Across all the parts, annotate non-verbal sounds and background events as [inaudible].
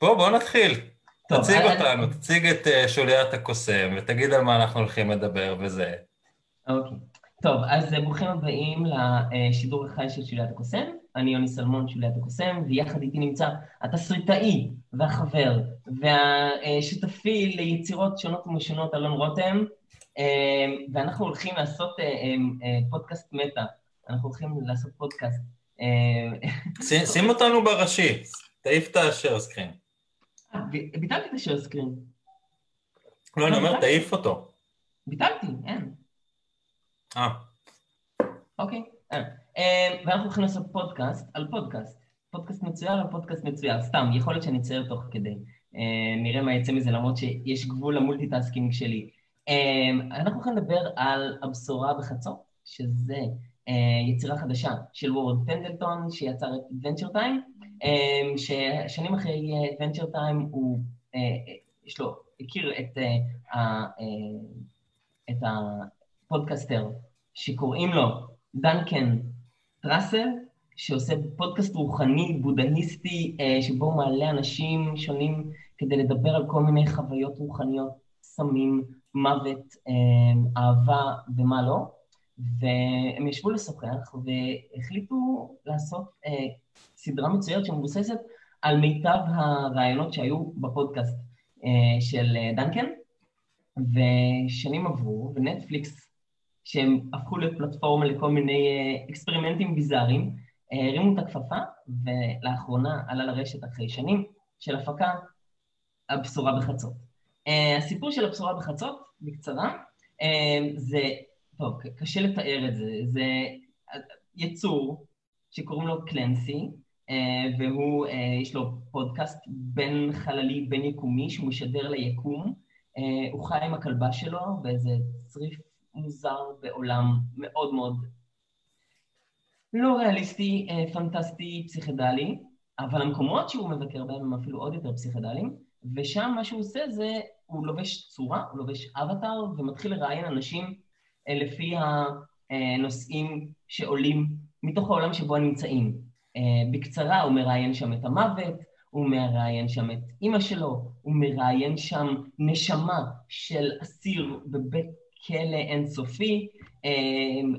בוא, בוא נתחיל. טוב, תציג אני... אותנו, תציג את uh, שוליית הקוסם, ותגיד על מה אנחנו הולכים לדבר וזה. אוקיי. טוב, אז ברוכים הבאים לשידור החי של שוליית הקוסם. אני יוני סלמון, שוליית הקוסם, ויחד איתי נמצא התסריטאי והחבר והשותפי ליצירות שונות ומשונות, אלון רותם, ואנחנו הולכים לעשות פודקאסט מטא. אנחנו הולכים לעשות פודקאסט. שים אותנו בראשי, תעיף את ה share screen. ביטלתי את ה share screen. לא, אני אומר, תעיף אותו. ביטלתי, אין. אה. אוקיי, אין. אה, ואנחנו הולכים לעשות פודקאסט על פודקאסט. פודקאסט מצויר על פודקאסט מצויר. סתם, יכול להיות שאני אצייר תוך כדי. אה, נראה מה יצא מזה, למרות שיש גבול ל multitasking שלי. אה, אנחנו הולכים לדבר על הבשורה בחצות, שזה יצירה חדשה של וורד פנדלטון, שיצר את Adventure Time, ששנים אחרי Adventure Time הוא, יש לו, הכיר את, את הפודקאסטר שקוראים לו דנקן טראסל, שעושה פודקאסט רוחני, בודהיסטי, שבו הוא מעלה אנשים שונים כדי לדבר על כל מיני חוויות רוחניות, סמים, מוות, אהבה ומה לא. והם ישבו לשוחח והחליטו לעשות אה, סדרה מצוירת שמבוססת על מיטב הרעיונות שהיו בפודקאסט אה, של אה, דנקן, ושנים עברו, ונטפליקס, שהם הפכו לפלטפורמה לכל מיני אה, אקספרימנטים ביזאריים, הרימו את הכפפה, ולאחרונה עלה לרשת אחרי שנים של הפקה הבשורה בחצות. הסיפור של הבשורה בחצות, בקצרה, זה טוב, קשה לתאר את זה. זה יצור שקוראים לו קלנסי, והוא, אה, יש לו פודקאסט בין חללי, בין יקומי, שהוא משדר ליקום. אה, הוא חי עם הכלבה שלו באיזה צריף מוזר בעולם מאוד מאוד לא ריאליסטי, פנטסטי, פסיכדלי, אבל המקומות שהוא מבקר בהם הם אפילו עוד יותר פסיכדליים, ושם מה שהוא עושה זה, הוא לובש צורה, הוא לובש אבטאר, ומתחיל לראיין אנשים לפי הנושאים שעולים מתוך העולם שבו הם נמצאים. אה, בקצרה, הוא מראיין שם את המוות, הוא מראיין שם את אימא שלו, הוא מראיין שם נשמה של אסיר בבית כלא אינסופי, אה,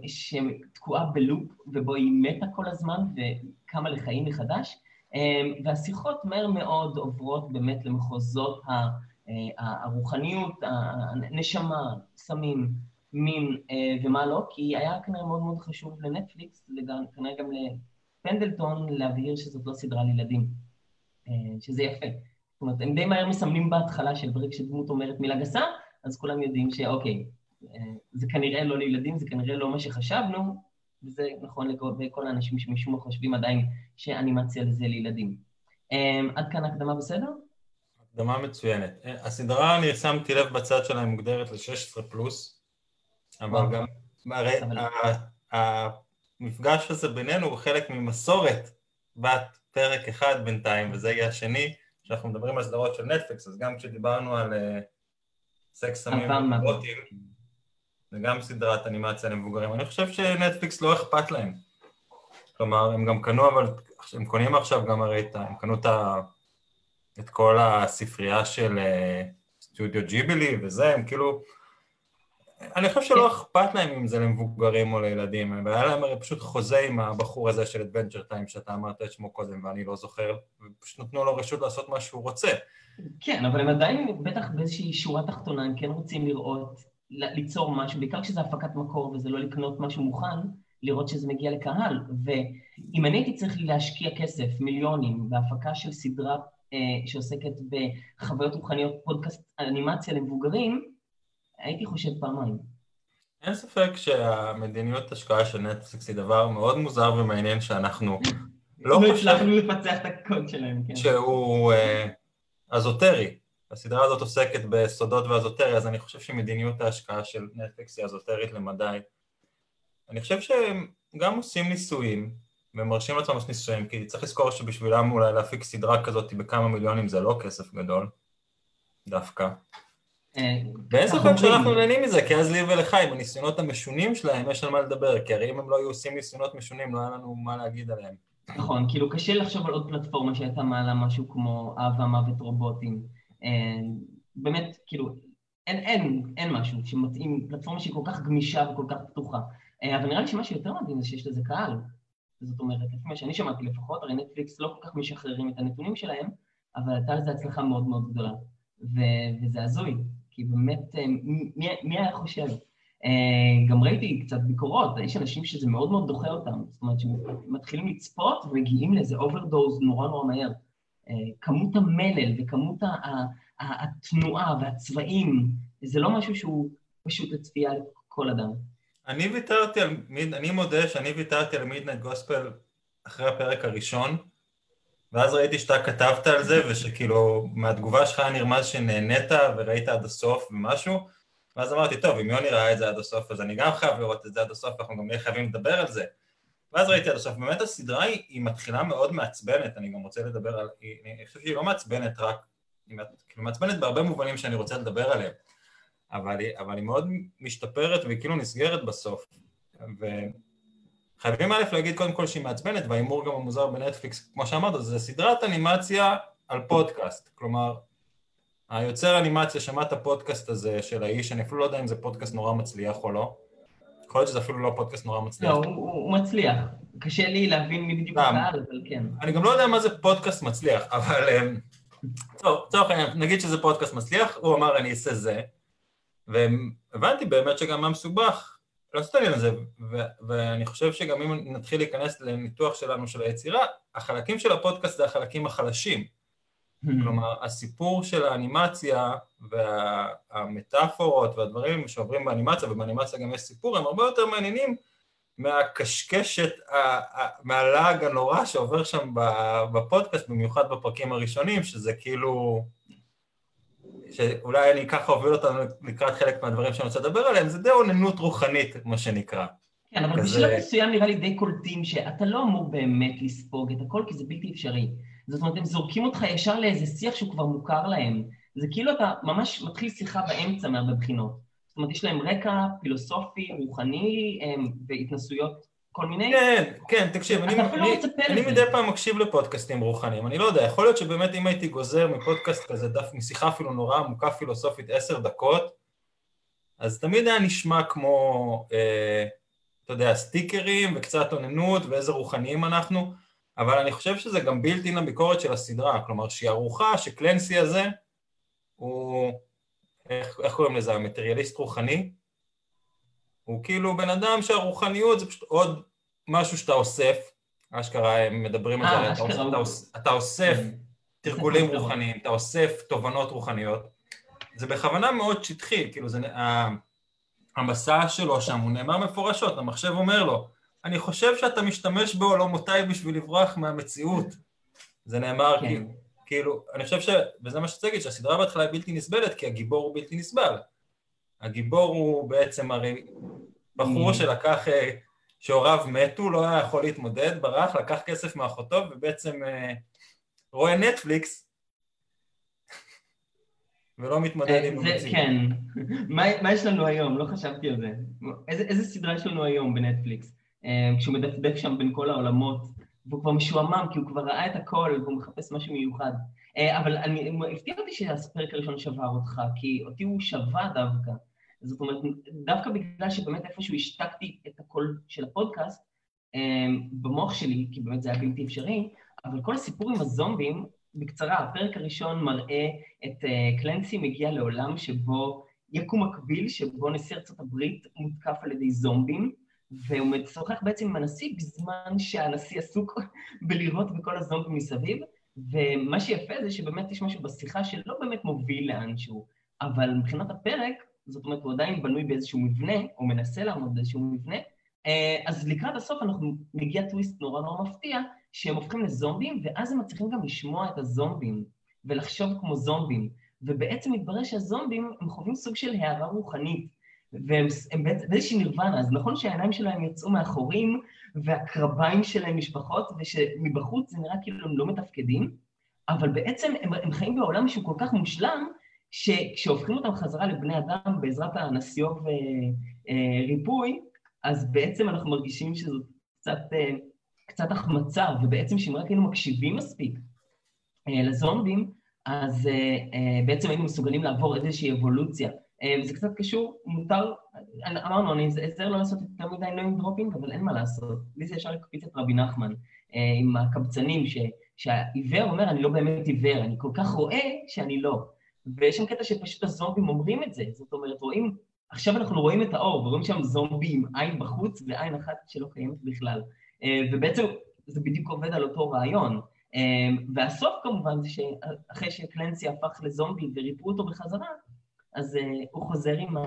שתקועה בלופ ובו היא מתה כל הזמן וקמה לחיים מחדש, אה, והשיחות מהר מאוד עוברות באמת למחוזות הרוחניות, הנשמה, סמים, מין ומה לא, כי היה כנראה מאוד מאוד חשוב לנטפליקס, כנראה גם לפנדלטון, להבהיר שזאת לא סדרה לילדים, אה, שזה יפה. זאת אומרת, הם די מהר מסמנים בהתחלה של ברגע שדמות אומרת מילה גסה, אז כולם יודעים שאוקיי, אה, זה כנראה לא לילדים, זה כנראה לא מה שחשבנו, וזה נכון לגבי כל האנשים שמשום מה חושבים עדיין שאנימציה לזה לילדים. אה, עד כאן הקדמה בסדר? הקדמה מצוינת. אה, הסדרה, אני שמתי לב בצד שלהם, מוגדרת ל-16 פלוס, אבל גם, הרי המפגש הזה בינינו הוא חלק ממסורת בת פרק אחד בינתיים, וזה יהיה השני, כשאנחנו מדברים על סדרות של נטפליקס, אז גם כשדיברנו על אה, סקס סמים ובוטים, זה גם סדרת אנימציה למבוגרים. אני חושב שנטפליקס לא אכפת להם. כלומר, הם גם קנו, אבל הם קונים עכשיו גם הרי את ה... הם קנו את, ה, את כל הספרייה של אה, סטודיו ג'יבילי וזה, הם כאילו... אני חושב שלא אכפת להם אם זה למבוגרים או לילדים, והיה להם הרי פשוט חוזה עם הבחור הזה של Adventure Time שאתה אמרת את שמו קודם ואני לא זוכר, ופשוט נתנו לו רשות לעשות מה שהוא רוצה. כן, אבל הם עדיין, בטח באיזושהי שורה תחתונה, הם כן רוצים לראות, ליצור משהו, בעיקר כשזה הפקת מקור וזה לא לקנות משהו מוכן, לראות שזה מגיע לקהל. ואם אני הייתי צריך להשקיע כסף, מיליונים, בהפקה של סדרה אה, שעוסקת בחוויות רוחניות, פודקאסט אנימציה למבוגרים, הייתי חושב פעמיים. אין ספק שהמדיניות השקעה של נטפליקס היא דבר מאוד מוזר ומעניין שאנחנו לא, לא הצלחנו לפצח את הקוד שלהם, כן. שהוא uh, אזוטרי. הסדרה הזאת עוסקת בסודות ואזוטרי, אז אני חושב שמדיניות ההשקעה של נטפליקס היא אזוטרית למדי. אני חושב שהם גם עושים ניסויים, ומרשים לעצמם לעשות ניסויים, כי צריך לזכור שבשבילם אולי להפיק סדרה כזאת בכמה מיליונים זה לא כסף גדול, דווקא. ואין ספק שאנחנו נהנים מזה, כי אז לי ולך, עם הניסיונות המשונים שלהם, יש על מה לדבר, כי הרי אם הם לא היו עושים ניסיונות משונים, לא היה לנו מה להגיד עליהם. נכון, כאילו קשה לחשוב על עוד פלטפורמה שהייתה מעלה משהו כמו אהבה, מוות, רובוטים. אה, באמת, כאילו, אין, אין, אין משהו שמתאים, פלטפורמה שהיא כל כך גמישה וכל כך פתוחה. אה, אבל נראה לי שמה שיותר מדהים זה שיש לזה קהל. זאת אומרת, לפי מה שאני שמעתי לפחות, הרי נטפליקס לא כל כך משחררים את הנתונים שלהם, אבל הייתה לזה הצלחה מאוד מאוד גדולה. ו- וזה הזוי, כי באמת, אה, מי, מי היה חושב? אה, גם ראיתי קצת ביקורות, יש אנשים שזה מאוד מאוד דוחה אותם, זאת אומרת שמתחילים לצפות ומגיעים לאיזה overdose נורא נורא מהר. אה, כמות המלל וכמות התנועה והצבעים, זה לא משהו שהוא פשוט לצפייה לכל אדם. אני ויתרתי על, אני מודה שאני ויתרתי על מידנט גוספל אחרי הפרק הראשון, ואז ראיתי שאתה כתבת על זה, ושכאילו מהתגובה שלך היה נרמז שנהנית וראית עד הסוף ומשהו, ואז אמרתי, טוב, אם יוני ראה את זה עד הסוף, אז אני גם חייב לראות את זה עד הסוף, אנחנו גם נהיה חייבים לדבר על זה. ואז ראיתי עד הסוף, באמת הסדרה היא, היא מתחילה מאוד מעצבנת, אני גם רוצה לדבר על, היא, אני חושב שהיא לא מעצבנת רק, היא כאילו מעצבנת בהרבה מובנים שאני רוצה לדבר עליהם, אבל היא, אבל היא מאוד משתפרת והיא כאילו נסגרת בסוף. וחייבים א' להגיד קודם כל שהיא מעצבנת, וההימור גם המוזר בנטפליקס, כמו שאמרת, זה סדרת אנימציה על פודקאסט, כלומר, היוצר אנימציה שמע את הפודקאסט הזה של האיש, אני אפילו לא יודע אם זה פודקאסט נורא מצליח או לא. יכול להיות שזה אפילו לא פודקאסט נורא מצליח. לא, הוא, הוא מצליח. קשה לי להבין מי בדיוק הקהל, אבל כן. אני גם לא יודע מה זה פודקאסט מצליח, אבל... אמ, טוב, לצורך העניין, נגיד שזה פודקאסט מצליח, הוא אמר אני אעשה זה, והבנתי באמת שגם מה מסובך לעשות העניין הזה, ואני חושב שגם אם נתחיל להיכנס לניתוח שלנו של היצירה, החלקים של הפודקאסט זה החלקים החלשים. Hmm. כלומר, הסיפור של האנימציה והמטאפורות והדברים שעוברים באנימציה, ובאנימציה גם יש סיפור, הם הרבה יותר מעניינים מהקשקשת, מהלעג הנורא שעובר שם בפודקאסט, במיוחד בפרקים הראשונים, שזה כאילו... שאולי אני ככה אוביל אותנו לקראת חלק מהדברים שאני רוצה לדבר עליהם, זה די אוננות רוחנית, מה שנקרא. כן, אבל כזה... בשלב מסוים נראה לי די קולטים שאתה לא אמור באמת לספוג את הכל, כי זה בלתי אפשרי. זאת אומרת, הם זורקים אותך ישר לאיזה שיח שהוא כבר מוכר להם. זה כאילו אתה ממש מתחיל שיחה באמצע מהרבה בחינות. זאת אומרת, יש להם רקע פילוסופי, רוחני והתנסויות כל מיני... כן, כן, תקשיב, אני, אני, לא אני מדי פעם מקשיב לפודקאסטים רוחניים, אני לא יודע, יכול להיות שבאמת אם הייתי גוזר מפודקאסט כזה, דף משיחה אפילו נורא עמוקה פילוסופית עשר דקות, אז תמיד היה נשמע כמו, אה, אתה יודע, סטיקרים וקצת אוננות ואיזה רוחניים אנחנו, אבל אני חושב שזה גם בלתי לביקורת של הסדרה, כלומר שהיא ערוכה שקלנסי הזה הוא, איך, איך קוראים לזה, המטריאליסט רוחני? הוא כאילו בן אדם שהרוחניות זה פשוט עוד משהו שאתה אוסף, אשכרה הם מדברים על זה, אתה, אתה, אתה אוסף כן. תרגולים [laughs] רוחניים, אתה אוסף תובנות רוחניות, זה בכוונה מאוד שטחי, כאילו זה, המסע שלו שם הוא נאמר מפורשות, המחשב אומר לו, אני חושב שאתה משתמש בעולמותיי בשביל לברוח מהמציאות. זה נאמר כן. כאילו, כאילו, אני חושב ש... וזה מה שצריך להגיד, שהסדרה בהתחלה היא בלתי נסבלת, כי הגיבור הוא בלתי נסבל. הגיבור הוא בעצם הרי בחור mm. שלקח, אה, שהוריו מתו, לא היה יכול להתמודד, ברח, לקח כסף מאחותו, ובעצם אה, רואה נטפליקס, [laughs] ולא מתמודד אה, עם המציאות. כן. [laughs] מה יש לנו היום? לא חשבתי על זה. איזה סדרה יש לנו היום בנטפליקס? כשהוא מדפדף שם בין כל העולמות, והוא כבר משועמם כי הוא כבר ראה את הכל והוא מחפש משהו מיוחד. אבל אני, הפתיע אותי שהפרק הראשון שבר אותך, כי אותי הוא שבה דווקא. זאת אומרת, דווקא בגלל שבאמת איפשהו השתקתי את הקול של הפודקאסט, אה, במוח שלי, כי באמת זה היה בלתי אפשרי, אבל כל הסיפור עם הזומבים, בקצרה, הפרק הראשון מראה את קלנסי מגיע לעולם שבו יקום מקביל, שבו נשיא ארצות הברית מותקף על ידי זומבים, והוא משוחח בעצם עם הנשיא בזמן שהנשיא עסוק [laughs] בלראות בכל הזומבים מסביב, ומה שיפה זה שבאמת יש משהו בשיחה שלא באמת מוביל לאנשהו, אבל מבחינת הפרק, זאת אומרת, הוא עדיין בנוי באיזשהו מבנה, או מנסה לעמוד באיזשהו מבנה, אה, אז לקראת הסוף אנחנו מגיע טוויסט נורא נורא מפתיע, שהם הופכים לזומבים, ואז הם מצליחים גם לשמוע את הזומבים, ולחשוב כמו זומבים, ובעצם מתברר שהזומבים הם חווים סוג של הערה רוחנית, והם באיזושהי נירוונה, אז נכון שהעיניים שלהם יצאו מהחורים והקרביים שלהם משפחות, ושמבחוץ זה נראה כאילו הם לא מתפקדים, אבל בעצם הם, הם חיים בעולם שהוא כל כך מושלם, שכשהופכים אותם חזרה לבני אדם בעזרת הנסיוב וריפוי, אז בעצם אנחנו מרגישים שזאת קצת אה, קצת החמצה, ובעצם שאם רק היינו מקשיבים מספיק אה, לזומבים, אז אה, אה, בעצם היינו מסוגלים לעבור איזושהי אבולוציה. אה, וזה קצת קשור, מותר, אמרנו, אני אעזר לא לעשות יותר מדי name dropping, אבל אין מה לעשות. לי זה ישר לקפיץ את רבי נחמן אה, עם הקבצנים, ש, שהעיוור אומר, אני לא באמת עיוור, אני כל כך רואה שאני לא. ויש שם קטע שפשוט הזומבים אומרים את זה, זאת אומרת, רואים, עכשיו אנחנו רואים את האור, ורואים שם זומבי עם עין בחוץ ועין אחת שלא קיימת בכלל. אה, ובעצם זה בדיוק עובד על אותו רעיון. והסוף כמובן זה שאחרי שקלנסי הפך לזומבי וריפו אותו בחזרה, אז uh, הוא חוזר עם, ה,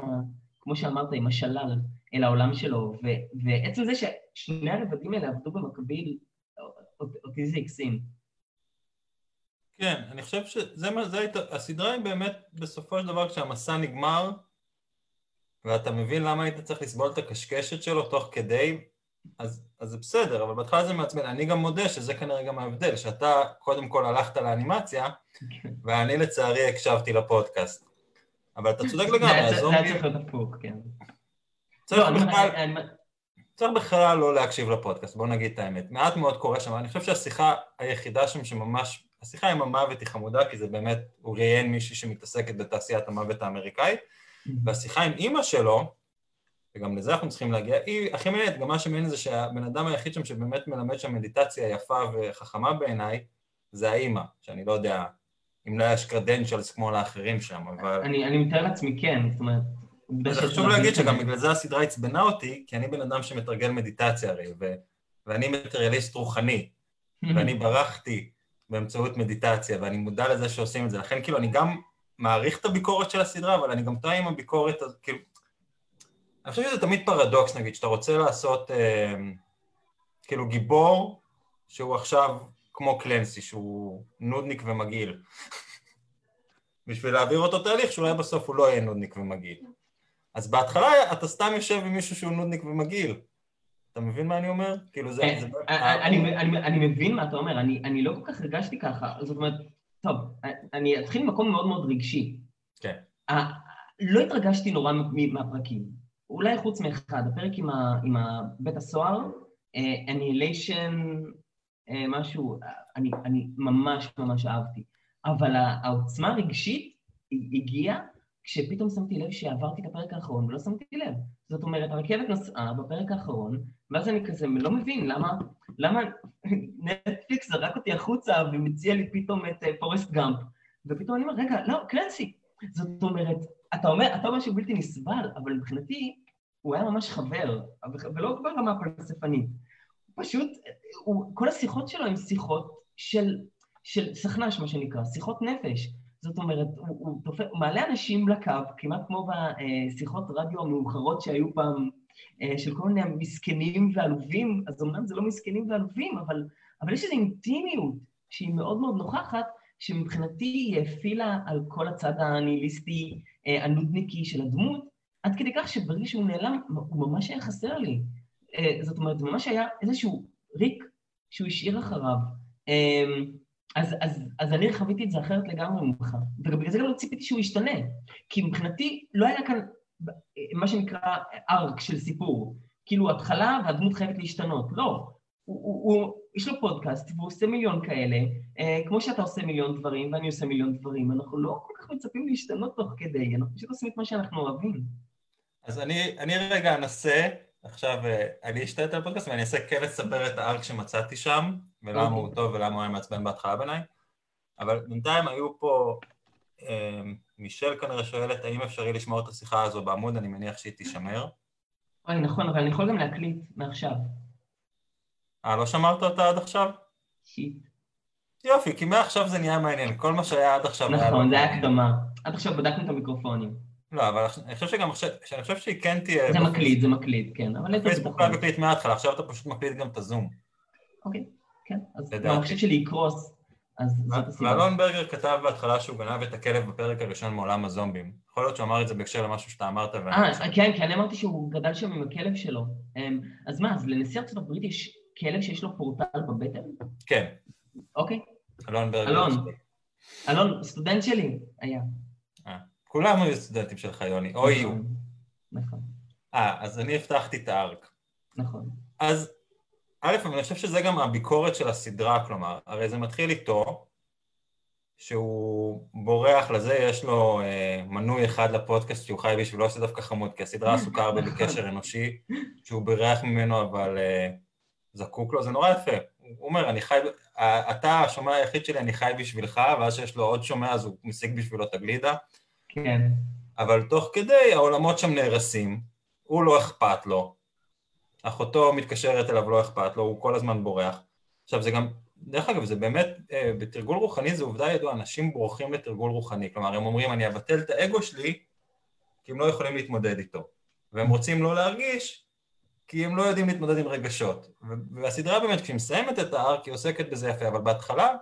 כמו שאמרת, עם השלל אל העולם שלו, ו, ועצם זה ששני הרבדים האלה עבדו במקביל, אותי זה הקסים. כן, אני חושב שזה מה, זה הייתה, הסדרה היא באמת, בסופו של דבר, כשהמסע נגמר, ואתה מבין למה היית צריך לסבול את הקשקשת שלו תוך כדי, אז, אז זה בסדר, אבל בהתחלה זה מעצבן. אני גם מודה שזה כנראה גם ההבדל, שאתה קודם כל הלכת לאנימציה. [laughs] ואני לצערי הקשבתי לפודקאסט. אבל אתה צודק לגמרי, זה היה צריך להיות הפוך, כן. צריך לא, בכלל... צריך בכלל לא להקשיב לפודקאסט, בוא נגיד את האמת. מעט מאוד קורה שם, אני חושב שהשיחה היחידה שם שממש... השיחה עם המוות היא חמודה, כי זה באמת, הוא ראיין מישהי שמתעסקת בתעשיית המוות האמריקאית, והשיחה עם אימא שלו, וגם לזה אנחנו צריכים להגיע, היא הכי מעניינת, גם מה שמעניין זה שהבן אדם היחיד שם שבאמת מלמד שם מדיטציה יפה וחכמה בעיניי, זה האימא, שאני לא יודע, אם לא יש קרדנצ'לס כמו לאחרים שם, אבל... אני, אני מתאר לעצמי כן, זאת אומרת... זה חשוב להגיד שגם בגלל זה הסדרה עצבנה אותי, כי אני בן אדם שמתרגל מדיטציה הרי, ו... ואני מטריאליסט רוחני, ואני ברחתי באמצעות מדיטציה, ואני מודע לזה שעושים את זה. לכן כאילו אני גם מעריך את הביקורת של הסדרה, אבל אני גם טועה עם הביקורת, כאילו... אני חושב שזה תמיד פרדוקס, נגיד, שאתה רוצה לעשות אה, כאילו גיבור שהוא עכשיו כמו קלנסי, שהוא נודניק ומגעיל. [laughs] בשביל להעביר אותו תהליך שאולי בסוף הוא לא יהיה נודניק ומגעיל. אז בהתחלה אתה סתם יושב עם מישהו שהוא נודניק ומגעיל. אתה מבין מה אני אומר? כאילו זה... זה... אה, אני, אני, מבין מה אתה אומר, אני, לא כל כך הרגשתי ככה, זאת אומרת, טוב, אני אתחיל ממקום מאוד מאוד רגשי. כן. לא התרגשתי נורא מהפרקים, אולי חוץ מאחד, הפרק עם, בית הסוהר, אה, משהו, אני ממש ממש אהבתי. אבל העוצמה הרגשית הגיעה כשפתאום שמתי לב שעברתי את הפרק האחרון ולא שמתי לב. זאת אומרת, הרכבת נסעה בפרק האחרון, ואז אני כזה לא מבין למה, למה נטפליקס זרק אותי החוצה ומציע לי פתאום את אה, פורסט גאמפ. ופתאום אני אומר, רגע, לא, קלנסי. זאת אומרת, אתה אומר, אתה אומר שהוא בלתי נסבל, אבל מבחינתי הוא היה ממש חבר, ולא ברמה פלספנית. פשוט, הוא, כל השיחות שלו הן שיחות של, של סכנ"ש, מה שנקרא, שיחות נפש. זאת אומרת, הוא, הוא, תופ... הוא מעלה אנשים לקו, כמעט כמו בשיחות רדיו המאוחרות שהיו פעם, אה, של כל מיני מסכנים ועלובים, אז אמנם זה לא מסכנים ועלובים, אבל, אבל יש איזו אינטימיות שהיא מאוד מאוד נוכחת, שמבחינתי היא הפעילה על כל הצד הניהיליסטי, אה, הנודניקי של הדמות, עד כדי כך שברגע שהוא נעלם, הוא ממש היה חסר לי. אה, זאת אומרת, זה ממש היה איזשהו ריק שהוא השאיר אחריו. אז, אז, אז אני חוויתי את זה אחרת לגמרי ממך, ובגלל זה גם לא ציפיתי שהוא ישתנה, כי מבחינתי לא היה כאן מה שנקרא ארק של סיפור, כאילו התחלה והדמות חייבת להשתנות, לא. הוא, הוא, הוא, יש לו פודקאסט והוא עושה מיליון כאלה, אה, כמו שאתה עושה מיליון דברים ואני עושה מיליון דברים, אנחנו לא כל כך מצפים להשתנות תוך כדי, אנחנו פשוט עושים את מה שאנחנו אוהבים. אז אני, אני רגע אנסה עכשיו אה, אני אשתה את הפודקאסט ואני אעשה כן לספר את הארק שמצאתי שם, ולמה הוא אוקיי. טוב ולמה הוא היה מעצבן בהתחלה בעיניי, אבל בינתיים היו פה, אה, מישל כנראה שואלת האם אפשרי לשמור את השיחה הזו בעמוד, אני מניח שהיא תישמר. אוי, נכון, אבל אני יכול גם להקליט מעכשיו. אה, לא שמרת אותה עד עכשיו? שיט. יופי, כי מעכשיו זה נהיה מעניין, כל מה שהיה עד עכשיו נכון, היה... נכון, זה היה הקדמה. עד עכשיו בדקנו את המיקרופונים. לא, אבל אני חושב שגם עכשיו, שאני חושב שהיא כן תהיה... זה מקליט, זה מקליט, כן. אבל פייסבוק לא מקליט מההתחלה, עכשיו אתה פשוט מקליט גם את הזום. אוקיי, כן. אז אני חושב שלי יקרוס, אז זאת הסיבה. ואלון ברגר כתב בהתחלה שהוא גנב את הכלב בפרק הראשון מעולם הזומבים. יכול להיות שהוא אמר את זה בהקשר למשהו שאתה אמרת. אה, כן, כי אני אמרתי שהוא גדל שם עם הכלב שלו. אמ, אז מה, אז לנשיא ארצות הברית יש כלב שיש לו פורטל בבטן? כן. אוקיי. אלון ברגר. אלון. אלון, סטודנט שלי היה. כולם היו סטודנטים שלך, יוני, או יהיו. נכון. אה, אז אני הבטחתי את הארק. נכון. אז א', אני חושב שזה גם הביקורת של הסדרה, כלומר, הרי זה מתחיל איתו, שהוא בורח לזה, יש לו אה, מנוי אחד לפודקאסט שהוא חי בשבילו, שזה דווקא חמוד, כי הסדרה עסוקה הרבה [laughs] בקשר אנושי, שהוא בורח ממנו אבל אה, זקוק לו, זה נורא יפה. הוא אומר, אני חי, אתה השומע היחיד שלי, אני חי בשבילך, ואז שיש לו עוד שומע, אז הוא משיג בשבילו את הגלידה. כן. אבל תוך כדי העולמות שם נהרסים, הוא לא אכפת לו, אחותו מתקשרת אליו, לא אכפת לו, הוא כל הזמן בורח. עכשיו זה גם, דרך אגב, זה באמת, אה, בתרגול רוחני זה עובדה ידועה, אנשים בורחים לתרגול רוחני, כלומר הם אומרים אני אבטל את האגו שלי כי הם לא יכולים להתמודד איתו, והם רוצים לא להרגיש כי הם לא יודעים להתמודד עם רגשות. והסדרה באמת, כשהיא מסיימת את הארק, היא עוסקת בזה יפה, אבל בהתחלה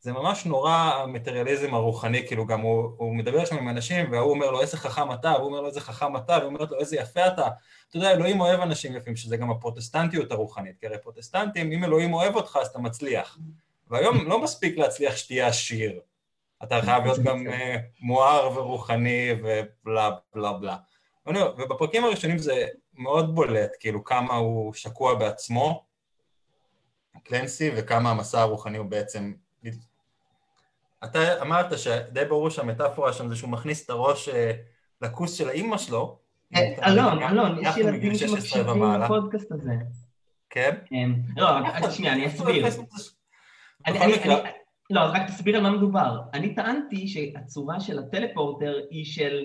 זה ממש נורא המטריאליזם הרוחני, כאילו גם הוא, הוא מדבר שם עם אנשים והוא אומר לו איזה חכם אתה, והוא אומר לו איזה חכם אתה, והוא אומר לו איזה יפה אתה. אתה יודע, אלוהים אוהב אנשים יפים, שזה גם הפרוטסטנטיות הרוחנית, כי הרי פרוטסטנטים, אם אלוהים אוהב אותך אז אתה מצליח. והיום לא מספיק להצליח שתהיה עשיר, אתה חייב להיות גם uh, מואר ורוחני ובלה בלה בלה. ובפרקים הראשונים זה מאוד בולט, כאילו כמה הוא שקוע בעצמו, קלנסי, וכמה המסע הרוחני הוא בעצם אתה אמרת שדי ברור שהמטאפורה שם זה שהוא מכניס את הראש אה, לכוס של האימא שלו. אה, אלון, אלון, יש ילדים שמקשיבים לפודקאסט הזה. כן? כן. לא, רק שנייה, אני אסביר. לא, רק תסביר על מה מדובר. אני טענתי שהצורה של הטלפורטר היא של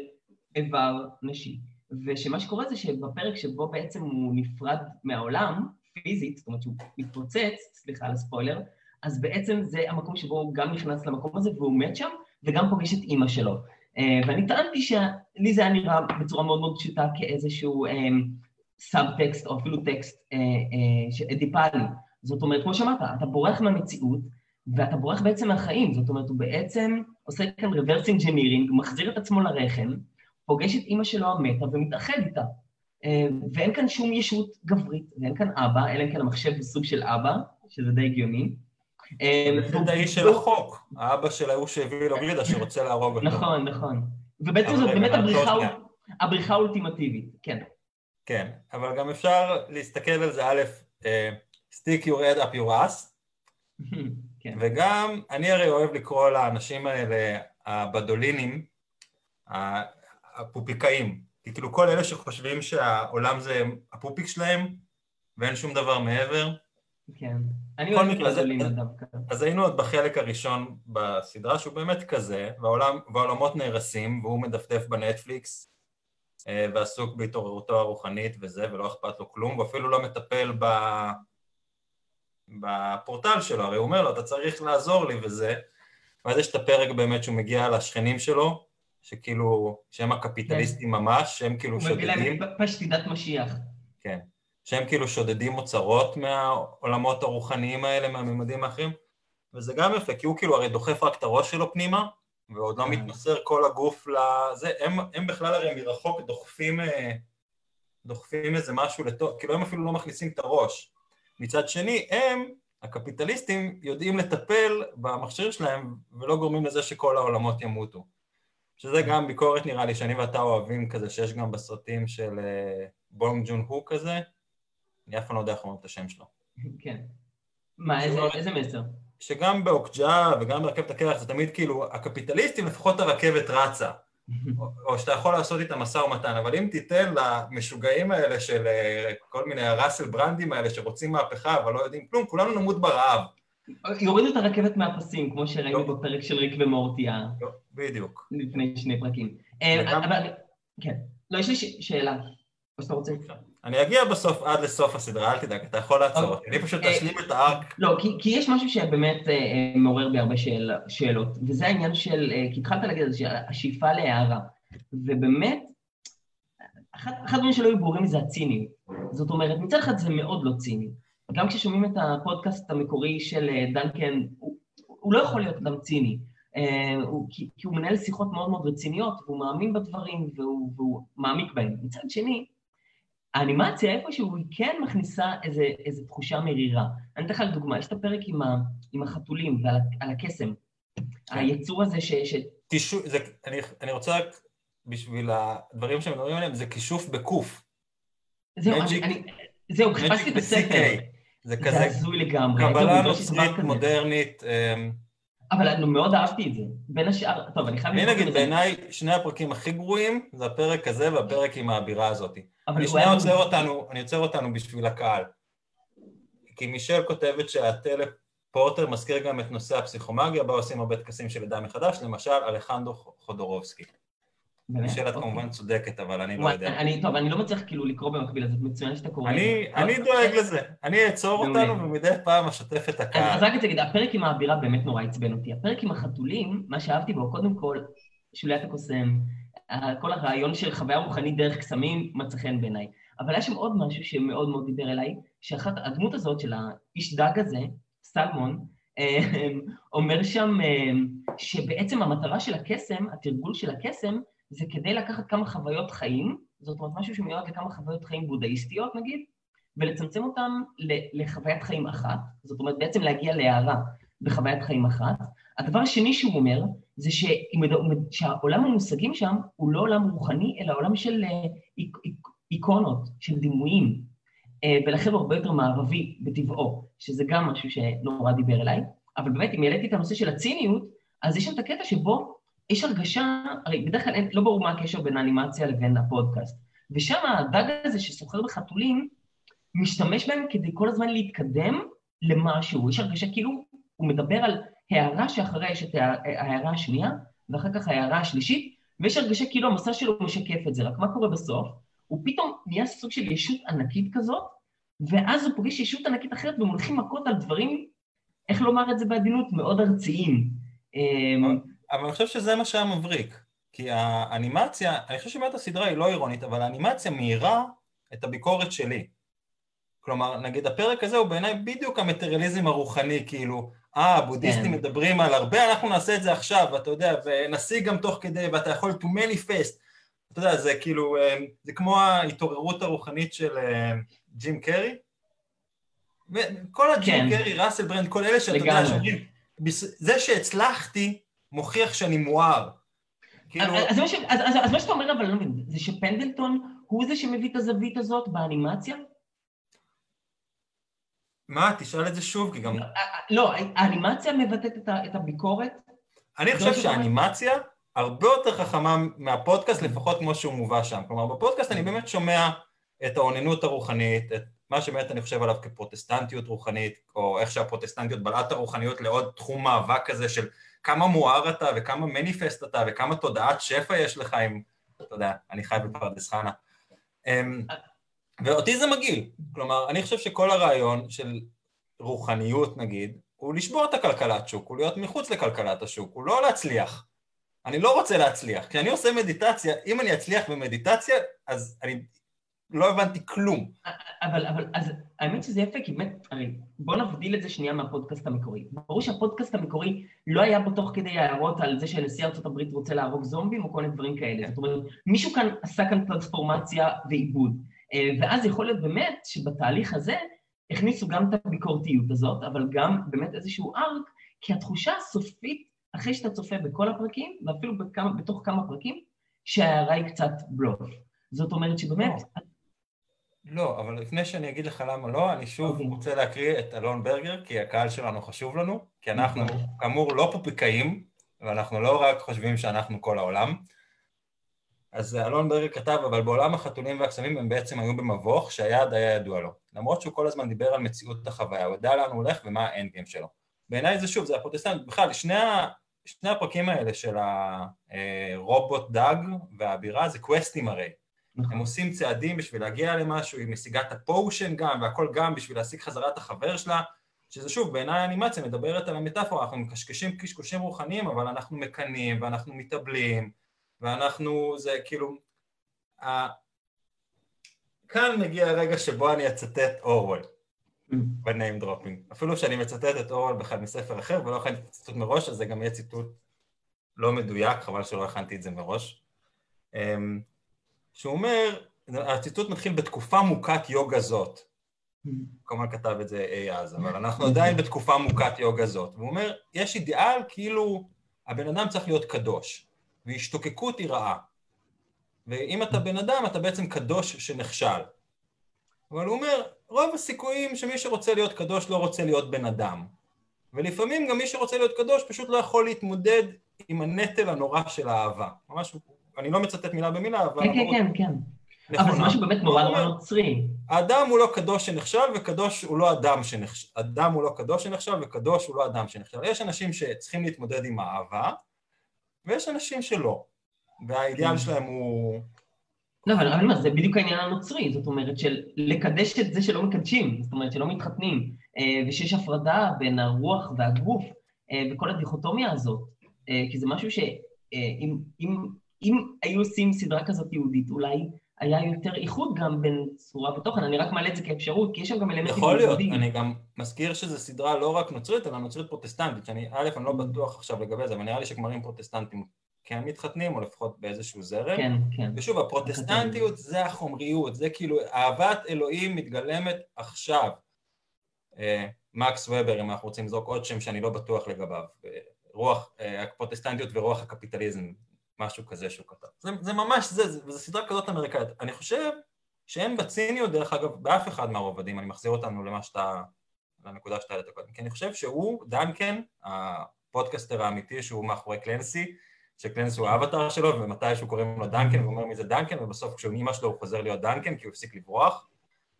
איבר נשי. ושמה שקורה זה שבפרק שבו בעצם הוא נפרד מהעולם, פיזית, זאת אומרת שהוא מתפוצץ, סליחה על הספוילר, אז בעצם זה המקום שבו הוא גם נכנס למקום הזה והוא מת שם, וגם פוגש את אימא שלו. אה, ואני טענתי שלי זה היה נראה בצורה מאוד מאוד פשוטה כאיזשהו סאבטקסט אה, או אפילו טקסט אה, אדיפלי. זאת אומרת, כמו שאמרת, אתה בורח מהמציאות ואתה בורח בעצם מהחיים, זאת אומרת, הוא בעצם עושה כאן reverse engineering, מחזיר את עצמו לרחם, פוגש את אימא שלו המתה ומתאחד איתה. ואין כאן שום ישות גברית, ואין כאן אבא, אלא אם כן המחשב הוא סוג של אבא, שזה די הגיוני. זה אמ, האיש של החוק, האבא של ההוא שהביא לו גלידה שרוצה להרוג אותו. נכון, נכון. ובעצם זאת באמת הבריחה האולטימטיבית, כן. כן, אבל גם אפשר להסתכל על זה, א', אה, stick your head up your ass, [laughs] כן. וגם, אני הרי אוהב לקרוא לאנשים האלה, הבדולינים, הפופיקאים, כי כאילו כל אלה שחושבים שהעולם זה הפופיק שלהם ואין שום דבר מעבר, כן. אני אוהב את הדולינה דווקא. אז היינו עוד בחלק הראשון בסדרה שהוא באמת כזה, והעולם, והעולמות נהרסים, והוא מדפדף בנטפליקס, אה, ועסוק בהתעוררותו הרוחנית וזה, ולא אכפת לו כלום, ואפילו לא מטפל ב... בפורטל שלו, הרי הוא אומר לו, אתה צריך לעזור לי וזה, ואז יש את הפרק באמת שהוא מגיע לשכנים שלו, שכאילו, שהם הקפיטליסטים כן. ממש, שהם כאילו שודדים. הוא מביא להם פשטידת משיח. כן. שהם כאילו שודדים אוצרות מהעולמות הרוחניים האלה, מהממדים האחרים, וזה גם יפה, כי הוא כאילו הרי דוחף רק את הראש שלו פנימה, ועוד לא כן. מתמסר כל הגוף לזה, הם, הם בכלל הרי מרחוק דוחפים, אה, דוחפים איזה משהו לתוך, כאילו הם אפילו לא מכניסים את הראש. מצד שני, הם, הקפיטליסטים, יודעים לטפל במכשיר שלהם ולא גורמים לזה שכל העולמות ימותו. שזה כן. גם ביקורת נראה לי שאני ואתה אוהבים כזה, שיש גם בסרטים של אה, בונג ג'ון הו כזה, אני אף פעם לא יודע איך אומרים את השם שלו. כן. מה, איזה, איזה מסר? שגם באוקג'ה וגם ברכבת הקרח זה תמיד כאילו, הקפיטליסטים לפחות הרכבת רצה. או, [laughs] או שאתה יכול לעשות איתם משא ומתן, אבל אם תיתן למשוגעים האלה של אה, כל מיני הראסל ברנדים האלה שרוצים מהפכה אבל לא יודעים כלום, כולנו נמות ברעב. יורידו את הרכבת מהפסים, כמו שראינו לא. בפרק של ריק ומורטיה. לא, בדיוק. לפני שני פרקים. אה, אבל, כן. לא, יש לי שאלה. אני אגיע בסוף עד לסוף הסדרה, אל תדאג, אתה יכול לעצור אותי, אני פשוט אה, אשלים את הארק. לא, כי יש משהו שבאמת אה, מעורר בי הרבה שאלות, וזה העניין של, אה, כי התחלת להגיד על זה, השאיפה להערה, ובאמת, אחד הדברים שלא היו ברורים זה הציניות. זאת אומרת, מצד אחד זה מאוד לא ציני. גם כששומעים את הפודקאסט המקורי של דנקן, הוא, הוא לא יכול להיות אדם ציני. הוא, כי, כי הוא מנהל שיחות מאוד מאוד רציניות, והוא מאמין בדברים, והוא, והוא מעמיק בהם. מצד שני, האנימציה איפשהו היא כן מכניסה איזה, איזה תחושה מרירה. אני אתן לך דוגמה, יש את הפרק עם, ה, עם החתולים ועל הקסם. כן. היצור הזה ש... ש... תישו, זה, אני, אני רוצה רק, בשביל הדברים שמדברים עליהם, זה כישוף בקוף. זהו, אני, אני, זהו, חיפשתי את הספר. זה כזה... זה הזוי לגמרי. קבלה נוצרית מודרנית. אמ, אבל אני מאוד אהבתי את זה. בין השאר, טוב, אני חייב... אני נגיד, בעיניי שני הפרקים הכי גרועים זה הפרק הזה והפרק עם האבירה הזאת. אני שנייה עוצר אותנו, אני עוצר אותנו בשביל הקהל. כי מישל כותבת שהטלפורטר מזכיר גם את נושא הפסיכומגיה, בה עושים הרבה טקסים של לידה מחדש, למשל אלחנדרו חודורובסקי. את אוקיי. כמובן צודקת, אבל אני לא יודע. אני, טוב, אני לא מצליח כאילו לקרוא במקביל, אז מצוין שאתה קורא. אני דואג לזה. אני אעצור אותנו ומדי פעם אשתף את הקהל. אז רק להגיד, הפרק עם האבירה באמת נורא עצבן אותי. הפרק עם החתולים, מה שאהבתי בו, קודם כל, שוליית הקוסם, כל הרעיון של חוויה רוחנית דרך קסמים מצא חן בעיניי. אבל היה שם עוד משהו שמאוד מאוד דיבר אליי, שאחת, הדמות הזאת של האיש דג הזה, סלמון, אה, [laughs] אומר שם אה, שבעצם המטרה של הקסם, התרגול של הקסם, זה כדי לקחת כמה חוויות חיים, זאת אומרת משהו שמיועד לכמה חוויות חיים בודהיסטיות נגיד, ולצמצם אותם לחוויית חיים אחת, זאת אומרת בעצם להגיע להערה בחוויית חיים אחת. הדבר השני שהוא אומר, זה שהעולם המושגים שם הוא לא עולם רוחני, אלא עולם של אה, איקונות, של דימויים, אה, ולכן הוא הרבה יותר מערבי בטבעו, שזה גם משהו שנורא דיבר אליי. אבל באמת, אם העליתי את הנושא של הציניות, אז יש שם את הקטע שבו יש הרגשה, הרי בדרך כלל אין, לא ברור מה הקשר בין האנימציה לבין הפודקאסט. ושם הדג הזה שסוחר בחתולים, משתמש בהם כדי כל הזמן להתקדם למשהו. יש הרגשה כאילו הוא מדבר על הערה שאחריה יש את ההערה השנייה, ואחר כך ההערה השלישית, ויש הרגשה כאילו המסע שלו משקף את זה. רק מה קורה בסוף? הוא פתאום נהיה סוג של ישות ענקית כזאת, ואז הוא פוגש ישות ענקית אחרת והם מכות על דברים, איך לומר את זה בעדינות, מאוד ארציים. אבל אני חושב שזה מה שהיה מבריק. כי האנימציה, אני חושב שבאמת הסדרה היא לא אירונית, אבל האנימציה מאירה את הביקורת שלי. כלומר, נגיד הפרק הזה הוא בעיניי בדיוק המטריאליזם הרוחני, כאילו, אה, הבודהיסטים כן. מדברים על הרבה, אנחנו נעשה את זה עכשיו, ואתה יודע, ונשיג גם תוך כדי, ואתה יכול to manifest. אתה יודע, זה כאילו, אה, זה כמו ההתעוררות הרוחנית של אה, ג'ים קרי. כל הג'ים כן. קרי, ראסל ברנד, כל אלה שאתה יודע, שאומרים, זה שהצלחתי, מוכיח שאני מואר. כאילו... אז, אז, אז, אז, אז מה שאתה אומר, אבל אני לא מבין, זה שפנדלטון הוא זה שמביא את הזווית הזאת באנימציה? מה? תשאל את זה שוב, כי גם... לא, האנימציה מבטאת את הביקורת? אני חושב שהאנימציה הרבה יותר חכמה מהפודקאסט, לפחות כמו שהוא מובא שם. כלומר, בפודקאסט אני באמת שומע את האוננות הרוחנית, את מה שבאמת אני חושב עליו כפרוטסטנטיות רוחנית, או איך שהפרוטסטנטיות בלעה את הרוחניות לעוד תחום מאבק כזה של כמה מואר אתה וכמה מניפסט אתה וכמה תודעת שפע יש לך עם, אתה יודע, אני חי בפרדס חנה. אמ, ואותי זה מגעיל. כלומר, אני חושב שכל הרעיון של רוחניות, נגיד, הוא לשבור את הכלכלת שוק, הוא להיות מחוץ לכלכלת השוק, הוא לא להצליח. אני לא רוצה להצליח. כשאני עושה מדיטציה, אם אני אצליח במדיטציה, אז אני לא הבנתי כלום. אבל, אבל, אז האמת שזה יפה, כי באמת, הרי בוא נבדיל את זה שנייה מהפודקאסט המקורי. ברור שהפודקאסט המקורי לא היה בו תוך כדי הערות על זה שנשיא ארצות הברית רוצה להרוג זומבים או כל מיני דברים כאלה. זאת אומרת, מישהו כאן עשה כאן טרנספורמציה ועיבוד. אה, ואז יכול להיות באמת שבתהליך הזה הכניסו גם את הביקורתיות הזאת, אבל גם באמת איזשהו ארק, כי התחושה הסופית, אחרי שאתה צופה בכל הפרקים, ואפילו בכמה, בתוך כמה פרקים, שההערה היא קצת בלוף. זאת אומרת שבאמת... לא. אבל לפני שאני אגיד לך למה לא, אני שוב okay. אוקיי. רוצה להקריא את אלון ברגר, כי הקהל שלנו חשוב לנו, כי אנחנו נכון. כאמור לא פופיקאים, ואנחנו לא רק חושבים שאנחנו כל העולם. אז אלון ברגר כתב, אבל בעולם החתולים והקסמים הם בעצם היו במבוך שהיעד היה ידוע לו. למרות שהוא כל הזמן דיבר על מציאות החוויה, הוא ידע לאן הוא הולך ומה ה end game שלו. בעיניי זה שוב, זה הפרוטסטנט, בכלל, שני, שני הפרקים האלה של הרובוט דג והבירה זה קווסטים הרי. הם עושים צעדים בשביל להגיע למשהו, היא משיגה את ה potion גם, והכל גם בשביל להשיג חזרה את החבר שלה, שזה שוב, בעיניי האנימציה מדברת על המטאפורה, אנחנו מקשקשים קשקושים רוחניים, אבל אנחנו מקנאים, ואנחנו מתאבלים, ואנחנו, זה כאילו... ה... כאן מגיע הרגע שבו אני אצטט אורוול mm. ב name dropping. אפילו שאני מצטט את אורוול בכלל מספר אחר, ולא הכנתי ציטוט מראש, אז זה גם יהיה ציטוט לא מדויק, חבל שלא הכנתי את זה מראש. אמ, שהוא אומר, הציטוט מתחיל בתקופה מוכת יוגה זאת. כמובן כתב את זה אי אז, אבל אנחנו עדיין בתקופה מוכת יוגה זאת. והוא אומר, יש אידיאל כאילו הבן אדם צריך להיות קדוש, והשתוקקות היא רעה. ואם אתה בן אדם, אתה בעצם קדוש שנכשל. אבל הוא אומר, רוב הסיכויים שמי שרוצה להיות קדוש לא רוצה להיות בן אדם. ולפעמים גם מי שרוצה להיות קדוש פשוט לא יכול להתמודד עם הנטל הנורא של האהבה. ממש, אני לא מצטט מילה במילה, אבל... כן, כן, כן, כן. אבל זה משהו באמת נורא נורא נוצרי. האדם הוא לא קדוש שנחשב, וקדוש הוא לא אדם שנחשב. אדם הוא לא קדוש שנחשב, וקדוש הוא לא אדם שנחשב. יש אנשים שצריכים להתמודד עם האהבה, ויש אנשים שלא. והאידיאל כן. שלהם הוא... לא, אבל אני אומר, זה בדיוק העניין הנוצרי, זאת אומרת, של לקדש את זה שלא מקדשים, זאת אומרת, שלא מתחתנים, אה, ושיש הפרדה בין הרוח והגוף, אה, וכל הדיכוטומיה הזאת, אה, כי זה משהו שאם אם, היו עושים סדרה כזאת יהודית, אולי היה יותר איחוד גם בין צורה ותוכן, אני רק מעלה את זה כאפשרות, כי יש שם גם אלמנטים יכול להיות, אני גם מזכיר שזו סדרה לא רק נוצרית, אלא נוצרית פרוטסטנטית, שאני, א', אני לא בטוח עכשיו לגבי זה, אבל נראה לי שגמרים פרוטסטנטים כן מתחתנים, או לפחות באיזשהו זרם. כן, כן. ושוב, הפרוטסטנטיות זה החומריות, זה כאילו, אהבת אלוהים מתגלמת עכשיו. אה, מקס ובר, אם אנחנו רוצים לזרוק עוד שם שאני לא בטוח לגביו, רוח אה, הפרוטסטנטיות ורוח הקפיטליזם, משהו כזה שהוא כתב. זה, זה ממש זה, זו סדרה כזאת אמריקאית. אני חושב שאין בציניות, דרך אגב, באף אחד מהרובדים, אני מחזיר אותנו למה שאתה, לנקודה שאתה העלית קודם, כי אני חושב שהוא, דנקן, הפודקאסטר האמיתי שהוא מאחורי קלנסי, שקלנסי הוא האבטר שלו, ומתישהו קוראים לו דנקן, והוא אומר מי זה דנקן, ובסוף כשהוא אימא שלו הוא חוזר להיות דנקן, כי הוא הפסיק לברוח.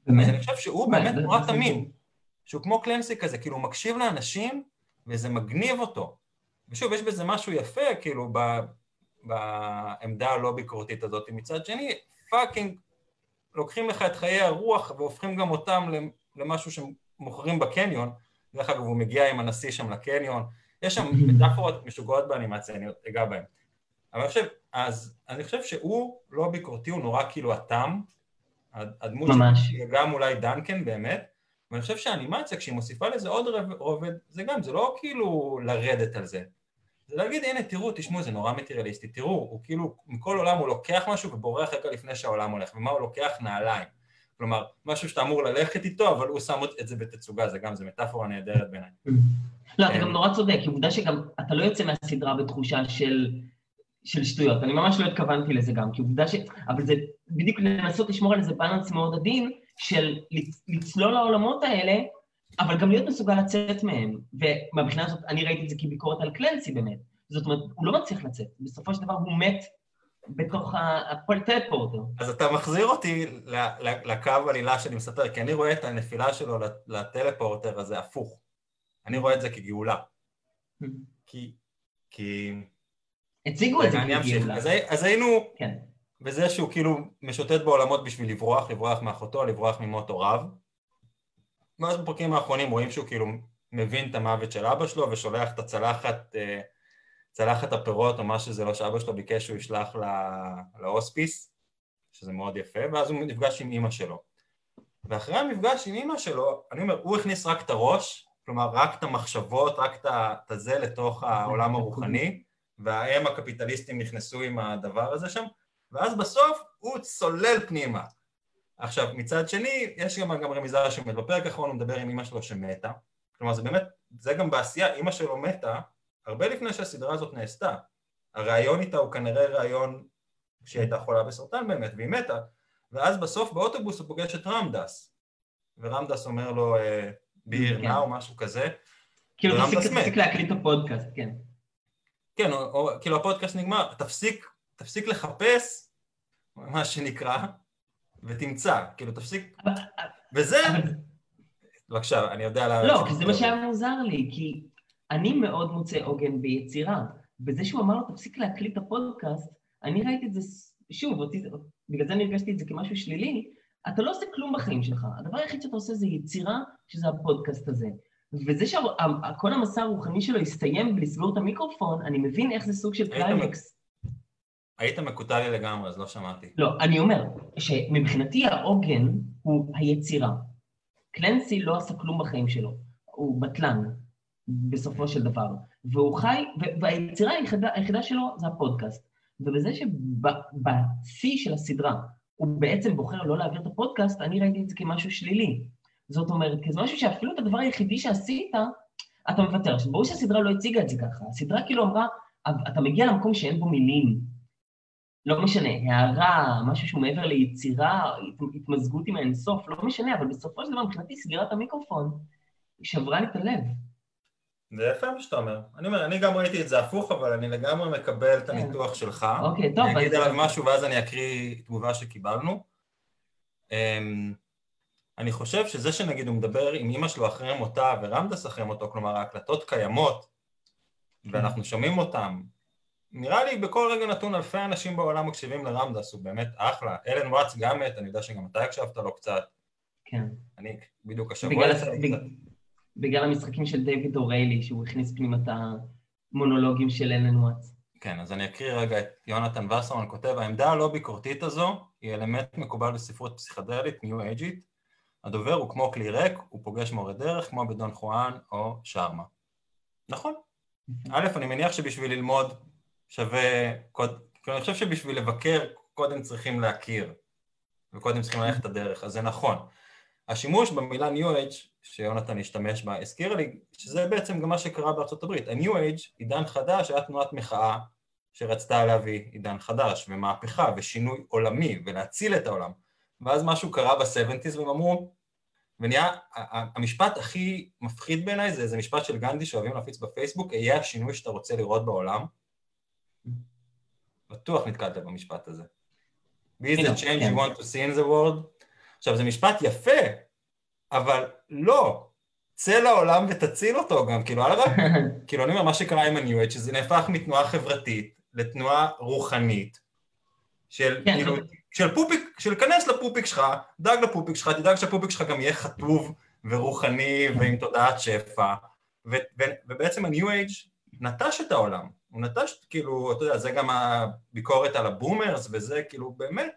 אז אני חושב שהוא באמת נורא תמים, שהוא כמו קלנסי כזה, כאילו הוא מקשיב לאנשים, וזה מגניב אותו. ושוב, יש בזה משהו יפה, כאילו, ב, בעמדה הלא ביקורתית הזאת. מצד שני, fucking, לוקחים לך את חיי הרוח והופכים גם אותם למשהו שמוכרים בקניון. דרך אגב, הוא מגיע עם הנשיא שם לקניון, יש שם [laughs] מטאפורות משוגעות באנימציה, אני אגע בהן. אבל אני חושב, אז אני חושב שהוא לא ביקורתי, הוא נורא כאילו התם, הדמות שלו, גם אולי דנקן באמת, ואני חושב שהאנימציה, כשהיא מוסיפה לזה עוד רובד, זה גם, זה לא כאילו לרדת על זה. זה להגיד, הנה, תראו, תשמעו, זה נורא מטריאליסטי, תראו, הוא כאילו, מכל עולם הוא לוקח משהו ובורח רגע לפני שהעולם הולך, ומה הוא לוקח? נעליים. כלומר, משהו שאתה אמור ללכת איתו, אבל הוא שם את זה בתצוגה, זה גם, זה מטאפורה נהדרת בעיניי. לא, אתה גם נורא צודק, כי עובדה שגם אתה לא יוצא מהסדרה בתחושה של, של שטויות. אני ממש לא התכוונתי לזה גם, כי עובדה ש... אבל זה בדיוק לנסות לשמור על איזה בלנס מאוד עדין של לצלול לעולמות האלה, אבל גם להיות מסוגל לצאת מהם. ומהבחינה הזאת, אני ראיתי את זה כביקורת על קלנסי באמת. זאת אומרת, הוא לא מצליח לצאת. בסופו של דבר הוא מת בתוך הטלפורטר. אז אתה מחזיר אותי לקו עלילה שאני מספר, כי אני רואה את הנפילה שלו לטלפורטר הזה הפוך. אני רואה את זה כגאולה. כי... כי... הציגו את זה כגאולה. אז, אז היינו כן. בזה שהוא כאילו משוטט בעולמות בשביל לברוח, לברוח מאחותו, לברוח ממות הוריו. ואז בפרקים האחרונים רואים שהוא כאילו מבין את המוות של אבא שלו ושולח את הצלחת, אה, צלחת הפירות או מה שזה לא שאבא שלו ביקש שהוא ישלח להוספיס, שזה מאוד יפה, ואז הוא נפגש עם אימא שלו. ואחרי המפגש עם אימא שלו, אני אומר, הוא הכניס רק את הראש, כלומר רק את המחשבות, רק את הזה לתוך העולם הרוחני, והאם הקפיטליסטים נכנסו עם הדבר הזה שם, ואז בסוף הוא צולל פנימה. עכשיו, מצד שני, יש גם, גם רמיזה שבאמת בפרק האחרון הוא מדבר עם אמא שלו שמתה, כלומר זה באמת, זה גם בעשייה, אמא שלו מתה הרבה לפני שהסדרה הזאת נעשתה. הראיון איתה הוא כנראה ראיון כשהיא הייתה חולה בסרטן באמת, והיא מתה, ואז בסוף באוטובוס הוא פוגש את רמדס, ורמדס אומר לו, אה, ביר נא או משהו כזה. כאילו תפסיק להקליט את הפודקאסט, כן. כן, או כאילו הפודקאסט נגמר, תפסיק, תפסיק לחפש, מה שנקרא, ותמצא, כאילו תפסיק, וזה, בבקשה, אני יודע... לא, כי זה מה שהיה מוזר לי, כי אני מאוד מוצא עוגן ביצירה, בזה שהוא אמר לו תפסיק להקליט את הפודקאסט, אני ראיתי את זה, שוב, אותי, בגלל זה אני הרגשתי את זה כמשהו שלילי, אתה לא עושה כלום בחיים שלך. הדבר היחיד שאתה עושה זה יצירה, שזה הפודקאסט הזה. וזה שכל המסע הרוחני שלו הסתיים בלסגור את המיקרופון, אני מבין איך זה סוג של קליימקס. היית מקוטע לי לגמרי, אז לא שמעתי. לא, אני אומר שמבחינתי העוגן הוא היצירה. קלנסי לא עשה כלום בחיים שלו, הוא בטלן, בסופו של דבר. והוא חי, והיצירה היחידה, היחידה שלו זה הפודקאסט. ובזה שבשיא של הסדרה הוא בעצם בוחר לא להעביר את הפודקאסט, אני ראיתי את זה כמשהו שלילי. זאת אומרת, כי זה משהו שאפילו את הדבר היחידי שעשית, אתה מוותר. עכשיו, ברור שהסדרה לא הציגה את זה ככה. הסדרה כאילו אמרה, אתה מגיע למקום שאין בו מילים. לא משנה, הערה, משהו שהוא מעבר ליצירה, התמזגות עם האינסוף, לא משנה, אבל בסופו של דבר מבחינתי סגירת המיקרופון, שברה לי את הלב. זה יפה מה שאתה אומר. אני אומר, אני גם ראיתי את זה הפוך, אבל אני לגמרי מקבל את כן. הניתוח שלך. אוקיי, טוב. אני אגיד עליו משהו ואז אני אקריא תגובה שקיבלנו. אמ, אני חושב שזה שנגיד הוא מדבר עם אימא שלו אחרי מותה ורמדס אחרי מותו, כלומר ההקלטות קיימות, ואנחנו שומעים אותן, נראה לי בכל רגע נתון אלפי אנשים בעולם מקשיבים לרמדס, הוא באמת אחלה. אלן וואטס גם מת, אני יודע שגם אתה הקשבת לו קצת. כן. אני בדיוק השבוע... בגלל, בגלל המשחקים של דיוויד אוריילי, שהוא הכניס פנימה את המונולוגים של אלן וואטס. כן, אז אני אקריא רגע את יונתן וסרמן כותב, העמדה הלא ביקורתית הזו היא אלמנט מקובל בספרות פסיכדלית, ניו אייג'ית. הדובר הוא כמו כלי ריק, הוא פוגש מורה דרך, כמו בדון חואן או שרמה. נכון. א', אני מניח שבשביל ללמוד שווה, קוד... אני חושב שבשביל לבקר קודם צריכים להכיר, וקודם צריכים ללכת את הדרך, אז זה נכון. השימוש במילה New Age, שיונתן השתמש בה, הזכיר לי שזה בעצם גם מה שקרה בארצות הברית. ה-New Age, עידן חדש, היה תנועת מחאה שרצתה להביא עידן חדש, ומהפכה, ושינוי עולמי, ולהציל את העולם. ואז משהו קרה ב-70's והם אמרו, ונהיה, המשפט הכי מפחיד בעיניי זה איזה משפט של גנדי שאוהבים להפיץ בפייסבוק, יהיה השינוי שאתה רוצה לראות בעולם. בטוח נתקלת במשפט הזה. Be the change you want to see in the world. עכשיו, זה משפט יפה, אבל לא. צא לעולם ותציל אותו גם, כאילו, על הרב, [laughs] כאילו, אני אומר, מה שקרה עם ה-New Age, שזה נהפך מתנועה חברתית לתנועה רוחנית, של, כן, כאילו, של פופיק, של כנס לפופיק שלך, דאג לפופיק שלך, תדאג שהפופיק שלך גם יהיה חטוב ורוחני ועם תודעת שפע, ו, ו, ובעצם ה-New Age נטש את העולם, הוא נטש, כאילו, אתה יודע, זה גם הביקורת על הבומרס וזה, כאילו, באמת,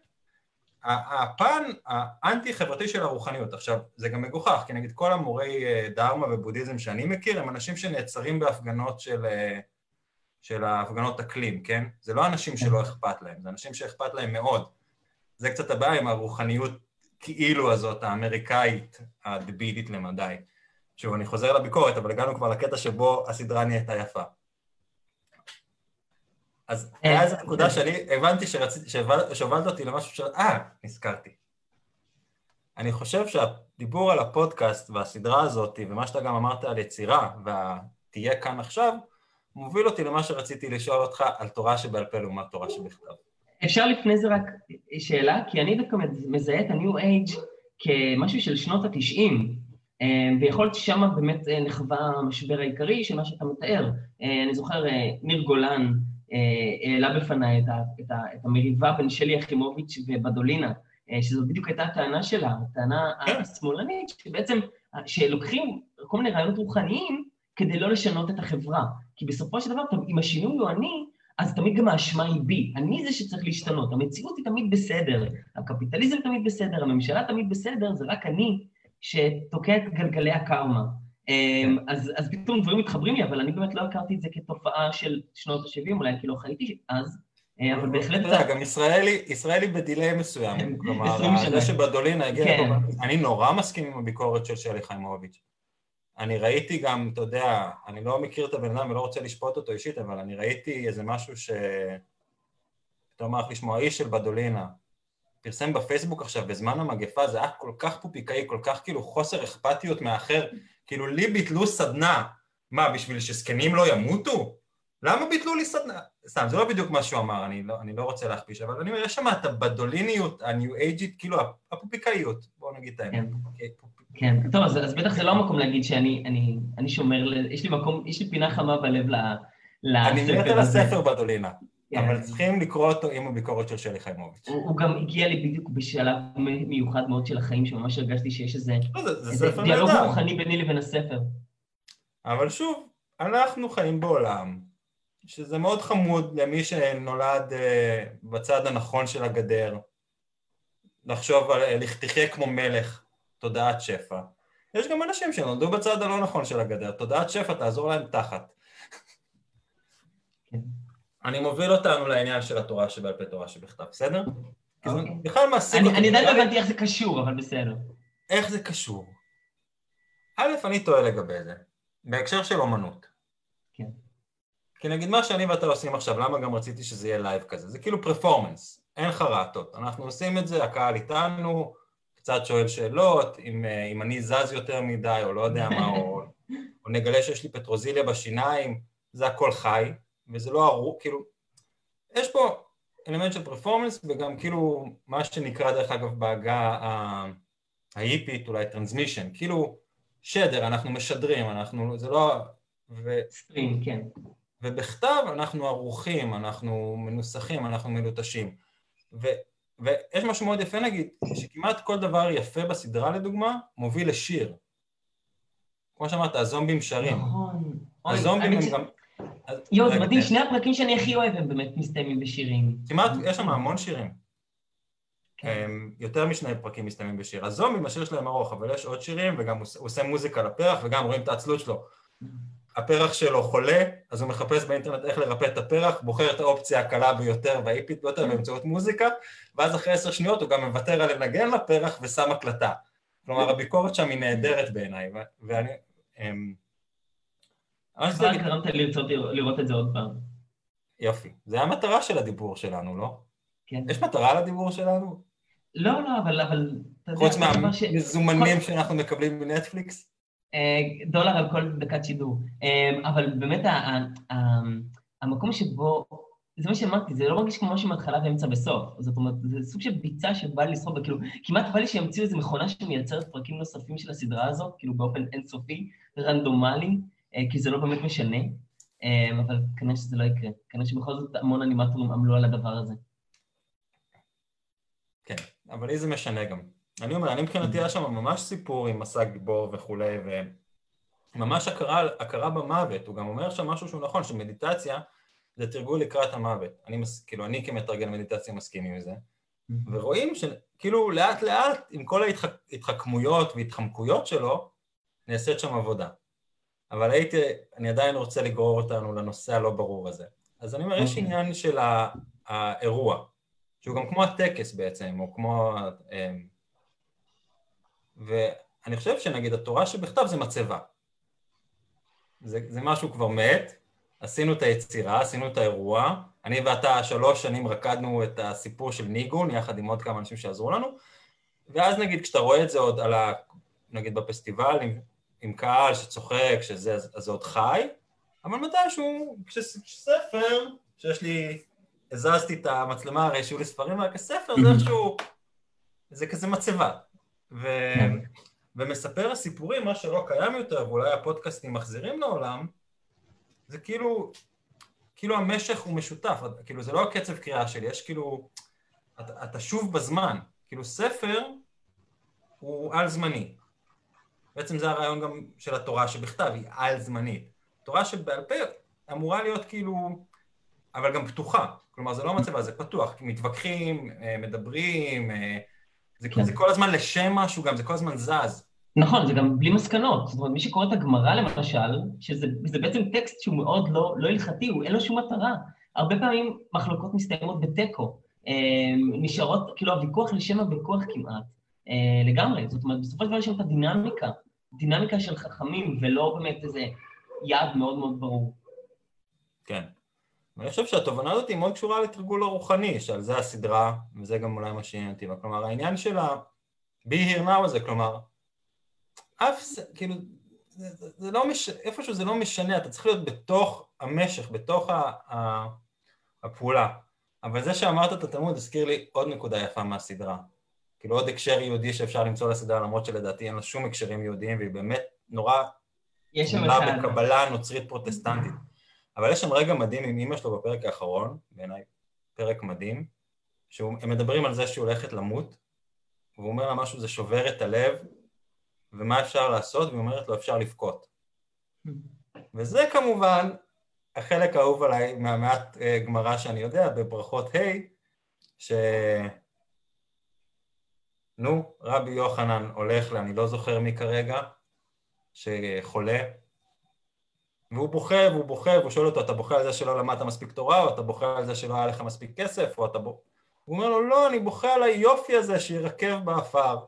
הפן האנטי-חברתי של הרוחניות, עכשיו, זה גם מגוחך, כי נגיד כל המורי אה, דרמה ובודהיזם שאני מכיר, הם אנשים שנעצרים בהפגנות של, אה, של ההפגנות אקלים, כן? זה לא אנשים שלא אכפת להם, זה אנשים שאכפת להם מאוד. זה קצת הבעיה עם הרוחניות כאילו הזאת, האמריקאית, הדבילית למדי. שוב, אני חוזר לביקורת, אבל הגענו כבר לקטע שבו הסדרה נהייתה יפה. אז אה, היה איזו נקודה. שאני הבנתי שהובלת אותי למשהו ש... אה, נזכרתי. אני חושב שהדיבור על הפודקאסט והסדרה הזאת, ומה שאתה גם אמרת על יצירה, והתהיה כאן עכשיו, מוביל אותי למה שרציתי לשאול אותך על תורה שבעל פה לעומת תורה שבכתב. אפשר לפני זה רק שאלה? כי אני דווקא מזהה את ה-New Age כמשהו של שנות התשעים, אה, ויכול להיות ששם באמת אה, נחווה המשבר העיקרי של מה שאתה מתאר. אני זוכר, ניר גולן, העלה בפניי את, את, את המריבה בין שלי יחימוביץ' ובדולינה, אה, שזו בדיוק הייתה הטענה שלה, הטענה כן. השמאלנית, שבעצם, שלוקחים כל מיני רעיונות רוחניים כדי לא לשנות את החברה. כי בסופו של דבר, אם השינוי הוא אני, אז תמיד גם האשמה היא בי. אני זה שצריך להשתנות. המציאות היא תמיד בסדר, הקפיטליזם תמיד בסדר, הממשלה תמיד בסדר, זה רק אני שתוקע את גלגלי הקרמה. אמ, אז, אז פתאום דברים מתחברים לי, אבל אני באמת לא הכרתי את זה כתופעה של שנות ה-70, אולי כי לא חייתי אז, אה, אבל בהחלט... אתה יודע, גם ישראלי, ישראלי בדיליי מסוים, כן, כלומר, זה שבדולינה הגיע... כן. אני נורא מסכים עם הביקורת של שלי חיימוביץ'. אני ראיתי גם, אתה יודע, אני לא מכיר את הבן אדם ולא רוצה לשפוט אותו אישית, אבל אני ראיתי איזה משהו ש... יותר מערך לשמוע, האיש של בדולינה, פרסם בפייסבוק עכשיו בזמן המגפה, זה היה כל כך פופיקאי, כל כך כאילו חוסר אכפתיות מהאחר, כאילו לי ביטלו סדנה, מה, בשביל שזקנים לא ימותו? למה ביטלו לי סדנה? סתם, זה לא בדיוק מה שהוא אמר, אני לא, אני לא רוצה להכפיש, אבל אני אומר, יש שם את הבדוליניות, הניו אייג'ית, כאילו הפופיקאיות, בואו נגיד את האמת. כן, אוקיי, כן. טוב, אז, אז בטח זה לא המקום להגיד שאני אני, אני שומר, יש לי מקום, יש לי פינה חמה בלב הזה. אני מת על הספר בדולינה. כן. אבל צריכים לקרוא אותו עם הביקורת של שלי חיימוביץ'. הוא, גם הגיע לי בדיוק בשלב מיוחד מאוד של החיים, שממש הרגשתי שיש איזה, לא, דיאלוג רוחני ביני לבין הספר. אבל שוב, אנחנו חיים בעולם שזה מאוד חמוד למי שנולד uh, בצד הנכון של הגדר, לחשוב על, תחיה כמו מלך, תודעת שפע. יש גם אנשים שנולדו בצד הלא נכון של הגדר, תודעת שפע תעזור להם תחת. אני מוביל אותנו לעניין של התורה שבעל פה תורה שבכתב, בסדר? כי זה אוקיי. בכלל מעסיק אותי. אני עדיין לא הבנתי איך זה קשור, אבל בסדר. איך זה קשור? א', אני טועה לגבי זה, בהקשר של אומנות. כן. כי נגיד מה שאני ואתה עושים עכשיו, למה גם רציתי שזה יהיה לייב כזה? זה כאילו פרפורמנס, אין חרטות. אנחנו עושים את זה, הקהל איתנו, קצת שואל שאלות, אם, אה, אם אני זז יותר מדי או לא יודע מה, או, [laughs] או נגלה שיש לי פטרוזיליה בשיניים, זה הכל חי, וזה לא ארוך, כאילו, יש פה אלמנט של פרפורמנס וגם כאילו מה שנקרא דרך אגב בעגה ההיפית אולי transmission, כאילו שדר, אנחנו משדרים, אנחנו, זה לא... ו... סטרים, כן. ובכתב אנחנו ערוכים, אנחנו מנוסחים, אנחנו מלוטשים. ו, ויש משהו מאוד יפה נגיד, שכמעט כל דבר יפה בסדרה לדוגמה, מוביל לשיר. כמו שאמרת, הזומבים שרים. נכון. הזומבים הם גם... יואו, זה מדהים, שני הפרקים שאני הכי אוהב הם באמת מסתיימים בשירים. כמעט, יש שם המון שירים. כן. יותר משני פרקים מסתיימים בשיר. הזומבים, השיר שלהם ארוך, אבל יש עוד שירים, וגם הוא עושה מוזיקה לפרח, וגם רואים את העצלות שלו. הפרח שלו חולה, אז הוא מחפש באינטרנט איך לרפא את הפרח, בוחר את האופציה הקלה ביותר והאיפית ביותר באמצעות מוזיקה, ואז אחרי עשר שניות הוא גם מוותר על לנגן לפרח ושם הקלטה. כלומר, הביקורת שם היא נהדרת בעיניי, ואני... אמ, כבר גרמת לרצות לראות את זה עוד פעם. יופי. זה המטרה של הדיבור שלנו, לא? כן. יש מטרה לדיבור שלנו? לא, לא, אבל... חוץ מהמזומנים שאנחנו מקבלים מנטפליקס? אה, דולר על כל דקת שידור. אה, אבל באמת המקום שבו, זה מה שאמרתי, זה לא מרגיש כמו משהו מההתחלה ואמצע וסוף. זאת אומרת, זה סוג של ביצה שבא לי לשרוד, כאילו, כמעט בא לי שימציאו איזו מכונה שמייצרת פרקים נוספים של הסדרה הזאת, כאילו באופן אינסופי, רנדומלי, כי זה לא באמת משנה, אבל כנראה שזה לא יקרה. כנראה שבכל זאת המון אנימטורים עמלו על הדבר הזה. כן, אבל לי זה משנה גם. אני אומר, אני מבחינתי היה שם ממש סיפור עם מסע גיבור וכולי, וממש הכרה, הכרה במוות, הוא גם אומר שם משהו שהוא נכון, שמדיטציה זה תרגול לקראת המוות. אני, מס, כאילו, אני כמתרגל מדיטציה מסכים עם זה, ורואים שכאילו לאט לאט, עם כל ההתחכמויות והתחמקויות שלו, נעשית שם עבודה. אבל הייתי, אני עדיין רוצה לגרור אותנו לנושא הלא ברור הזה. אז אני אומר, יש אוקיי. עניין של האירוע, שהוא גם כמו הטקס בעצם, או כמו... אמ, ואני חושב שנגיד התורה שבכתב זה מצבה. זה, זה משהו כבר מת, עשינו את היצירה, עשינו את האירוע, אני ואתה שלוש שנים רקדנו את הסיפור של ניגון, יחד עם עוד כמה אנשים שעזרו לנו, ואז נגיד כשאתה רואה את זה עוד על ה... נגיד בפסטיבל עם, קהל שצוחק, שזה, אז זה עוד חי, אבל מתישהו, כשספר, שיש לי, הזזתי את המצלמה, הרי שיהיו לי ספרים רק הספר, זה [laughs] איכשהו, זה כזה מצבה. ו... כן. ומספר הסיפורים, מה שלא קיים יותר, ואולי הפודקאסטים מחזירים לעולם, זה כאילו, כאילו המשך הוא משותף, כאילו זה לא הקצב קריאה שלי, יש כאילו, אתה, אתה שוב בזמן, כאילו ספר הוא על-זמני. בעצם זה הרעיון גם של התורה שבכתב, היא על-זמנית. תורה שבעל פה אמורה להיות כאילו, אבל גם פתוחה. כלומר, זה לא מצבה, זה פתוח, מתווכחים, אה, מדברים, אה, זה, כן. זה כל הזמן לשם משהו גם, זה כל הזמן זז. נכון, זה גם בלי מסקנות. זאת אומרת, מי שקורא את הגמרא למשל, שזה בעצם טקסט שהוא מאוד לא, לא הלכתי, הוא אין לו שום מטרה. הרבה פעמים מחלוקות מסתיימות בתיקו. אה, נשארות, כאילו הוויכוח לשם הוויכוח כמעט. לגמרי. זאת אומרת, בסופו של דבר יש שם את הדינמיקה. דינמיקה של חכמים, ולא באמת איזה יעד מאוד מאוד ברור. כן. ואני חושב שהתובנה הזאת היא מאוד קשורה לתרגול הרוחני, שעל זה הסדרה, וזה גם אולי מה שעניין אותי. כלומר, העניין של ה-be here now הזה, כלומר, אף, כאילו, זה, זה, זה לא מש... איפשהו זה לא משנה, אתה צריך להיות בתוך המשך, בתוך ה, ה, הפעולה. אבל זה שאמרת את התלמוד הזכיר לי עוד נקודה יפה מהסדרה. כאילו עוד הקשר יהודי שאפשר למצוא לסדרה, למרות שלדעתי אין לה שום הקשרים יהודיים, והיא באמת נורא... יש שם אחד. בקבלה נוצרית פרוטסטנטית. אבל יש שם רגע מדהים עם אימא שלו בפרק האחרון, בעיניי פרק מדהים, שהם מדברים על זה שהיא הולכת למות, והוא אומר לה משהו, זה שובר את הלב, ומה אפשר לעשות, והיא אומרת לו, אפשר לבכות. וזה כמובן החלק האהוב עליי מהמעט uh, גמרא שאני יודע, בברכות ה', ש... נו, רבי יוחנן הולך לאני לא זוכר מי כרגע, שחולה, והוא בוכה והוא בוכה, והוא שואל אותו, אתה בוכה על זה שלא למדת מספיק תורה, או אתה בוכה על זה שלא היה לך מספיק כסף, או אתה בוכה... הוא אומר לו, לא, אני בוכה על היופי הזה שירקב באפר,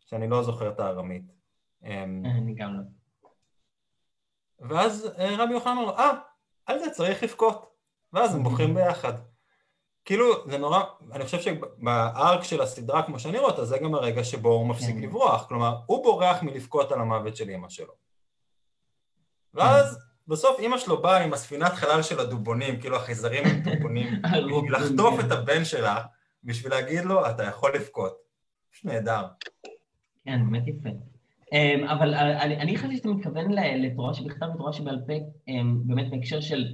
שאני לא זוכר את הארמית. אמ, אני גם לא. ואז אה, רבי יוחנן אומר אה, על זה צריך לבכות, ואז הם בוכים ביחד. כאילו, זה נורא, אני חושב שבארק של הסדרה, כמו שאני רואה אותה, זה גם הרגע שבו הוא מפסיק כן. לברוח. כלומר, הוא בורח מלבכות על המוות של אמא שלו. ואז בסוף אימא שלו באה עם הספינת חלל של הדובונים, כאילו החייזרים עם דובונים, [laughs] בשביל לחטוף את הבן שלה, בשביל להגיד לו, אתה יכול לבכות. פשוט נהדר. כן, באמת יפה. אמ, אבל אני, אני חשבתי שאתה מתכוון לתורה שבכתב ותורה שבעל פה, אמ, באמת בהקשר של,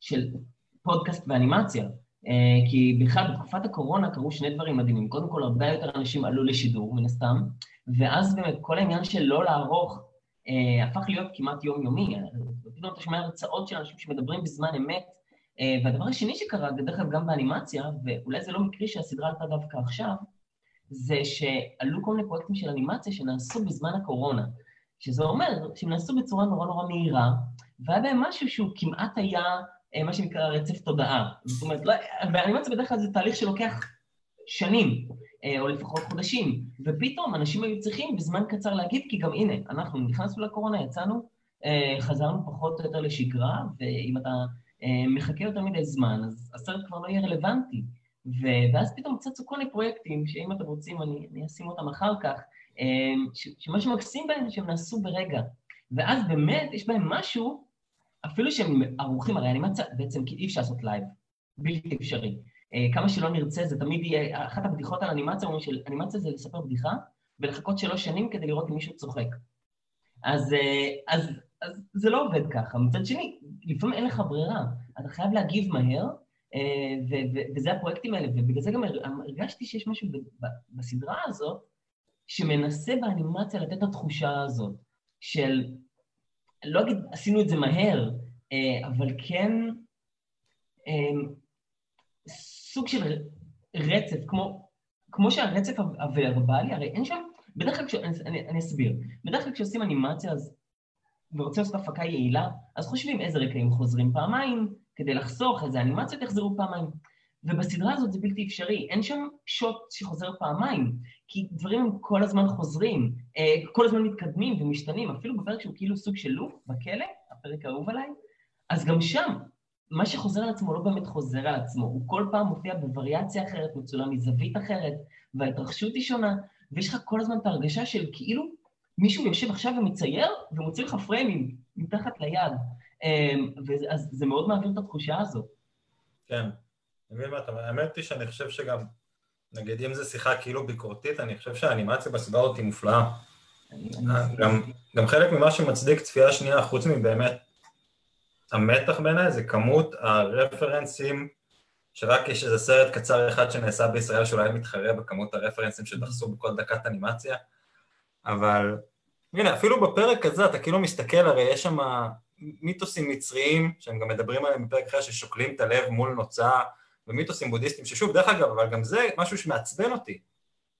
של פודקאסט ואנימציה. אה, כי בכלל בתקופת הקורונה קרו שני דברים מדהימים. קודם כל, הרבה יותר אנשים עלו לשידור, מן הסתם, ואז באמת כל העניין של לא לערוך אה, הפך להיות כמעט יומיומי. פתאום אתה שומע הרצאות של אנשים שמדברים בזמן אמת, אה, והדבר השני שקרה, דרך אגב גם באנימציה, ואולי זה לא מקרי שהסדרה עלתה דווקא עכשיו, זה שעלו כל מיני פרויקטים של אנימציה שנעשו בזמן הקורונה, שזה אומר שהם נעשו בצורה נורא נורא מהירה, והיה בהם משהו שהוא כמעט היה אה, מה שנקרא רצף תודעה. זאת אומרת, לא, באנימציה בדרך כלל זה תהליך שלוקח שנים, אה, או לפחות חודשים, ופתאום אנשים היו צריכים בזמן קצר להגיב, כי גם הנה, אנחנו נכנסנו לקורונה, יצאנו, אה, חזרנו פחות או יותר לשגרה, ואם אתה מחכה יותר מדי זמן, אז הסרט כבר לא יהיה רלוונטי. ואז פתאום צצו כל מיני פרויקטים, שאם אתם רוצים אני, אני אשים אותם אחר כך, שמה שמקסים בהם שהם נעשו ברגע. ואז באמת יש בהם משהו אפילו שהם ערוכים, הרי אנימציה בעצם אי אפשר לעשות לייב, בלתי אפשרי. אה, כמה שלא נרצה, זה תמיד יהיה, אחת הבדיחות על אנימציה אומרים שאנימציה זה לספר בדיחה ולחכות שלוש שנים כדי לראות אם מישהו צוחק. אז, אה, אז, אז זה לא עובד ככה. מצד שני, לפעמים אין לך ברירה, אתה חייב להגיב מהר, אה, ו- ו- וזה הפרויקטים האלה, ובגלל זה גם הרגשתי שיש משהו בסדרה הזאת שמנסה באנימציה לתת את התחושה הזאת של לא אגיד עשינו את זה מהר, אה, אבל כן אה, סוג של רצף, כמו, כמו שהרצף הוורבלי, הרי אין שם, בדרך כלל, כש, אני, אני אסביר, בדרך כלל כשעושים אנימציה אז, ורוצים לעשות הפקה יעילה, אז חושבים איזה רקעים חוזרים פעמיים, כדי לחסוך איזה אנימציות יחזרו פעמיים. ובסדרה הזאת זה בלתי אפשרי, אין שם שוט שחוזר פעמיים, כי דברים כל הזמן חוזרים, אה, כל הזמן מתקדמים ומשתנים, אפילו בפרק שהוא כאילו סוג של לופ בכלא, הפרק האהוב עליי, אז גם שם, מה שחוזר על עצמו לא באמת חוזר על עצמו, הוא כל פעם מופיע בווריאציה אחרת, מצולם מזווית אחרת, וההתרחשות היא שונה, ויש לך כל הזמן את ההרגשה של כאילו מישהו יושב עכשיו ומצייר ומוציא לך פריימים מתחת ליד, אה, ואז זה מאוד מעביר את התחושה הזאת. כן. אני מבין מה אתה אומר. האמת היא שאני חושב שגם, נגיד אם זו שיחה כאילו ביקורתית, אני חושב שהאנימציה בסביבה הזאת היא מופלאה. גם, גם חלק ממה שמצדיק צפייה שנייה, חוץ מבאמת המתח בעיניי, זה כמות הרפרנסים, שרק יש איזה סרט קצר אחד שנעשה בישראל שאולי מתחרה בכמות הרפרנסים שדחסו בכל דקת אנימציה, אבל הנה, אפילו בפרק הזה אתה כאילו מסתכל, הרי יש שם מיתוסים מצריים, שהם גם מדברים עליהם בפרק אחר, ששוקלים את הלב מול נוצה, ומיתוסים בודהיסטים, ששוב, דרך אגב, אבל גם זה משהו שמעצבן אותי.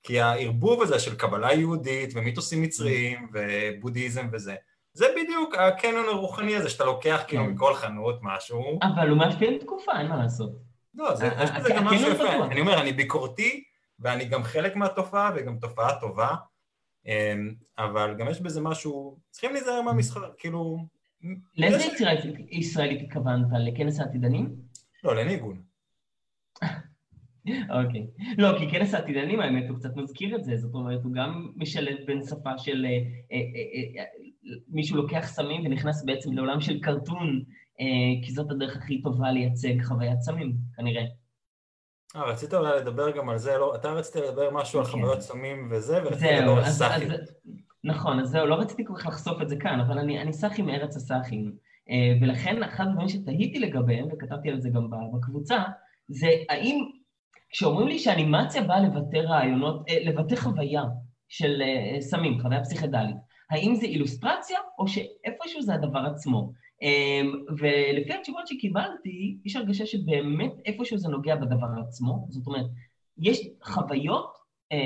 כי הערבוב הזה של קבלה יהודית ומיתוסים מצריים ובודהיזם וזה, זה בדיוק הקנון הרוחני הזה שאתה לוקח כאילו כן. מכל חנות משהו. אבל הוא מאפיין תקופה, אין מה לעשות. לא, זה, בזה גם משהו יפה. אני אומר, אני ביקורתי, ואני גם חלק מהתופעה, וגם תופעה טובה, אמ, אבל גם יש בזה משהו, צריכים להיזהר מהמשחק, כאילו... לאיזה יצירה ישראלית התכוונת? לכנס העתידנים? לא, לניגון. אוקיי. לא, כי כנס העתידנים האמת הוא קצת מזכיר את זה, זאת אומרת, הוא גם משלב בין שפה של... אה, אה, אה, מישהו לוקח סמים ונכנס בעצם לעולם של קרטון, כי זאת הדרך הכי טובה לייצג חוויית סמים, כנראה. אה, רצית אולי לדבר גם על זה, לא, אתה רצית לדבר משהו על כן. חוויות סמים וזה, ורצית לדבר על סאחים. נכון, אז זהו, לא רציתי כל כך לחשוף את זה כאן, אבל אני, אני סאחי מארץ הסאחים, ולכן אחד הדברים שתהיתי לגביהם, וכתבתי על זה גם בקבוצה, זה האם כשאומרים לי שאנימציה באה לבטא רעיונות, אה, לבטא חוויה של אה, סמים, חוויה פסיכדלית, האם זה אילוסטרציה או שאיפשהו זה הדבר עצמו? אמ, ולפי התשובות שקיבלתי, יש הרגשה שבאמת איפשהו זה נוגע בדבר עצמו, זאת אומרת, יש חוויות אה,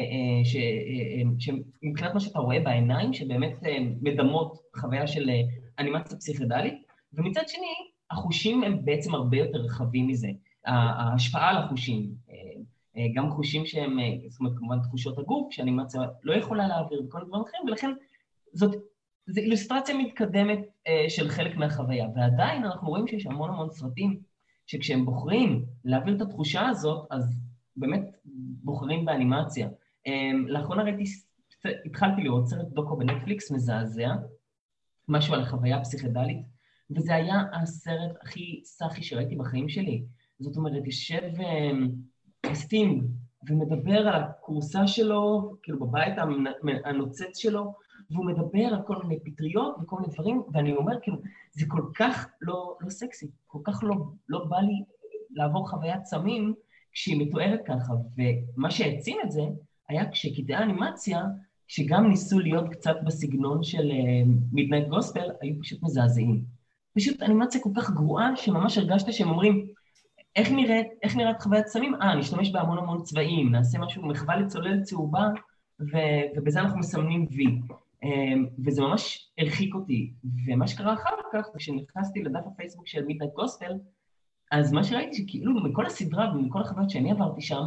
שמבחינת מה שאתה רואה בעיניים, שבאמת מדמות חוויה של אנימציה פסיכדלית, ומצד שני, החושים הם בעצם הרבה יותר רחבים מזה. ההשפעה על החושים, גם חושים שהם, אה, זאת אומרת, כמובן תחושות הגוף, שאנימציה לא יכולה להעביר וכל הדברים אחרים, ולכן זאת זו אילוסטרציה מתקדמת אה, של חלק מהחוויה, ועדיין אנחנו רואים שיש המון המון סרטים שכשהם בוחרים להעביר את התחושה הזאת, אז באמת בוחרים באנימציה. אה, לאחרונה ראיתי, התחלתי לראות סרט דוקו בנטפליקס מזעזע, משהו על החוויה הפסיכדלית, וזה היה הסרט הכי סאחי שראיתי בחיים שלי. זאת אומרת, יושב אה, סטינג ומדבר על הכורסה שלו, כאילו בבית הנוצץ שלו, והוא מדבר על כל מיני פטריות וכל מיני דברים, ואני אומר, כאילו, זה כל כך לא, לא סקסי, כל כך לא, לא בא לי לעבור חוויית סמים כשהיא מתוארת ככה. ומה שהעצים את זה היה כשקטעי האנימציה, שגם ניסו להיות קצת בסגנון של מידנייט uh, גוספל, היו פשוט מזעזעים. פשוט אנימציה כל כך גרועה, שממש הרגשת שהם אומרים, איך נראית, איך נראית חוויית סמים? אה, נשתמש בהמון המון צבעים, נעשה משהו, מחווה לצולל צהובה, ו, ובזה אנחנו מסמנים וי. אמ, וזה ממש הרחיק אותי. ומה שקרה אחר כך, כשנכנסתי לדף הפייסבוק של Midnight Gospel, אז מה שראיתי שכאילו מכל הסדרה ומכל החוויות שאני עברתי שם,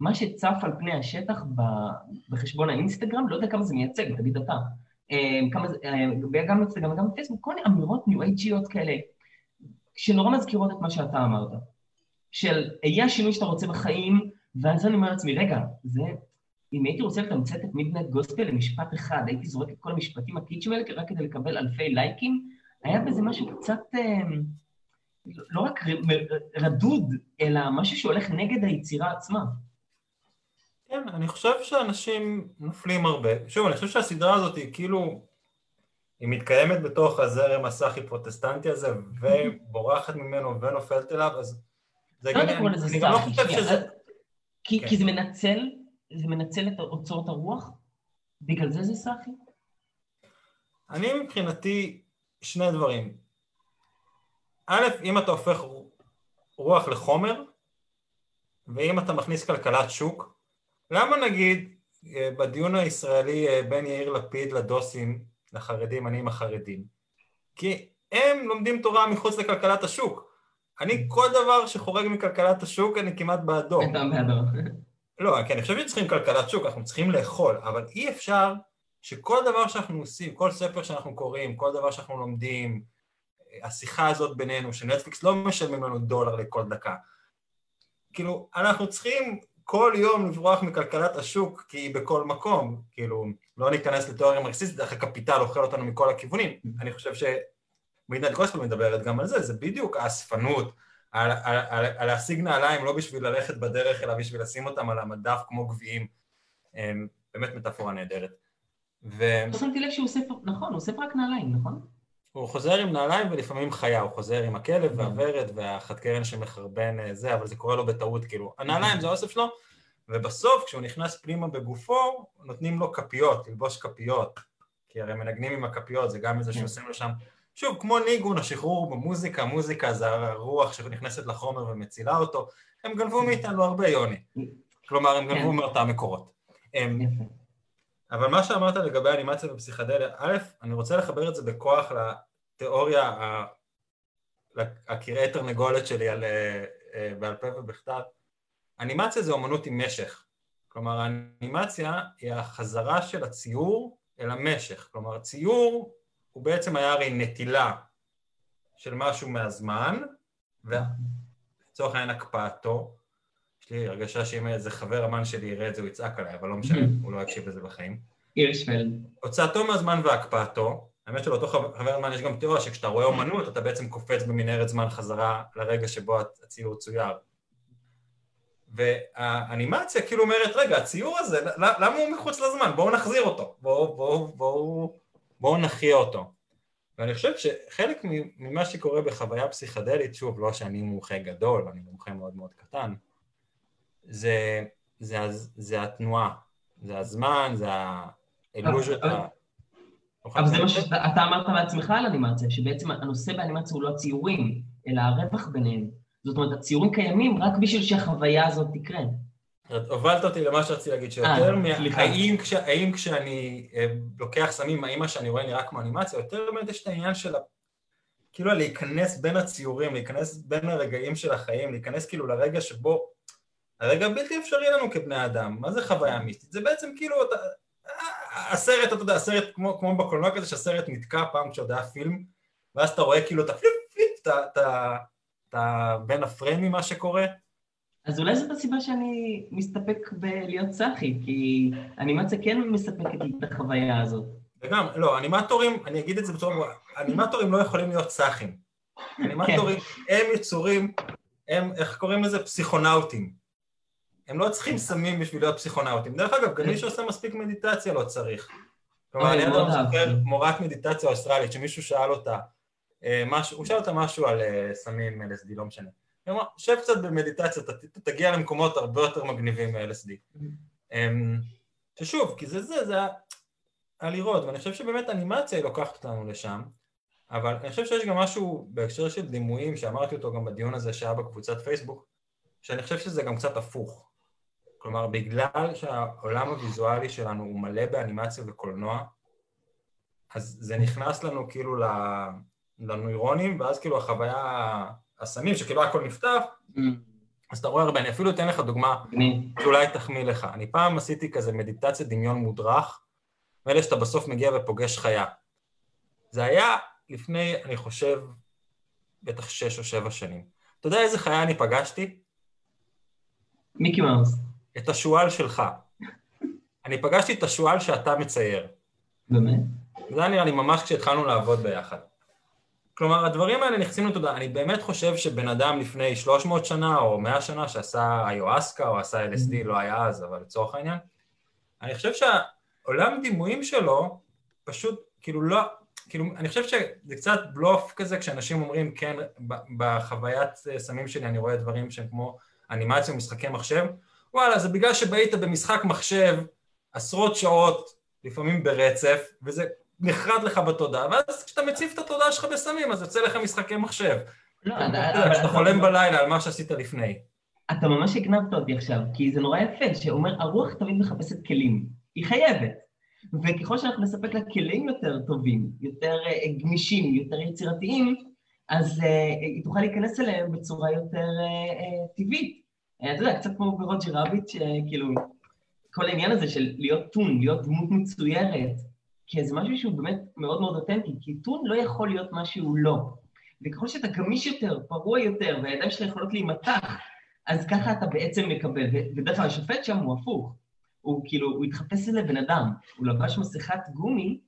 מה שצף על פני השטח בחשבון האינסטגרם, לא יודע כמה זה מייצג, תגיד אתה, אמ, כמה אה, גם באינסטגרם וגם בפייסבוק, כל מיני אמירות ניו אייג'יות כאלה, שנורא מזכירות את מה שאתה אמרת. של יהיה השינוי שאתה רוצה בחיים, ואז אני אומר לעצמי, רגע, זה אם הייתי רוצה לתמצת את Midnight Gospel למשפט אחד, הייתי זורק את כל המשפטים הקיצ'ים האלה רק כדי לקבל אלפי לייקים, היה בזה משהו קצת, אה, לא רק רדוד, אלא משהו שהולך נגד היצירה עצמה. כן, אני חושב שאנשים נופלים הרבה. שוב, אני חושב שהסדרה הזאת היא כאילו, היא מתקיימת בתוך הזרם הסאחי פרוטסטנטי הזה, ובורחת ממנו ונופלת אליו, אז זה גם... אני גם לא חושב שזה... כי כן. זה מנצל זה מנצל את אוצרות הרוח? בגלל זה זה סאחי? אני מבחינתי שני דברים. א', אם אתה הופך רוח לחומר, ואם אתה מכניס כלכלת שוק, למה נגיד אה, בדיון הישראלי אה, בין יאיר לפיד לדוסים, לחרדים, אני עם החרדים? כי הם לומדים תורה מחוץ לכלכלת השוק. אני כל דבר שחורג מכלכלת השוק, אני כמעט בעדו. אתה בעדו. לא, כי אני חושב שצריכים כלכלת שוק, אנחנו צריכים לאכול, אבל אי אפשר שכל דבר שאנחנו עושים, כל ספר שאנחנו קוראים, כל דבר שאנחנו לומדים, השיחה הזאת בינינו, שנטפליקס לא משלמים לנו דולר לכל דקה. כאילו, אנחנו צריכים כל יום לברוח מכלכלת השוק, כי היא בכל מקום. כאילו, לא ניכנס לתיאוריה מרקסיסטית, איך הקפיטל אוכל אותנו מכל הכיוונים. אני חושב שמידנט גוספל מדברת גם על זה, זה בדיוק האספנות, על, על, על, על להשיג נעליים לא בשביל ללכת בדרך, אלא בשביל לשים אותם על המדף כמו גביעים. אמ, באמת מטאפורה נהדרת. ו... לא שמתי לב שהוא אוסף, נכון, הוא אוסף רק נעליים, נכון? הוא חוזר עם נעליים ולפעמים חיה, הוא חוזר עם הכלב והוורד והחד קרן שמחרבן אה, זה, אבל זה קורה לו בטעות, כאילו, הנעליים זה האוסף שלו, ובסוף כשהוא נכנס פנימה בגופו, נותנים לו כפיות, ללבוש כפיות, כי הרי מנגנים עם הכפיות, זה גם איזה כן. שעושים לו שם שוב, כמו ניגון, השחרור במוזיקה, מוזיקה זה הרוח שנכנסת לחומר ומצילה אותו, הם גנבו מאיתנו הרבה, יוני. כלומר, הם גנבו כן. מאותם מקורות. אבל מה שאמרת לגבי אנימציה ופסיכדליה, א', אני רוצה לחבר את זה בכוח לתיאוריה, הקרעי תרנגולת שלי על, אה, אה, בעל פה ובכתב. אנימציה זה אומנות עם משך. כלומר, האנימציה היא החזרה של הציור אל המשך. כלומר, ציור הוא בעצם היה הרי נטילה של משהו מהזמן, ולצורך העניין הקפאתו. יש לי הרגשה שאם איזה חבר אמן שלי יראה את זה הוא יצעק עליי, אבל לא משנה, הוא לא יקשיב לזה בחיים. הירשפלד. הוצאתו מהזמן והקפאתו, האמת שלאותו חבר אמן יש גם תיאוריה שכשאתה רואה אומנות אתה בעצם קופץ במנהרת זמן חזרה לרגע שבו הציור צויר. והאנימציה כאילו אומרת, רגע, הציור הזה, למה הוא מחוץ לזמן? בואו נחזיר אותו, בואו, בואו, בואו... בואו נחיה אותו. ואני חושב שחלק ממה שקורה בחוויה פסיכדלית, שוב, לא שאני מומחה גדול, אני מומחה מאוד מאוד קטן, זה, זה, זה התנועה, זה הזמן, זה האלוז'ות ה... אבל זה מה שאתה אמרת בעצמך על אנימציה, שבעצם הנושא באנימציה הוא לא הציורים, אלא הרווח ביניהם. זאת אומרת, הציורים קיימים רק בשביל שהחוויה הזאת תקרה. הובלת אותי למה שרציתי להגיד, שיותר מ... האם, כש... האם כשאני אה, לוקח סמים, האם מה שאני רואה נראה כמו אנימציה, יותר באמת יש את העניין של. כאילו להיכנס בין הציורים, להיכנס בין הרגעים של החיים, להיכנס כאילו לרגע שבו... הרגע בלתי אפשרי לנו כבני אדם, מה זה חוויה מיסטית? זה בעצם כאילו, אתה... הסרט, אתה יודע, הסרט כמו, כמו בקולנוע כזה, שהסרט נתקע פעם כשעוד היה פילם, ואז אתה רואה כאילו את ה flip flip, אתה בין הפריימים מה שקורה. אז אולי זאת הסיבה שאני מסתפק בלהיות צחי, כי אנימציה כן מספקת לי את החוויה הזאת. וגם, לא, אנימטורים, אני אגיד את זה בצורה ברורה, אנימטורים לא יכולים להיות צחים. אנימטורים הם יצורים, הם, איך קוראים לזה? פסיכונאוטים. הם לא צריכים סמים בשביל להיות פסיכונאוטים. דרך אגב, גם מי שעושה מספיק מדיטציה לא צריך. כלומר, אני עדיין זוכר מורת מדיטציה אוסטרלית, שמישהו שאל אותה, אה, הוא שאל אותה משהו על אה, סמים LSD, לא משנה. אמרה, שב קצת במדיטציה, תגיע למקומות הרבה יותר מגניבים מ-LSD. אמ, ששוב, כי זה זה, זה היה לראות, ואני חושב שבאמת אנימציה היא לוקחת אותנו לשם, אבל אני חושב שיש גם משהו בהקשר של דימויים, שאמרתי אותו גם בדיון הזה שהיה בקבוצת פייסבוק, שאני חושב שזה גם קצת הפוך. כלומר, בגלל שהעולם הוויזואלי שלנו הוא מלא באנימציה וקולנוע, אז זה נכנס לנו כאילו לנוירונים, ואז כאילו החוויה, הסמים, שכאילו הכל נפתח, mm. אז אתה רואה הרבה, אני אפילו אתן לך דוגמה שאולי תחמיא לך. אני פעם עשיתי כזה מדיטציה דמיון מודרך, ואלה שאתה בסוף מגיע ופוגש חיה. זה היה לפני, אני חושב, בטח שש או שבע שנים. אתה יודע איזה חיה אני פגשתי? מיקי מאוס. את השועל שלך. אני פגשתי את השועל שאתה מצייר. באמת? זה היה נראה לי ממש כשהתחלנו לעבוד ביחד. כלומר, הדברים האלה נכנסים לתודעה. אני באמת חושב שבן אדם לפני 300 שנה או 100 שנה שעשה איואסקה או עשה LSD, לא היה אז, אבל לצורך העניין, אני חושב שהעולם דימויים שלו פשוט, כאילו לא, כאילו, אני חושב שזה קצת בלוף כזה כשאנשים אומרים, כן, בחוויית סמים שלי אני רואה דברים שהם כמו אנימציה ומשחקי מחשב, וואלה, זה בגלל שבהית במשחק מחשב עשרות שעות, לפעמים ברצף, וזה נחרד לך בתודעה, ואז כשאתה מציף את התודעה שלך בסמים, אז יוצא לך משחקי מחשב. לא, אתה חולם בלילה על מה שעשית לפני. אתה ממש הגנבת אותי עכשיו, כי זה נורא יפה, שאומר, הרוח תמיד מחפשת כלים. היא חייבת. וככל שאנחנו נספק לה כלים יותר טובים, יותר אה, גמישים, יותר יצירתיים, אז uh, היא תוכל להיכנס אליהם בצורה יותר uh, טבעית. אתה יודע, קצת כמו ברוג'ר רביט, שכאילו, כל העניין הזה של להיות טון, להיות דמות מצוירת, כי זה משהו שהוא באמת מאוד מאוד אותנטי, כי טון לא יכול להיות מה שהוא לא. וככל שאתה גמיש יותר, פרוע יותר, והידיים שלך יכולות להימתח, אז ככה אתה בעצם מקבל. ובדרך כלל השופט שם הוא הפוך. הוא כאילו, הוא התחפש לבן אדם. הוא לבש מסכת גומי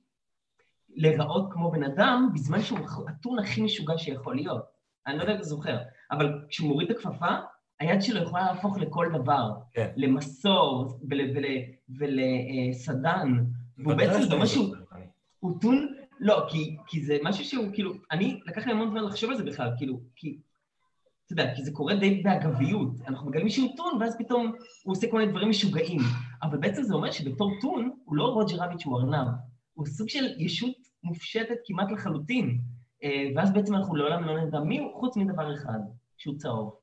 להיראות כמו בן אדם, בזמן שהוא הטון הכי משוגע שיכול להיות. אני לא יודע אם אתה זוכר, אבל כשהוא מוריד את הכפפה, היד שלו יכולה להפוך לכל דבר. כן. למסור ולסדן. והוא בעצם זה משהו, הוא טון, לא, כי, כי זה משהו שהוא כאילו, אני, לקח לי המון זמן לחשוב על זה בכלל, כאילו, כי, אתה יודע, כי זה קורה די באגביות, אנחנו מגלים שהוא טון, ואז פתאום הוא עושה כל מיני דברים משוגעים, אבל בעצם זה אומר שבתור טון, הוא לא רוג'ר רביט שהוא ארנב, הוא סוג של ישות מופשטת כמעט לחלוטין, אה, ואז בעצם אנחנו לעולם לא נדע מי הוא, חוץ מדבר אחד, שהוא צהוב.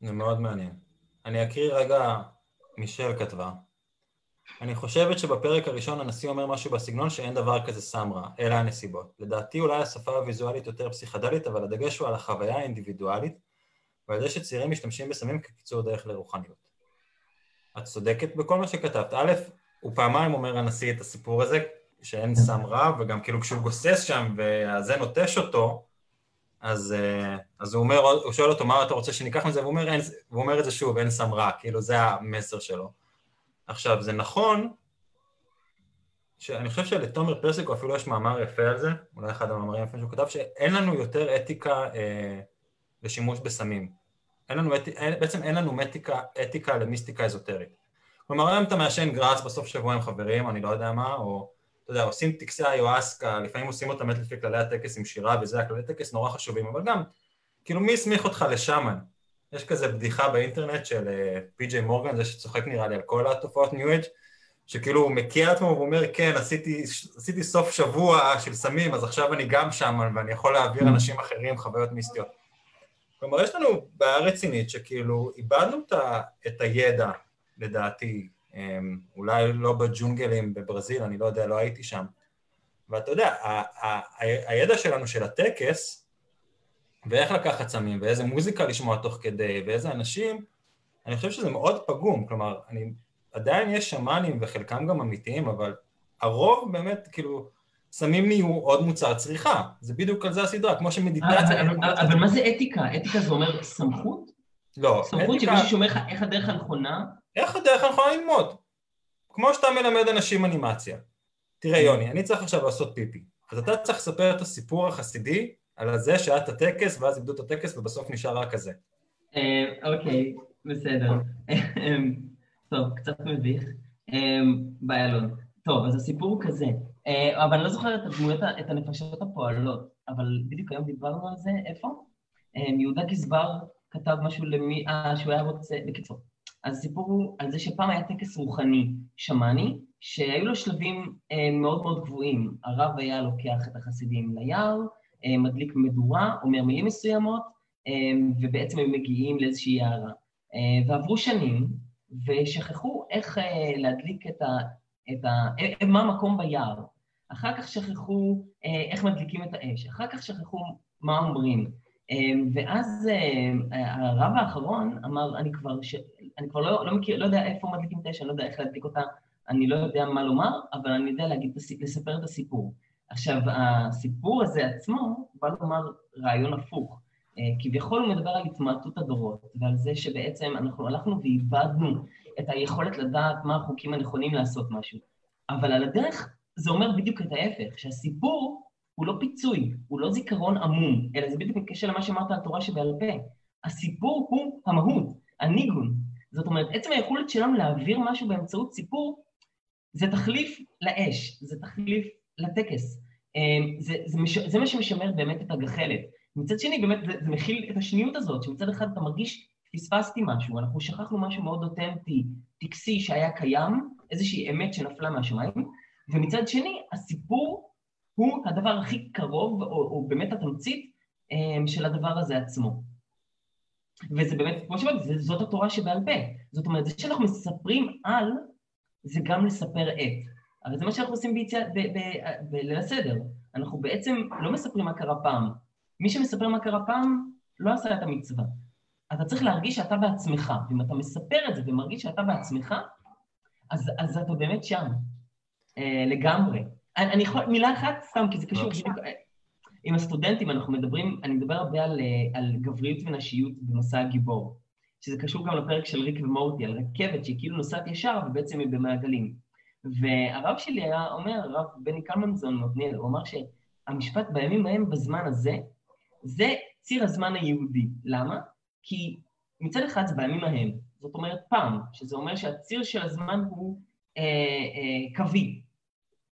זה מאוד מעניין. אני אקריא רגע, מישל כתבה. אני חושבת שבפרק הראשון הנשיא אומר משהו בסגנון שאין דבר כזה סם רע, אלא הנסיבות. לדעתי אולי השפה הוויזואלית יותר פסיכדלית, אבל הדגש הוא על החוויה האינדיבידואלית, ועל זה שצעירים משתמשים בסמים כקיצור דרך לרוחניות. את צודקת בכל מה שכתבת. א', הוא פעמיים אומר הנשיא את הסיפור הזה, שאין סם רע, וגם כאילו כשהוא גוסס שם והזה נוטש אותו, אז, אה, אז הוא אומר, הוא שואל אותו מה אתה רוצה שניקח מזה, והוא אומר, אין, והוא אומר את זה שוב, אין סם רע, כאילו זה המסר שלו. עכשיו, זה נכון, שאני חושב שלתומר פרסיקו אפילו יש מאמר יפה על זה, אולי אחד המאמרים היפים שהוא כתב, שאין לנו יותר אתיקה אה, לשימוש בסמים. אין לנו, אין, בעצם אין לנו מתיקה, אתיקה למיסטיקה אזוטרית. כלומר, היום אתה מעשן גראס בסוף שבוע עם חברים, אני לא יודע מה, או אתה יודע, עושים טקסי איואסקה, לפעמים עושים אותם לפי כללי הטקס עם שירה וזה, הכללי טקס נורא חשובים, אבל גם, כאילו מי הסמיך אותך לשאמן? יש כזה בדיחה באינטרנט של אה, פי.ג'יי מורגן, זה שצוחק נראה לי על כל התופעות ניו אג', שכאילו הוא מכיר עצמו ואומר, כן, עשיתי, עשיתי סוף שבוע של סמים, אז עכשיו אני גם שאמן ואני יכול להעביר mm. אנשים אחרים חוויות מיסטיות. כלומר, יש לנו בעיה רצינית שכאילו איבדנו את הידע, לדעתי, אמ, אולי לא בג'ונגלים בברזיל, אני לא יודע, לא הייתי שם. ואתה יודע, הידע שלנו של הטקס, ואיך לקחת סמים, ואיזה מוזיקה לשמוע תוך כדי, ואיזה אנשים, אני חושב שזה מאוד פגום. כלומר, אני עדיין יש שמאנים וחלקם גם אמיתיים, אבל הרוב באמת, כאילו, סמים נהיו עוד מוצר צריכה. זה בדיוק על זה הסדרה, כמו שמדיטציה... אבל מה זה אתיקה? אתיקה זה אומר סמכות? לא, סמכות שמישהו שאומר לך איך הדרך הנכונה? איך הדרך הנכונה ללמוד. כמו שאתה מלמד אנשים אנימציה. תראה יוני, אני צריך עכשיו לעשות פיפי. אז אתה צריך לספר את הסיפור החסידי על זה שהיה את הטקס, ואז איבדו את הטקס ובסוף נשאר רק כזה. אה, אוקיי, בסדר. טוב, קצת מביך. אה, באיילון. טוב, אז הסיפור הוא כזה. אה, אבל אני לא זוכר את הדמויות, את הנפשות הפועלות, אבל בדיוק היום דיברנו על זה, איפה? יהודה גזבר כתב משהו למי, אה, שהוא היה רוצה, בקיצור. אז הסיפור הוא על זה שפעם היה טקס רוחני שמאני, שהיו לו שלבים אה, מאוד מאוד גבוהים. הרב היה לוקח את החסידים ליער, אה, מדליק מדורה, אומר מילים מסוימות, אה, ובעצם הם מגיעים לאיזושהי יערה. אה, ועברו שנים, ושכחו איך אה, להדליק את ה... את ה אה, מה המקום ביער. אחר כך שכחו אה, איך מדליקים את האש, אחר כך שכחו מה אומרים. ואז אה, הרב האחרון אמר, אני כבר, ש... אני כבר לא, לא מכיר, לא יודע איפה מדליקים את האש, אני לא יודע איך להדליק אותה, אני לא יודע מה לומר, אבל אני יודע להגיד, לספר את הסיפור. עכשיו, הסיפור הזה עצמו בא לומר רעיון הפוך. אה, כביכול הוא מדבר על התמעטות הדורות, ועל זה שבעצם אנחנו הלכנו ואיבדנו את היכולת לדעת מה החוקים הנכונים לעשות משהו. אבל על הדרך זה אומר בדיוק את ההפך, שהסיפור הוא לא פיצוי, הוא לא זיכרון עמום, אלא זה בדיוק בקשר למה שאמרת על תורה שבעל פה. הסיפור הוא המהות, הניגון. זאת אומרת, עצם היכולת שלנו להעביר משהו באמצעות סיפור, זה תחליף לאש, זה תחליף לטקס. אמ, זה, זה, מש, זה מה שמשמר באמת את הגחלת. מצד שני, באמת, זה, זה מכיל את השניות הזאת, שמצד אחד אתה מרגיש, פספסתי משהו, אנחנו שכחנו משהו מאוד אותנטי, טקסי שהיה קיים, איזושהי אמת שנפלה מהשמיים, ומצד שני, הסיפור הוא הדבר הכי קרוב, או, או באמת התמצית אמ, של הדבר הזה עצמו. וזה באמת, כמו שאמרתי, זאת התורה שבעל פה. זאת אומרת, זה שאנחנו מספרים על, זה גם לספר את. אבל זה מה שאנחנו עושים ביציאה, בליל הסדר. אנחנו בעצם לא מספרים מה קרה פעם. מי שמספר מה קרה פעם, לא עשה את המצווה. אתה צריך להרגיש שאתה בעצמך, ואם אתה מספר את זה ומרגיש שאתה בעצמך, אז, אז אתה באמת שם, אה, לגמרי. אני, אני יכול, מילה אחת סתם, כי זה קשור בדיוק... עם הסטודנטים אנחנו מדברים, אני מדבר הרבה על, על גבריות ונשיות במסע הגיבור, שזה קשור גם לפרק של ריק ומורטי, על רכבת שהיא כאילו נוסעת ישר ובעצם היא במעגלים. והרב שלי היה אומר, הרב בני קלמנזון מעתניאל, הוא אמר שהמשפט בימים ההם בזמן הזה, זה ציר הזמן היהודי. למה? כי מצד אחד זה בימים ההם, זאת אומרת פעם, שזה אומר שהציר של הזמן הוא אה, אה, קווי,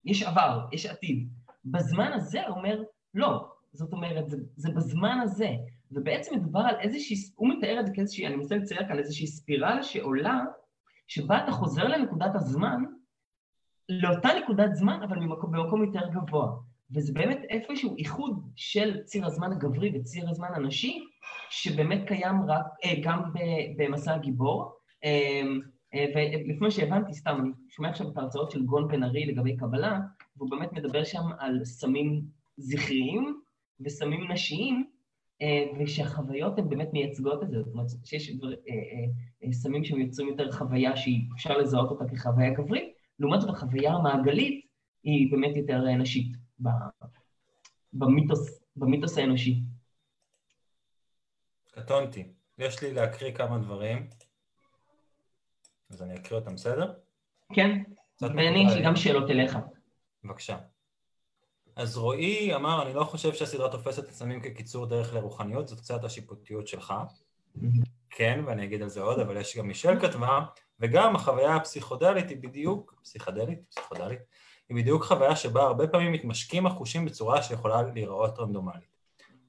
יש עבר, יש עתיד. בזמן הזה אומר, לא. זאת אומרת, זה, זה בזמן הזה. ובעצם מדובר על איזושהי, הוא מתאר את זה כאיזושהי, אני מנסה לצייר כאן איזושהי ספירלה שעולה, שבה אתה חוזר לנקודת הזמן, לאותה נקודת זמן, אבל במקום, במקום יותר גבוה. וזה באמת איפשהו איחוד של ציר הזמן הגברי וציר הזמן הנשי, שבאמת קיים רק, אה, גם במסע הגיבור. אה, אה, ולפני שהבנתי, סתם, אני שומע עכשיו את ההרצאות של גון בן ארי לגבי קבלה, והוא באמת מדבר שם על סמים זכריים וסמים נשיים, אה, ושהחוויות הן באמת מייצגות את זה, זאת אומרת שיש אה, סמים שהם יוצרים יותר חוויה שאפשר לזהות אותה כחוויה גברית, לעומת זאת החוויה המעגלית היא באמת יותר נשית במיתוס, במיתוס האנושי. קטונתי. יש לי להקריא כמה דברים. אז אני אקריא אותם, בסדר? כן, ואני יש לי גם שאלות אליך. בבקשה. אז רועי אמר, אני לא חושב שהסדרה תופסת את הסמים כקיצור דרך לרוחניות, זאת קצת השיפוטיות שלך. כן, ואני אגיד על זה עוד, אבל יש גם מישל כתבה, וגם החוויה הפסיכודלית היא בדיוק, פסיכדלית? פסיכודלית? היא בדיוק חוויה שבה הרבה פעמים מתמשקים החושים בצורה שיכולה להיראות רנדומלית.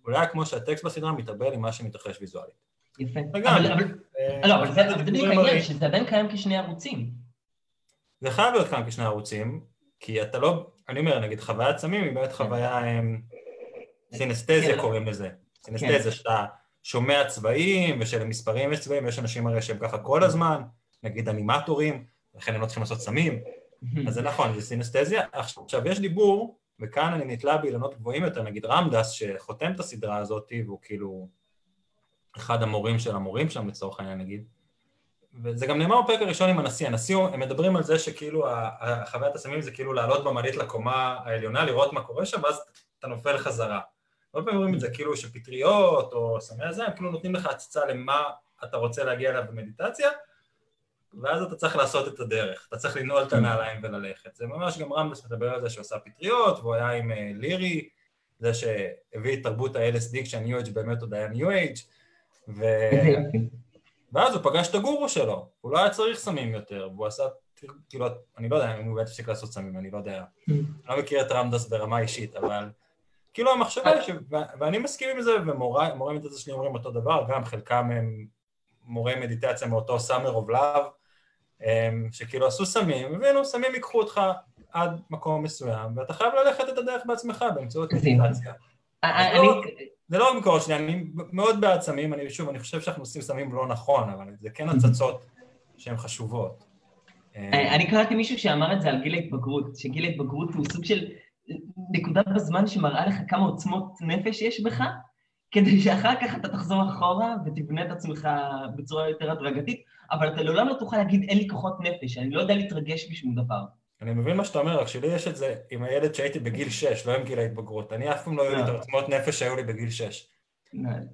אולי כמו שהטקסט בסדרה מתאבל עם מה שמתרחש ויזואלית. יפה. אבל, אבל, אה, לא, אבל זה בדיוק העניין, שזה עדיין קיים כשני ערוצים. זה חייב להיות קיים כשני ערוצים, כי אתה לא, אני אומר, נגיד חוויית סמים היא באמת כן. חוויה, אמ, סינסטזיה כן. קוראים לזה. סינסטזיה כן. שאתה שומע צבעים, ושלמספרים יש צבעים, ויש אנשים הרי שהם ככה כל הזמן, נגיד אנימטורים, לכן הם לא צריכים לעשות סמים. [laughs] אז זה נכון, זה סינסטזיה. עכשיו, יש דיבור, וכאן אני נתלה באילנות גבוהים יותר, נגיד רמדס, שחותם את הסדרה הזאת, והוא כאילו אחד המורים של המורים שם לצורך העניין נגיד, וזה גם נאמר בפרק הראשון עם הנשיא, הנשיא, הם מדברים על זה שכאילו חוויית הסמים זה כאילו לעלות במעלית לקומה העליונה, לראות מה קורה שם, ואז אתה נופל חזרה. הרבה פעמים אומרים את זה כאילו שפטריות או סמי הזה, הם כאילו נותנים לך הצצה למה אתה רוצה להגיע אליו במדיטציה, ואז אתה צריך לעשות את הדרך, אתה צריך לנעול את הנעליים וללכת. זה ממש גם רמבס מדבר על זה שהוא עשה פטריות, והוא היה עם אה, לירי, זה שהביא את תרבות ה-LSD כשהניו אייג' באמת עוד היה ניו אייג', ו... [laughs] ואז הוא פגש את הגורו שלו, הוא לא היה צריך סמים יותר, והוא עשה, כאילו, אני לא יודע אם הוא באמת הפסיק לעשות סמים, אני לא יודע, [laughs] אני לא מכיר את ראם דאס ברמה אישית, אבל כאילו המחשבה היא ש... ואני מסכים עם זה, ומורי מדיטציה שלי אומרים אותו דבר, גם חלקם הם מורי מדיטציה מאותו Summer of Love, שכאילו עשו סמים, הבינו, סמים ייקחו אותך עד מקום מסוים, ואתה חייב ללכת את הדרך בעצמך באמצעות מדיטציה. לא- זה לא המקור שלי, אני מאוד בעד סמים, אני שוב, אני חושב שאנחנו עושים סמים לא נכון, אבל זה כן הצצות שהן חשובות. אני קראתי מישהו שאמר את זה על גיל ההתבגרות, שגיל ההתבגרות הוא סוג של נקודה בזמן שמראה לך כמה עוצמות נפש יש בך, כדי שאחר כך אתה תחזור אחורה ותבנה את עצמך בצורה יותר הדרגתית, אבל אתה לעולם לא תוכל להגיד אין לי כוחות נפש, אני לא יודע להתרגש בשום דבר. אני מבין מה שאתה אומר, רק שלי יש את זה עם הילד שהייתי בגיל 6, לא עם גיל ההתבגרות. אני אף פעם לא היו לי את העוצמות נפש שהיו לי בגיל 6.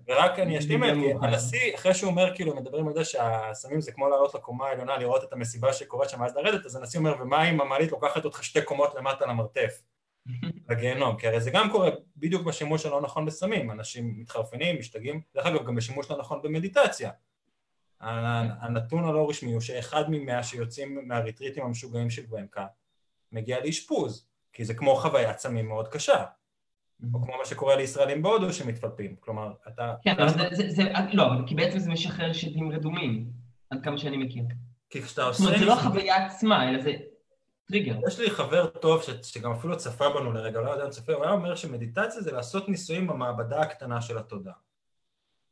ורק אני אשלים את זה, הנשיא, אחרי שהוא אומר, כאילו, מדברים על זה שהסמים זה כמו לעלות לקומה העליונה, לראות את המסיבה שקורית שם ואז לרדת, אז הנשיא אומר, ומה אם המעלית לוקחת אותך שתי קומות למטה למרתף, לגיהנום? כי הרי זה גם קורה בדיוק בשימוש הלא נכון בסמים, אנשים מתחרפנים, משתגעים, דרך אגב, גם בשימוש לא נכון במדיטציה. הנתון הלא רשמי הוא שאחד ממאה שיוצאים מהריטריטים המשוגעים של גוונקה מגיע לאשפוז, כי זה כמו חוויית סמים מאוד קשה. או כמו מה שקורה לישראלים בהודו שמתפלפים, כלומר, אתה... כן, אבל זה, זה, זה, לא, כי בעצם זה משחרר שדים רדומים, עד כמה שאני מכיר. כי כשאתה עושה... זאת אומרת, זה לא החוויה עצמה, אלא זה טריגר. יש לי חבר טוב ש, שגם אפילו צפה בנו לרגע, לא יודע אם צפה, הוא היה אומר שמדיטציה זה לעשות ניסויים במעבדה הקטנה של התודעה.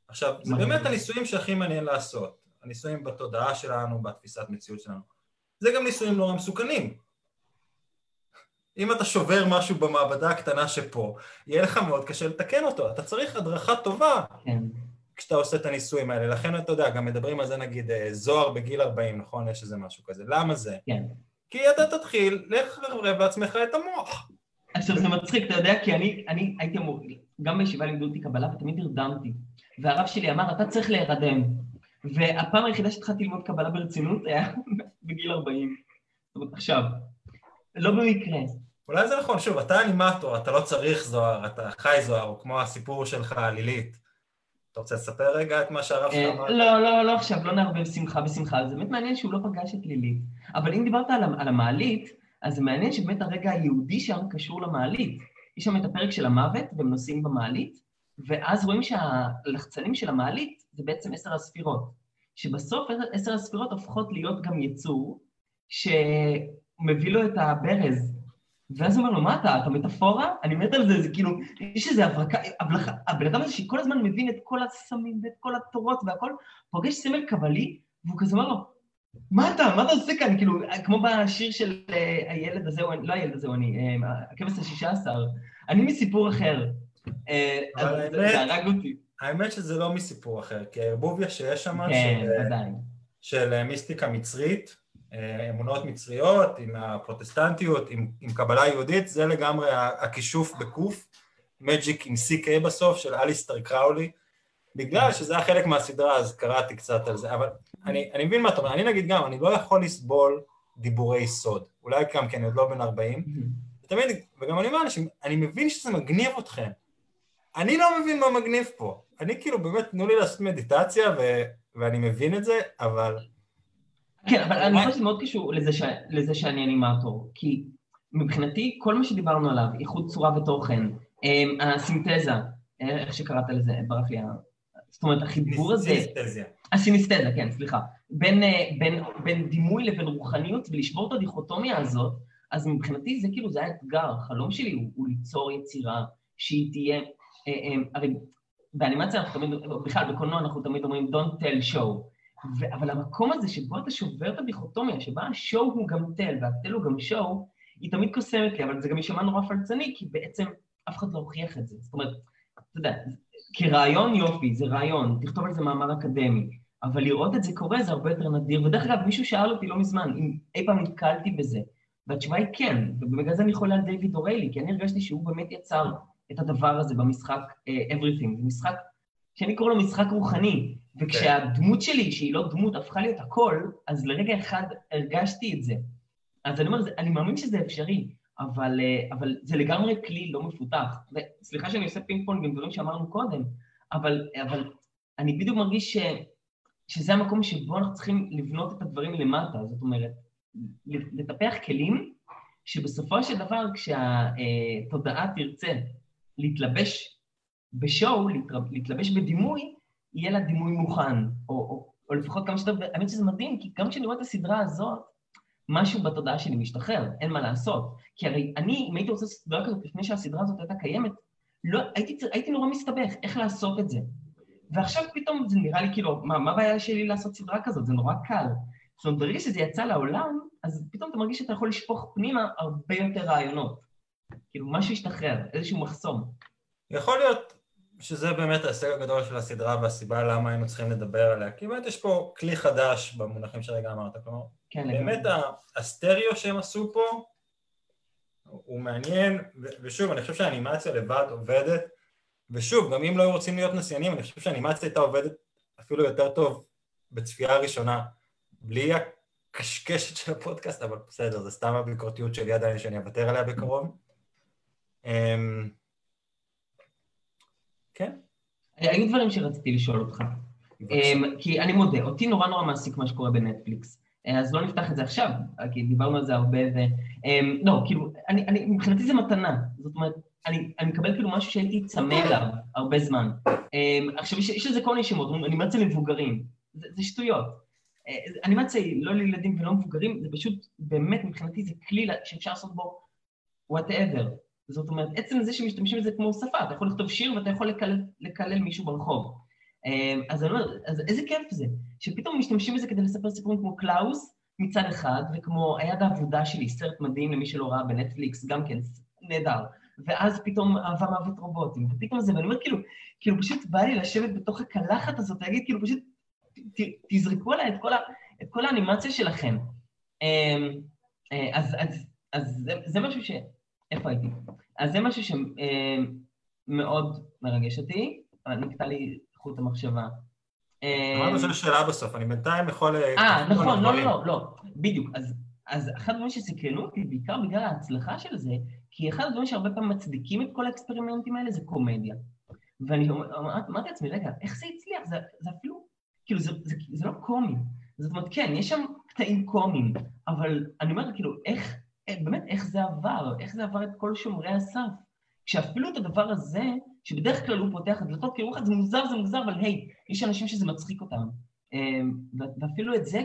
עכשיו, זה באמת הניסויים שהכי מעניין לעשות. הניסויים בתודעה שלנו, בתפיסת מציאות שלנו. זה גם ניסויים נורא מסוכנים. אם אתה שובר משהו במעבדה הקטנה שפה, יהיה לך מאוד קשה לתקן אותו. אתה צריך הדרכה טובה כן. כשאתה עושה את הניסויים האלה. לכן אתה יודע, גם מדברים על זה נגיד אה, זוהר בגיל 40, נכון? יש איזה משהו כזה. למה זה? כן. כי אתה תתחיל לחרב לעצמך את המוח. עכשיו זה מצחיק, אתה יודע, כי אני, אני הייתי אמור, גם בישיבה לימדו אותי קבלה ותמיד הרדמתי. והרב שלי אמר, אתה צריך להירדם. והפעם היחידה שהתחלתי ללמוד קבלה ברצינות היה [laughs] בגיל 40. זאת אומרת, עכשיו. לא במקרה. אולי זה נכון, שוב, אתה אנימטור, אתה לא צריך זוהר, אתה חי זוהר, כמו הסיפור שלך, לילית. אתה רוצה לספר רגע את מה שהרב שלך אמר? לא, לא, לא עכשיו, לא נערבב שמחה בשמחה, זה באמת מעניין שהוא לא פגש את לילית. אבל אם דיברת על, על המעלית, אז זה מעניין שבאמת הרגע היהודי שם קשור למעלית. יש שם את הפרק של המוות, והם נוסעים במעלית, ואז רואים שהלחצנים של המעלית זה בעצם עשר הספירות. שבסוף עשר הספירות הופכות להיות גם יצור, שמביא לו את הברז. ואז הוא אומר לו, מה אתה, אתה מטאפורה? אני מת על זה, זה כאילו, יש איזו הברקה, הבן אדם הזה שכל הזמן מבין את כל הסמים ואת כל התורות והכל, פוגש סמל קבלי, והוא כזה אומר לו, מה אתה, מה אתה עושה כאן? כאילו, כמו בשיר של uh, הילד הזה, או לא הילד הזה, או אני, uh, הכבש השישה עשר, אני מסיפור אחר. זה הרג אותי. האמת שזה לא מסיפור אחר, כי הערבוביה שיש שם, כן, של, של מיסטיקה מצרית, אה, אמונות מצריות, עם הפרוטסטנטיות, עם, עם קבלה יהודית, זה לגמרי הכישוף בקוף, מג'יק עם CK בסוף של אליסטר קראולי, בגלל שזה היה חלק מהסדרה, אז קראתי קצת על זה, אבל אני, אני מבין מה אתה אומר, אני נגיד גם, אני לא יכול לסבול דיבורי סוד, אולי גם כן, עוד לא בן 40, ותמיד, וגם אני אומר לאנשים, אני מבין שזה מגניב אתכם, אני לא מבין מה מגניב פה, אני כאילו באמת, תנו לי לעשות מדיטציה, ו, ואני מבין את זה, אבל כן, אבל אני חושב שזה מאוד קשור לזה, שאני אנימטור, כי מבחינתי כל מה שדיברנו עליו, איחוד צורה ותוכן, אמ, הסינתזה, איך שקראת לזה, ברח לי ה... זאת אומרת, החיבור הזה... סינסטזיה. הסינסטזה, כן, סליחה. בין, אה, בין, בין דימוי לבין רוחניות, ולשבור את הדיכוטומיה הזאת, אז מבחינתי זה כאילו, זה האתגר, החלום שלי הוא, הוא ליצור יצירה שהיא תהיה... אה, אה, הרי באנימציה אנחנו תמיד, בכלל, בקולנוע אנחנו תמיד אומרים Don't tell show. אבל המקום הזה שבו אתה שובר את הדיכוטומיה, שבה השואו הוא גם תל והתל הוא גם שואו, היא תמיד קוסמת לי, אבל זה גם יישמע נורא פלצני, כי בעצם אף אחד לא הוכיח את זה. זאת אומרת, אתה יודע, כרעיון יופי, זה רעיון, תכתוב על זה מאמר אקדמי, אבל לראות את זה קורה זה הרבה יותר נדיר. ודרך אגב, מישהו שאל אותי לא מזמן, אם אי פעם נתקלתי בזה, והתשובה היא כן, ובגלל זה אני חולה על דיוויד אוריילי, כי אני הרגשתי שהוא באמת יצר את הדבר הזה במשחק uh, Everything. משחק שאני קורא לו משחק רוחני, וכשהדמות שלי, שהיא לא דמות, הפכה להיות הכל, אז לרגע אחד הרגשתי את זה. אז אני אומר, אני מאמין שזה אפשרי, אבל, uh, אבל זה לגמרי כלי לא מפותח. וסליחה שאני עושה פינג פונג עם דברים שאמרנו קודם, אבל, אבל אני בדיוק מרגיש ש, שזה המקום שבו אנחנו צריכים לבנות את הדברים מלמטה, זאת אומרת, לטפח כלים שבסופו של דבר כשהתודעה תרצה להתלבש בשואו, להתלבש בדימוי, יהיה לה דימוי מוכן, או, או, או לפחות כמה שיותר, האמת שזה מדהים, כי גם כשאני רואה את הסדרה הזאת, משהו בתודעה שלי משתחרר, אין מה לעשות. כי הרי אני, אם הייתי רוצה סדרה כזאת לפני שהסדרה הזאת הייתה קיימת, לא, הייתי, הייתי נורא מסתבך, איך לעשות את זה. ועכשיו פתאום זה נראה לי כאילו, מה, מה הבעיה שלי לעשות סדרה כזאת? זה נורא קל. זאת אומרת, ברגע שזה יצא לעולם, אז פתאום אתה מרגיש שאתה יכול לשפוך פנימה הרבה יותר רעיונות. כאילו, משהו השתחרר, איזשהו מחסום. יכול להיות שזה באמת ההישג הגדול של הסדרה והסיבה למה היינו צריכים לדבר עליה. כי באמת יש פה כלי חדש במונחים שרגע אמרת, כלומר, כן, באמת הסטריאו שהם עשו פה הוא מעניין, ושוב, אני חושב שהאנימציה לבד עובדת, ושוב, גם אם לא היו רוצים להיות נסיינים, אני חושב שהאנימציה הייתה עובדת אפילו יותר טוב בצפייה הראשונה, בלי הקשקשת של הפודקאסט, אבל בסדר, זה סתם הביקורתיות שלי עדיין שאני אוותר עליה בקרוב. אמ, כן. היו דברים שרציתי לשאול אותך. אמ, כי אני מודה, אותי נורא נורא מעסיק מה שקורה בנטפליקס. אה, אז לא נפתח את זה עכשיו, כי דיברנו על זה הרבה ו... אמ, לא, כאילו, אני, אני, מבחינתי זה מתנה. זאת אומרת, אני, אני מקבל כאילו משהו שהייתי צמא אליו הרבה זמן. עכשיו, יש, יש לזה כל מיני שמות, אני זה למבוגרים. זה, זה שטויות. אה, אני זה לא לילדים ולא מבוגרים, זה פשוט, באמת, מבחינתי זה כלי שאפשר לעשות בו whatever. זאת אומרת, עצם זה שמשתמשים בזה כמו שפה, אתה יכול לכתוב שיר ואתה יכול לקלל, לקלל מישהו ברחוב. אמ, אז אני אומר, אז איזה כיף זה, שפתאום משתמשים בזה כדי לספר סיפורים כמו קלאוס מצד אחד, וכמו היד האבודה שלי, סרט מדהים למי שלא ראה בנטפליקס, גם כן, נהדר. ואז פתאום אהבה מוות רובוטים, ופתאום זה, ואני אומר כאילו, כאילו פשוט בא לי לשבת בתוך הקלחת הזאת, להגיד כאילו פשוט, ת, תזרקו עליי את כל, ה, את כל האנימציה שלכם. אמ, אה, אז, אז, אז זה, זה משהו ש... איפה הייתי? אז זה משהו שמאוד אה, מרגש אותי, נקטע לי חוט המחשבה. אמרנו שיש שאלה בסוף, אני בינתיים יכול... אה, אה נכון, לא, לא, לא, בדיוק. אז, אז אחד הדברים שסקרנו אותי, בעיקר בגלל ההצלחה של זה, כי אחד הדברים שהרבה פעמים מצדיקים את כל האקספרימנטים האלה זה קומדיה. ואני אמרתי לעצמי, רגע, איך זה הצליח? זה, זה אפילו, כאילו, זה, זה, זה לא קומי. זאת אומרת, כן, יש שם קטעים קומיים, אבל אני אומר, כאילו, איך, באמת, איך זה עבר? איך זה עבר את כל שומרי הסף? שאפילו את הדבר הזה, שבדרך כלל הוא פותח את דלתות, כי לך, זה מוזר, זה מוזר, אבל היי, יש אנשים שזה מצחיק אותם. אמ, ואפילו את זה,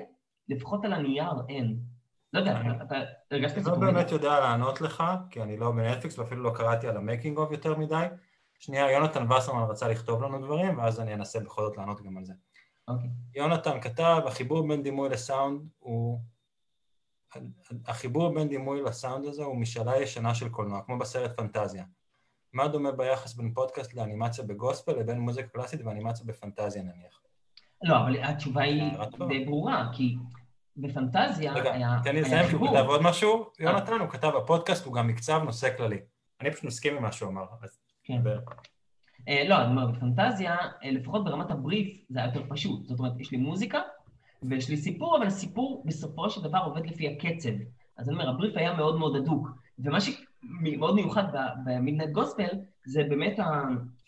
לפחות על הנייר, אין. לא יודע, אתה הרגשת את זה? אני לא באמת יודע לענות לך, כי אני לא בנטפליקס ואפילו לא קראתי על ה making of יותר מדי. שנייה, יונתן וסרמן רצה לכתוב לנו דברים, ואז אני אנסה בכל זאת לענות גם על זה. אוקיי. יונתן כתב, החיבור בין דימוי לסאונד הוא... החיבור בין דימוי לסאונד הזה הוא משאלה ישנה של קולנוע, כמו בסרט פנטזיה. מה דומה ביחס בין פודקאסט לאנימציה בגוספל לבין מוזיקה קלאסית ואנימציה בפנטזיה נניח? לא, אבל התשובה היא די ברורה, כי בפנטזיה רגע, היה... תן לי לסיים, כי הוא כתב עוד משהו, יונתן, הוא כתב בפודקאסט, הוא גם מקצב נושא כללי. אני פשוט מסכים עם מה שהוא אמר, אז... כן. אה, לא, אני אומר, בפנטזיה, אה, לפחות ברמת הבריף, זה היה יותר פשוט. זאת אומרת, יש לי מוזיקה ויש לי סיפור, אבל הסיפור בסופו של דבר עובד לפי הקצב. אז אני אומר, הבריף היה מאוד מאוד הדוק. ומה שמאוד מיוחד במידנט גוספל זה באמת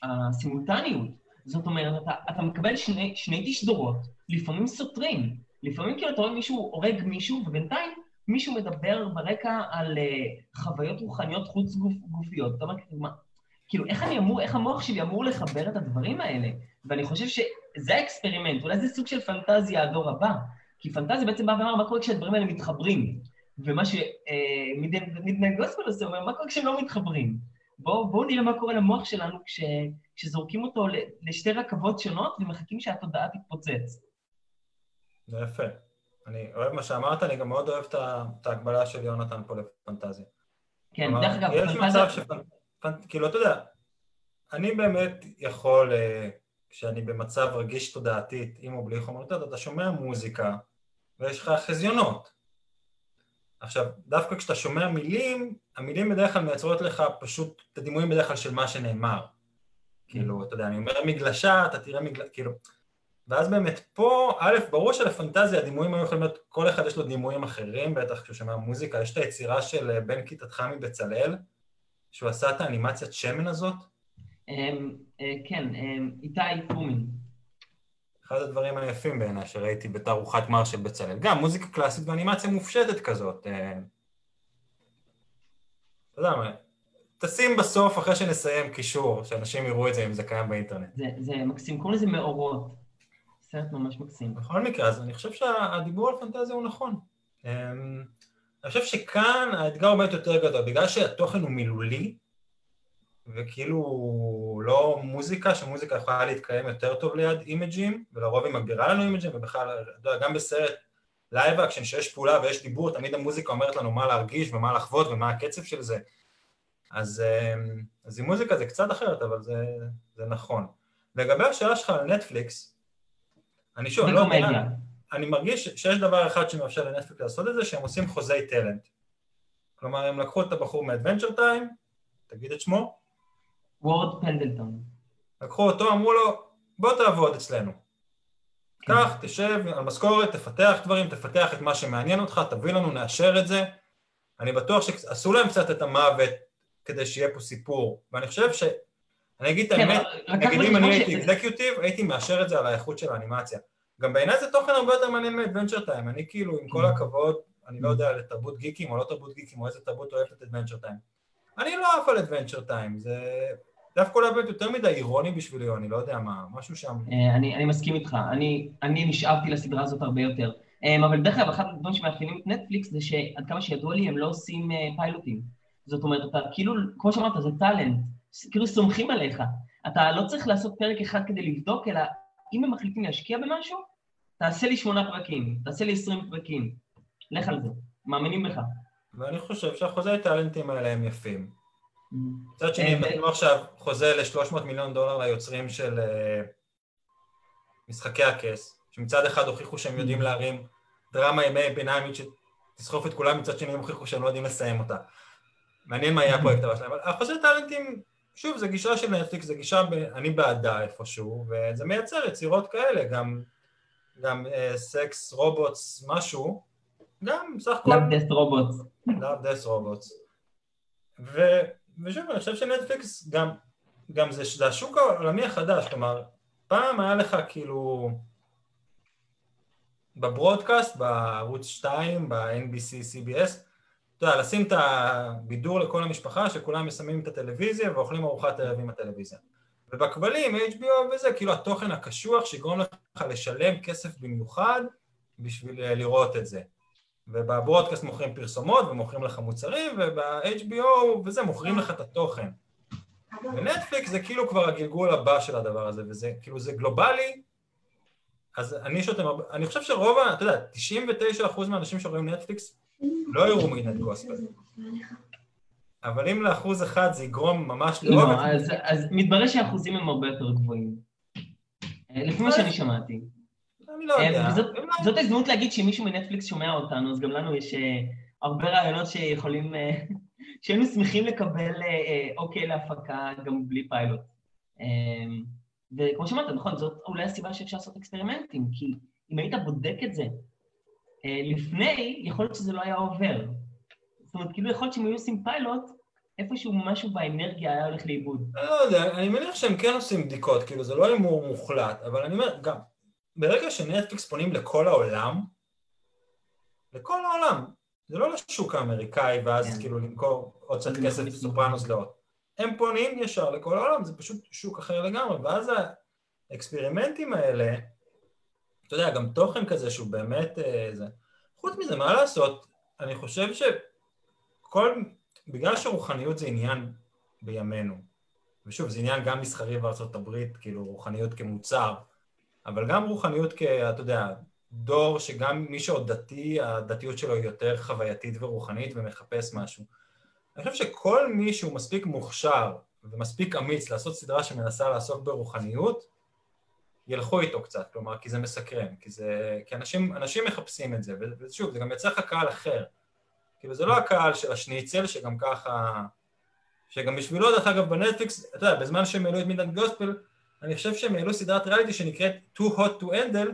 הסימולטניות. זאת אומרת, אתה, אתה מקבל שני, שני תשדורות, לפעמים סותרים. לפעמים כאילו אתה רואה מישהו הורג מישהו, ובינתיים מישהו מדבר ברקע על uh, חוויות רוחניות חוץ-גופיות. אתה אומר, מה, כאילו, איך אני אמור, איך המוח שלי אמור לחבר את הדברים האלה? ואני חושב שזה ה experiment, אולי זה סוג של פנטזיה הדור הבא. כי פנטזיה בעצם באה ואמר, מה קורה כשהדברים האלה מתחברים? ומה ש Midnight Gospel עושה, אומר, מה קורה כשהם לא מתחברים? בואו בוא נראה מה קורה למוח שלנו כש, כשזורקים אותו לשתי רכבות שונות ומחכים שהתודעה תתפוצץ. זה יפה. אני אוהב מה שאמרת, אני גם מאוד אוהב את ההגבלה של יונתן פה לפנטזיה. כן, דרך אגב, יש פנטזיה... מצב שפנטזיה, כאילו, אתה יודע, אני באמת יכול... Uh, כשאני במצב רגיש תודעתית, עם או בלי חומר אתה שומע מוזיקה ויש לך חזיונות. עכשיו, דווקא כשאתה שומע מילים, המילים בדרך כלל מייצרות לך פשוט את הדימויים בדרך כלל של מה שנאמר. כאילו, אתה יודע, אני אומר מגלשה, אתה תראה מגלשה, כאילו... ואז באמת פה, א', ברור שלפנטזיה הדימויים היו יכולים להיות, כל אחד יש לו דימויים אחרים, בטח כשהוא שומע מוזיקה, יש את היצירה של בן כיתתך מבצלאל, שהוא עשה את האנימציית שמן הזאת. אמ, אה, כן, אמ, איתי פומין. אחד הדברים היפים בעיניי שראיתי בתערוכת מר של בצלאל. גם מוזיקה קלאסית ואנימציה מופשטת כזאת. אה, אתה יודע מה, תשים בסוף, אחרי שנסיים, קישור, שאנשים יראו את זה אם זה קיים באינטרנט. זה, זה מקסים, קוראים לזה מאורות. סרט ממש מקסים. בכל מקרה, אז אני חושב שהדיבור על פנטזיה הוא נכון. אמ, אני חושב שכאן האתגר הוא באמת יותר גדול, בגלל שהתוכן הוא מילולי, וכאילו לא מוזיקה, שמוזיקה יכולה להתקיים יותר טוב ליד אימג'ים, ולרוב היא מגבירה לנו אימג'ים, ובכלל, אתה יודע, גם בסרט live action שיש פעולה ויש דיבור, תמיד המוזיקה אומרת לנו מה להרגיש ומה לחוות ומה הקצב של זה. אז, אמ, אז עם מוזיקה זה קצת אחרת, אבל זה, זה נכון. לגבי השאלה שלך על נטפליקס, אני שוב, לא יודע, אני מרגיש שיש דבר אחד שמאפשר לנטפליקס לעשות את זה, שהם עושים חוזי טלנט. כלומר, הם לקחו את הבחור מאדוונצ'ר טיים, תגיד את שמו. וורד פנדלטון. לקחו אותו, אמרו לו, בוא תעבוד אצלנו. כן. קח, תשב על משכורת, תפתח דברים, תפתח את מה שמעניין אותך, תביא לנו, נאשר את זה. אני בטוח שעשו להם קצת את המוות כדי שיהיה פה סיפור, ואני חושב ש... אני אגיד את כן, האמת, נגיד אם אני הייתי אקזקיוטיב, הייתי מאשר את זה על האיכות של האנימציה. גם בעיניי זה תוכן הרבה יותר מעניין מאדוונצ'ר טיים, אני כאילו, עם כל mm. הכבוד, אני לא יודע לתרבות גיקים או לא תרבות גיקים, או איזה תרבות אוהבת את אדוונצ'ר טיים. אני לא עף על אדוונצ'ר טיים, זה דווקא אולי באמת יותר מדי אירוני בשבילי, אני לא יודע מה, משהו שם. אה, אני, אני מסכים איתך, אני, אני נשאבתי לסדרה הזאת הרבה יותר. אה, אבל דרך אגב, אחד הדברים שמאפיינים את נטפליקס זה שעד כמה שידוע לי הם לא עושים אה, פיילוטים. זאת אומרת, אתה כאילו, כמו שאמרת, זה טאלנט, כאילו סומכים עליך. אתה לא צריך לעשות פרק אחד כדי לבדוק, אלא אם הם מחליטים להשקיע במשהו, תעשה לי שמונה פרקים, תעשה לי עשרים פרקים. לך על זה, מאמינים בך. ואני חושב שהחוזי הטאלנטים האלה הם יפים. Mm. מצד שני, הם נתנו עכשיו חוזה ל-300 מיליון דולר ליוצרים של אה, משחקי הכס, שמצד אחד הוכיחו שהם יודעים mm. להרים דרמה ימי ביניים שתסחוף את כולם, מצד שני הם הוכיחו שהם לא יודעים לסיים אותה. מעניין מה יהיה הפרויקט הבא שלהם, אבל החוזה טאלנטים, שוב, זו גישה של נטפליקס, זו גישה, ב, אני בעדה איפשהו, וזה מייצר יצירות כאלה, גם, גם uh, sex, robots, משהו, גם בסך הכל... Love Death Robots. Love Death Robots. ושוב, אני חושב שנטפליקס גם, גם זה, זה השוק העולמי החדש, כלומר, פעם היה לך כאילו... בברודקאסט, בערוץ 2, ב-NBC, CBS, אתה יודע, לשים את הבידור לכל המשפחה, שכולם מסיימים את הטלוויזיה ואוכלים ארוחת ערב עם הטלוויזיה. ובכבלים, HBO וזה, כאילו התוכן הקשוח שיגרום לך לשלם כסף במיוחד בשביל אה, לראות את זה. ובברודקאסט מוכרים פרסומות ומוכרים לך מוצרים, וב-HBO וזה, מוכרים לך את התוכן. ונטפליקס זה כאילו כבר הגלגול הבא של הדבר הזה, וזה כאילו זה גלובלי, אז אני שותם, אני חושב שרוב, אתה יודע, 99% מהאנשים שרואים נטפליקס לא יראו מידנט גוספל. אבל אם לאחוז אחד זה יגרום ממש לאהוב לא, אז, אז מתברר שהאחוזים הם הרבה יותר גבוהים. אה, לפי מה שאני שמעתי. לא יודע. אה, זאת ההזדמנות להגיד שאם מישהו מנטפליקס שומע אותנו, אז גם לנו יש אה, הרבה רעיונות שיכולים, [laughs] שהיינו שמחים לקבל אוקיי להפקה גם בלי פיילוט. וכמו שאמרת, נכון, זאת אולי הסיבה שאפשר לעשות אקספרימנטים, כי אם היית בודק את זה אה, לפני, יכול להיות שזה לא היה עובר. זאת אומרת, כאילו יכול להיות שהם היו עושים פיילוט, איפשהו משהו באנרגיה היה הולך לאיבוד. אני לא יודע, אני מניח שהם כן עושים בדיקות, כאילו זה לא הימור מוחלט, אבל אני אומר, גם, ברגע שנטפליקס פונים לכל העולם, לכל העולם, זה לא לשוק האמריקאי, ואז כן. כאילו למכור עוד קצת כסף וסופרנוס לעוד. הם פונים ישר לכל העולם, זה פשוט שוק אחר לגמרי, ואז האקספרימנטים האלה, אתה יודע, גם תוכן כזה שהוא באמת... אה, זה. חוץ מזה, מה לעשות? אני חושב שכל... בגלל שרוחניות זה עניין בימינו, ושוב, זה עניין גם מסחרי בארצות הברית, כאילו רוחניות כמוצר, אבל גם רוחניות כ... אתה יודע, דור שגם מי שעוד דתי, הדתיות שלו היא יותר חווייתית ורוחנית ומחפש משהו. אני חושב שכל מי שהוא מספיק מוכשר ומספיק אמיץ לעשות סדרה שמנסה לעסוק ברוחניות, ילכו איתו קצת, כלומר, כי זה מסקרן, כי זה... כי אנשים, אנשים מחפשים את זה, ושוב, זה גם יוצא לך קהל אחר. כאילו, זה לא הקהל של השניצל, שגם ככה... שגם בשבילו, דרך אגב, בנטפליקס, אתה יודע, בזמן שהם העלו את מידנט גוספל, אני חושב שהם העלו סדרת ריאליטי שנקראת Too Hot to Handle,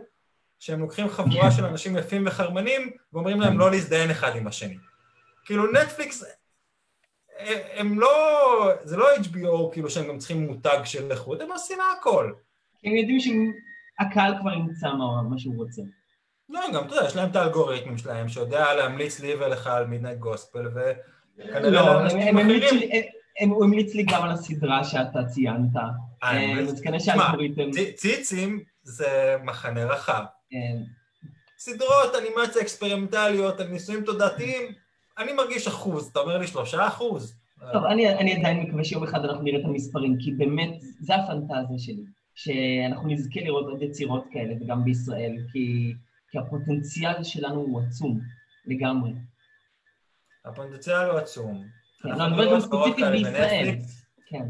שהם לוקחים חבורה של אנשים יפים וחרמנים, ואומרים להם לא להזדיין אחד עם השני. כאילו, נטפליקס, הם לא... זה לא HBO, כאילו, שהם גם צריכים מותג של איכות, הם עושים הכל. הם יודעים שהקהל כבר ימצא מה שהוא רוצה. לא, גם, אתה יודע, יש להם את האלגוריתמים שלהם, שיודע להמליץ לי ולך על מידנייט גוספל, וכנראה לא, לאנשים אחרים... הוא המליץ לי גם על הסדרה שאתה ציינת. אה, אה, אז כנראה שהאלגוריתם... ציצים זה מחנה רחב. כן. סדרות, אנימציה אקספרימנטליות, על ניסויים תודעתיים, אני מרגיש אחוז, אתה אומר לי שלושה אחוז? טוב, אני, אני עדיין מקווה שיום אחד אנחנו נראה את המספרים, כי באמת, זה הפנטזיה שלי, שאנחנו נזכה לראות עוד יצירות כאלה, וגם בישראל, כי, כי הפוטנציאל שלנו הוא עצום לגמרי. הפוטנציאל הוא עצום. כן, לא, אומר גם ספציפית בישראל. כן.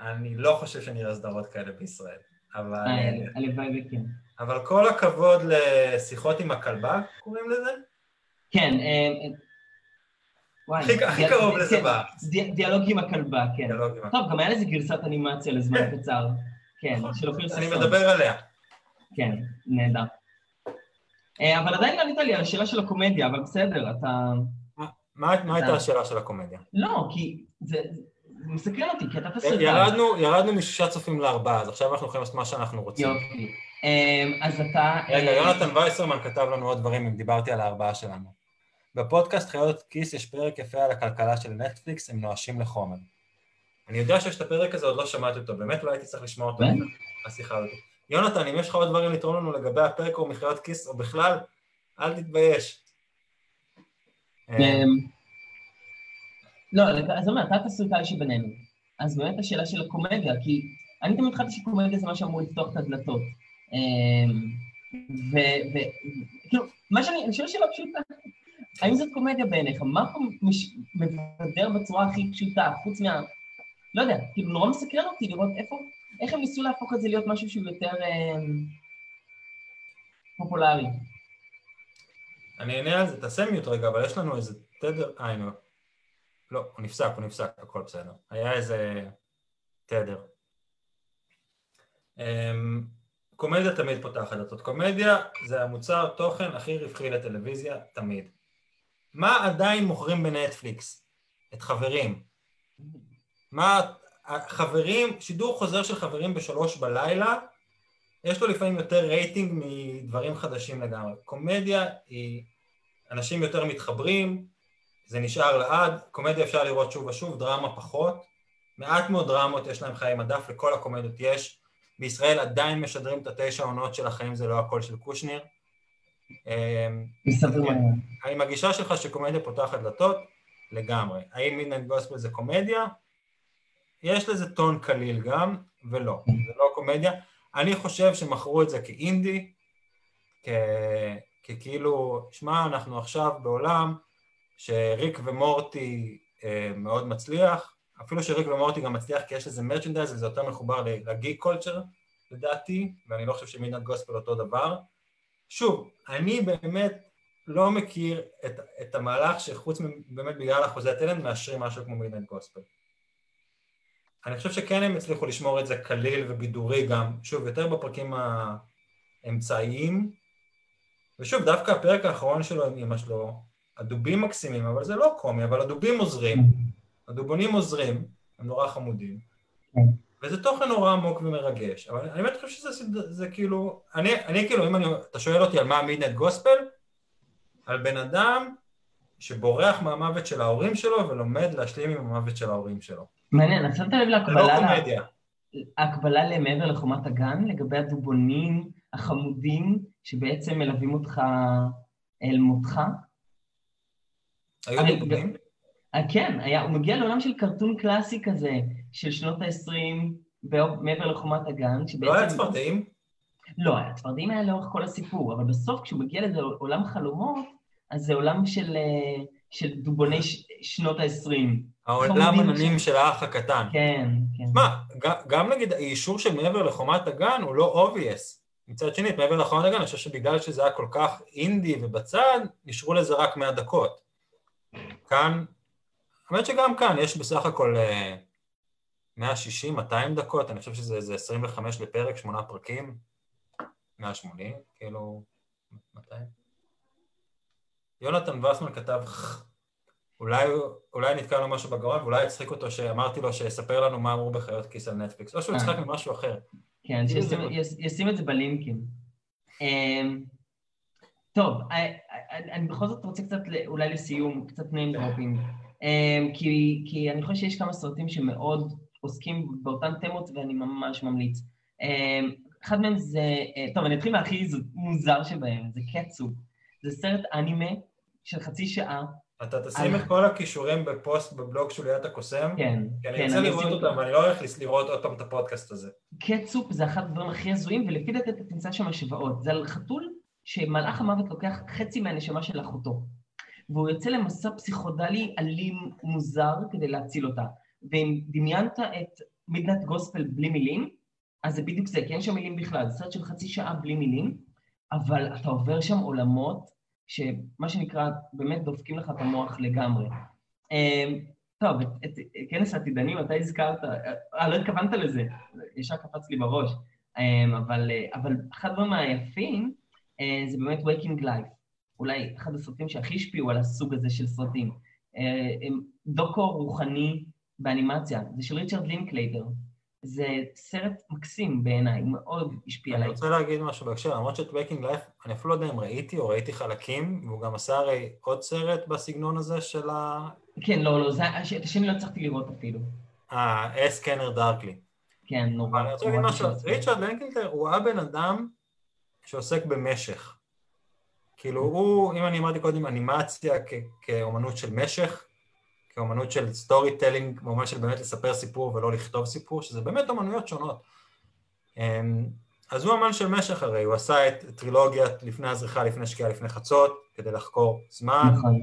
אני לא חושב שנראה סדרות כאלה בישראל, אבל... אה, הלוואי וכן. אבל כל הכבוד לשיחות עם הכלבה, קוראים לזה? כן, אה, וואי. הכי קרוב לזה כן, בארץ. דיאלוג עם הכלבה, כן. טוב, גם היה לזה גרסת אנימציה לזמן כן. קצר. כן, נכון. של אופיר ששון. אני מדבר עליה. כן, נהדר. אה, אבל עדיין לא ענית לי על השאלה של הקומדיה, אבל בסדר, אתה... מה הייתה השאלה של הקומדיה? לא, כי זה מסקרן אותי, כי אתה תסריטאי. ירדנו משישה צופים לארבעה, אז עכשיו אנחנו יכולים לעשות מה שאנחנו רוצים. יופי. אמ, אז אתה... רגע, יונתן וייסרמן כתב לנו עוד דברים אם דיברתי על הארבעה שלנו. בפודקאסט חיות כיס יש פרק יפה על הכלכלה של נטפליקס, הם נואשים לחומר. אני יודע שיש את הפרק הזה, עוד לא שמעתי אותו, באמת לא הייתי צריך לשמוע אותו, השיחה הזאת. יונתן, אם יש לך עוד דברים לתרום לנו לגבי הפרק או מחיות כיס, או בכלל, אל תתבייש. לא, אז אומר, אתה התסריטאי שבינינו. אז באמת השאלה של הקומדיה, כי אני תמיד חשבתי שקומדיה זה מה שאמור לפתוח את הדלתות. אמ, וכאילו, מה שאני, אני שואל שאלה פשוטה, האם זאת קומדיה בעיניך? מה פה מבדר בצורה הכי פשוטה, חוץ מה... לא יודע, כאילו נורא מסקרן אותי לראות איפה, איך הם ניסו להפוך את זה להיות משהו שהוא יותר אמ, פופולרי. אני אענה על זה, תעשה מיוט רגע, אבל יש לנו איזה תדר, אה, הנה. לא, הוא נפסק, הוא נפסק, הכל בסדר. היה איזה תדר. אמ, קומדיה תמיד פותחת דלתות. קומדיה זה המוצר תוכן הכי רווחי לטלוויזיה, תמיד. מה עדיין מוכרים בנטפליקס? את חברים. מה, חברים, שידור חוזר של חברים בשלוש בלילה, יש לו לפעמים יותר רייטינג מדברים חדשים לגמרי. קומדיה היא, אנשים יותר מתחברים, זה נשאר לעד, קומדיה אפשר לראות שוב ושוב, דרמה פחות. מעט מאוד דרמות יש להם חיי מדף, לכל הקומדיות יש. בישראל עדיין משדרים את התשע עונות של החיים זה לא הכל של קושניר. האם הגישה שלך שקומדיה פותחת דלתות? לגמרי. האם מידנט גוספל זה קומדיה? יש לזה טון קליל גם, ולא, זה לא קומדיה. אני חושב שמכרו את זה כאינדי, ככאילו, שמע, אנחנו עכשיו בעולם שריק ומורטי אה, מאוד מצליח, אפילו שריק ומורטי גם מצליח כי יש לזה מרצ'נדייז וזה יותר מחובר לגיק קולצ'ר לדעתי, ואני לא חושב שמידנט גוספל אותו דבר. שוב, אני באמת לא מכיר את, את המהלך שחוץ באמת בגלל אחוזי התלם מאשרים משהו כמו מידנט גוספל. אני חושב שכן הם הצליחו לשמור את זה קליל ובידורי גם, שוב, יותר בפרקים האמצעיים, ושוב, דווקא הפרק האחרון שלו עם אמא שלו, הדובים מקסימים, אבל זה לא קומי, אבל הדובים עוזרים, הדובונים עוזרים, הם נורא חמודים, וזה תוכן נורא עמוק ומרגש, אבל אני באמת חושב שזה זה כאילו, אני, אני כאילו, אם אני, אתה שואל אותי על מה מידנט גוספל, על בן אדם שבורח מהמוות של ההורים שלו ולומד להשלים עם המוות של ההורים שלו. מעניין, אז שמת לב להקבלה... לא קומדיה. הקבלה למעבר לחומת הגן, לגבי הדובונים החמודים שבעצם מלווים אותך אל מותך? היו דובונים? אה, כן, היה, הוא מגיע לעולם של קרטון קלאסי כזה, של שנות ה-20, מעבר לחומת הגן, שבעצם... לא היה צפרדעים? לא, הצפרדעים היה לאורך כל הסיפור, אבל בסוף כשהוא מגיע לאיזה עולם חלומות, אז זה עולם של, אה, של דובוני ש, שנות ה-20. העולם עננים של האח הקטן. כן, כן. מה, גם נגיד האישור של מעבר לחומת הגן הוא לא obvious. מצד שני, מעבר לאחרון רגע, אני חושב שבגלל שזה היה כל כך אינדי ובצד, נשארו לזה רק 100 דקות. כאן, האמת שגם כאן יש בסך הכל 160-200 אה, דקות, אני חושב שזה 25 לפרק, שמונה פרקים, 180, כאילו, 200. יונתן וסמן כתב, אולי, אולי נתקע לו משהו בגרון, ואולי הצחיק אותו שאמרתי לו שיספר לנו מה אמרו בחיות כיס על נטפליקס, או שהוא יצחק אה. ממשהו אחר. כן, שישים את זה בלינקים. טוב, אה, אה, אני בכל זאת רוצה קצת, אולי לסיום, קצת name dropping, אמ, כי אני חושב שיש כמה סרטים שמאוד עוסקים באותן תמות ואני ממש ממליץ. אמ, אחד מהם זה, טוב, אני אתחיל מהכי מוזר שבהם, זה קצו. זה סרט אנימה של חצי שעה. אתה תשים את כל הכישורים בפוסט בבלוג שוליית הקוסם? כן, כי אני רוצה לראות אותם, ואני לא הולך לראות עוד פעם את הפודקאסט הזה. קטסופ זה אחד הדברים הכי הזויים, ולפי דעתי אתה תמצא שם השוואות. זה על חתול שמלאך המוות לוקח חצי מהנשמה של אחותו. והוא יוצא למסע פסיכודלי אלים מוזר כדי להציל אותה. ואם דמיינת את מידנט גוספל בלי מילים, אז זה בדיוק זה, כי אין שם מילים בכלל. זה סרט של חצי שעה בלי מילים, אבל אתה עובר שם עולמות שמה שנקרא, באמת דופקים לך את המוח לגמרי. אמ, טוב, את, את, את כנס העתידנים, אתה הזכרת, אה, לא התכוונת לזה, ישר קפץ לי בראש, אמ, אבל, אבל אחד הדברים היפים אה, זה באמת Waking Life, אולי אחד הסרטים שהכי השפיעו על הסוג הזה של סרטים. אה, דוקו רוחני באנימציה, זה של ריצ'רד לינקלייטר, זה סרט מקסים בעיניי, מאוד השפיע עליי. אני רוצה להגיד משהו בהקשר, למרות שאת Waking Life, אני אפילו לא יודע אם ראיתי או ראיתי חלקים, והוא גם עשה הרי עוד סרט בסגנון הזה של ה... כן, לא, לא, את השני לא הצלחתי לראות אפילו. אה, A Scanner Darkly. כן, נורא. אני רוצה להגיד משהו, ריצ'רד לינקלייטר הוא הבן אדם שעוסק במשך. כאילו הוא, אם אני אמרתי קודם אנימציה כאומנות של משך, כאומנות של storytelling, במובן של באמת לספר סיפור ולא לכתוב סיפור, שזה באמת אומנויות שונות. אמ, אז הוא אמן של משך הרי, הוא עשה את טרילוגיית לפני הזריחה, לפני שקיעה, לפני חצות, כדי לחקור זמן, נכון.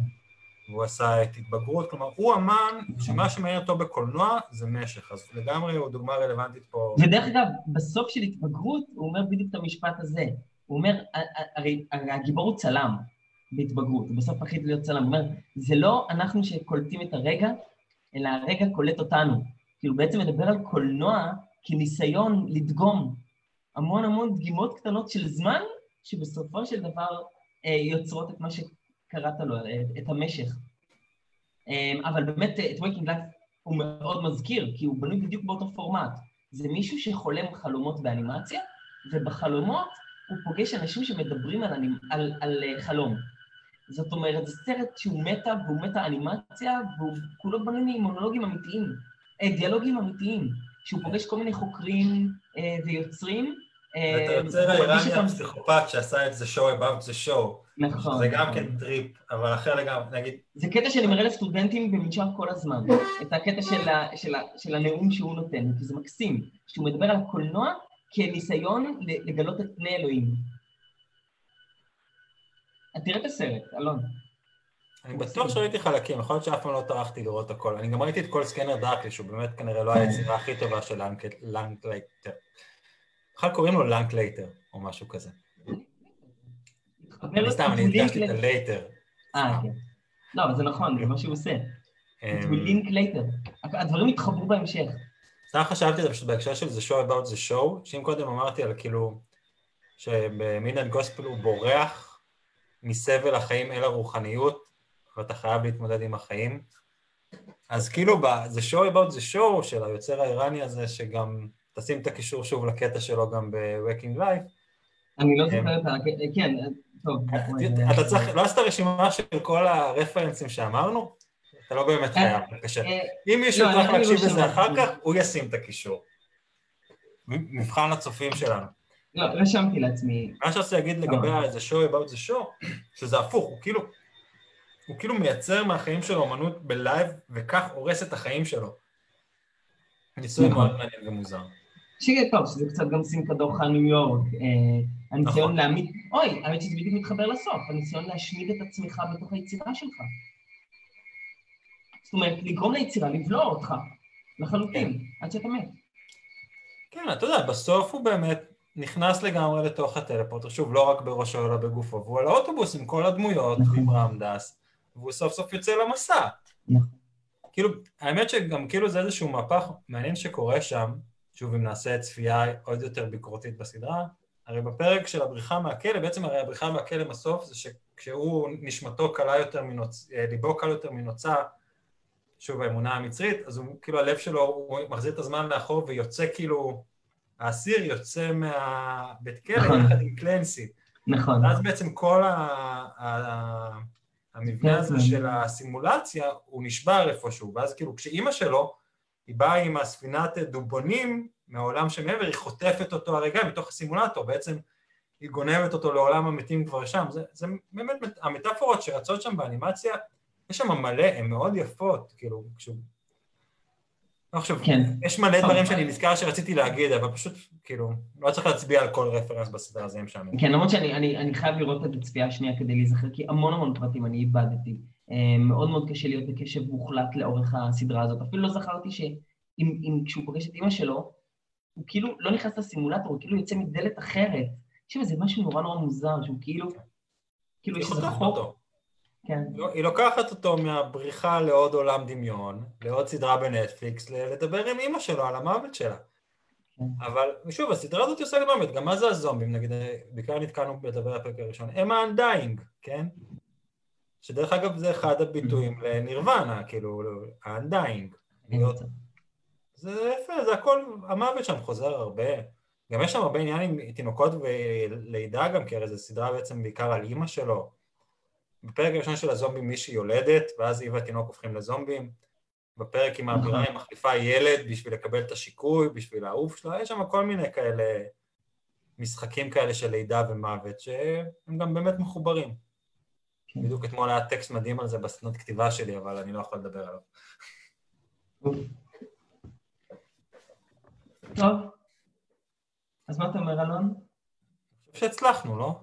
והוא עשה את התבגרות, כלומר, הוא אמן שמה שמעניין אותו בקולנוע זה משך, אז לגמרי הוא דוגמה רלוונטית פה. ודרך אגב, בסוף של התבגרות הוא אומר בדיוק את המשפט הזה, הוא אומר, הרי הגיבור הוא צלם, בהתבגרות, בסוף הכי להיות צלם. הוא אומר, זה לא אנחנו שקולטים את הרגע, אלא הרגע קולט אותנו. כאילו בעצם מדבר על קולנוע כניסיון לדגום המון המון דגימות קטנות של זמן, שבסופו של דבר אה, יוצרות את מה שקראת לו, את, את המשך. אה, אבל באמת את Waking Life הוא מאוד מזכיר, כי הוא בנוי בדיוק באותו פורמט. זה מישהו שחולם חלומות באנימציה, ובחלומות הוא פוגש אנשים שמדברים על, על, על, אה, חלום. זאת אומרת, זה סרט שהוא מטה והוא מטה אנימציה והוא כולו בנוי ממונולוגים אמיתיים, אה, דיאלוגים אמיתיים, שהוא פוגש כל מיני חוקרים אה, ויוצרים. אה, את היוצר האיראני הפסיכופת שעשה את זה show about the show. נכון. זה גם כן טריפ, אבל אחר לגמרי, נגיד... זה קטע שאני מראה לסטודנטים במנשר כל הזמן, את הקטע של, ה, של, ה, של הנאום שהוא נותן, כי זה מקסים, שהוא מדבר על הקולנוע כניסיון לגלות את פני אלוהים. תראה את הסרט, אלון. אני בטוח שראיתי חלקים, יכול להיות שאף פעם לא טרחתי לראות הכל. אני גם ראיתי את כל Scanner Darkly, שהוא באמת כנראה לא היצירה הכי טובה של לנקלייטר. בכלל קוראים לו לנקלייטר, או משהו כזה. אני סתם, אני הדגשתי את הלייטר. אה, כן. לא, אבל זה נכון, זה מה שהוא עושה. לינק לייטר. הדברים התחברו בהמשך. סתם חשבתי על זה פשוט בהקשר של The Show About The Show, שאם קודם אמרתי על כאילו, שב Midnight Gospel הוא בורח מסבל החיים אל הרוחניות, ואתה חייב להתמודד עם החיים. אז כאילו, זה show about the show של היוצר האיראני הזה, שגם תשים את הקישור שוב לקטע שלו גם ב-Waking Life. אני לא זוכר את ה... כן, טוב. אתה צריך, לא עשית רשימה של כל הרפרנסים שאמרנו? אתה לא באמת חייב, בבקשה. אה, אם מישהו לא, צריך להקשיב לזה אחר כך, הוא ישים את הקישור. מבחן לצופים שלנו. לא, רשמתי לעצמי. מה רוצה להגיד לגבי ה-The show about the show, שזה הפוך, הוא כאילו, הוא כאילו מייצר מהחיים שלו אמנות ב live, וכך הורס את החיים שלו. ניסוי נכון. מאוד מעניין ומוזר. שיהיה טוב, שזה קצת גם סינקדוכה ניו יורק. אה, הניסיון נכון. להעמיד, אוי, האמת שזה בדיוק מתחבר לסוף, הניסיון להשמיד את עצמך בתוך היצירה שלך. זאת אומרת, לגרום ליצירה לבלוע אותך, לחלוטין, כן. עד שאתה מת. כן, אתה יודע, בסוף הוא באמת נכנס לגמרי לתוך הטלפורטר, שוב, לא רק בראשו אלא בגופו, והוא על האוטובוס עם כל הדמויות, נכון. ועם רמדס, והוא סוף סוף יוצא למסע. נכון. כאילו, האמת שגם כאילו זה איזשהו מהפך מעניין שקורה שם, שוב, אם נעשה צפייה עוד יותר ביקורתית בסדרה, הרי בפרק של הבריחה מהכלא, בעצם הרי הבריחה מהכלא בסוף זה שכשהוא, נשמתו קלה יותר מנוצ... אה, ליבו קל יותר מנוצה, שוב, האמונה המצרית, אז הוא, כאילו הלב שלו, הוא מחזיר את הזמן לאחור ויוצא כאילו, האסיר יוצא מהבית כלא נכון. יחד עם קלנסי. נכון. ואז בעצם כל ה... ה... המבנה הזה של הסימולציה, הוא נשבר איפשהו, ואז כאילו כשאימא שלו, היא באה עם הספינת דובונים מהעולם שמעבר, היא חוטפת אותו הרגע מתוך הסימולטור, בעצם היא גונבת אותו לעולם המתים כבר שם, זה, זה באמת, המטאפורות שרצות שם באנימציה, יש שם מלא, הן מאוד יפות, כאילו, כשהוא... לא חושב, כן. יש מלא דברים שאני נזכר שרציתי להגיד, אבל פשוט, כאילו, לא צריך להצביע על כל רפרנס בסדרה, זה שם. כן, למרות שאני אני, אני חייב לראות את הצפייה השנייה כדי להיזכר, כי המון המון פרטים אני איבדתי. אה, מאוד מאוד קשה להיות בקשב מוחלט לאורך הסדרה הזאת. אפילו לא זכרתי שאם כשהוא פוגש את אימא שלו, הוא כאילו לא נכנס לסימולטור, הוא כאילו יוצא מדלת אחרת. יש איזה משהו נורא נורא מוזר, שהוא כאילו... כאילו יש איזה חוק. כן. לא, היא לוקחת אותו מהבריחה לעוד עולם דמיון, לעוד סדרה בנטפליקס, לדבר עם אימא שלו על המוות שלה. כן. אבל שוב, הסדרה הזאת עושה גם מוות, גם מה זה הזומבים, נגיד, בעיקר נתקענו לדבר הפרק הראשון, הם ה undying, כן? שדרך אגב זה אחד הביטויים לנירוונה, כאילו, ה undying. זה יפה, זה הכל, המוות שם חוזר הרבה. גם יש שם הרבה עניין עם תינוקות ולידה גם, כי הרי זו סדרה בעצם בעיקר על אימא שלו. בפרק הראשון של הזומבים מישהי יולדת, ואז היא והתינוק הופכים לזומבים. בפרק עם האווירה היא מחליפה ילד בשביל לקבל את השיקוי, בשביל העוף שלה, יש שם כל מיני כאלה משחקים כאלה של לידה ומוות, שהם גם באמת מחוברים. כן. בדיוק אתמול היה טקסט מדהים על זה בסנות כתיבה שלי, אבל אני לא יכול לדבר עליו. טוב. אז מה אתה אומר, אלון? אני חושב שהצלחנו, לא?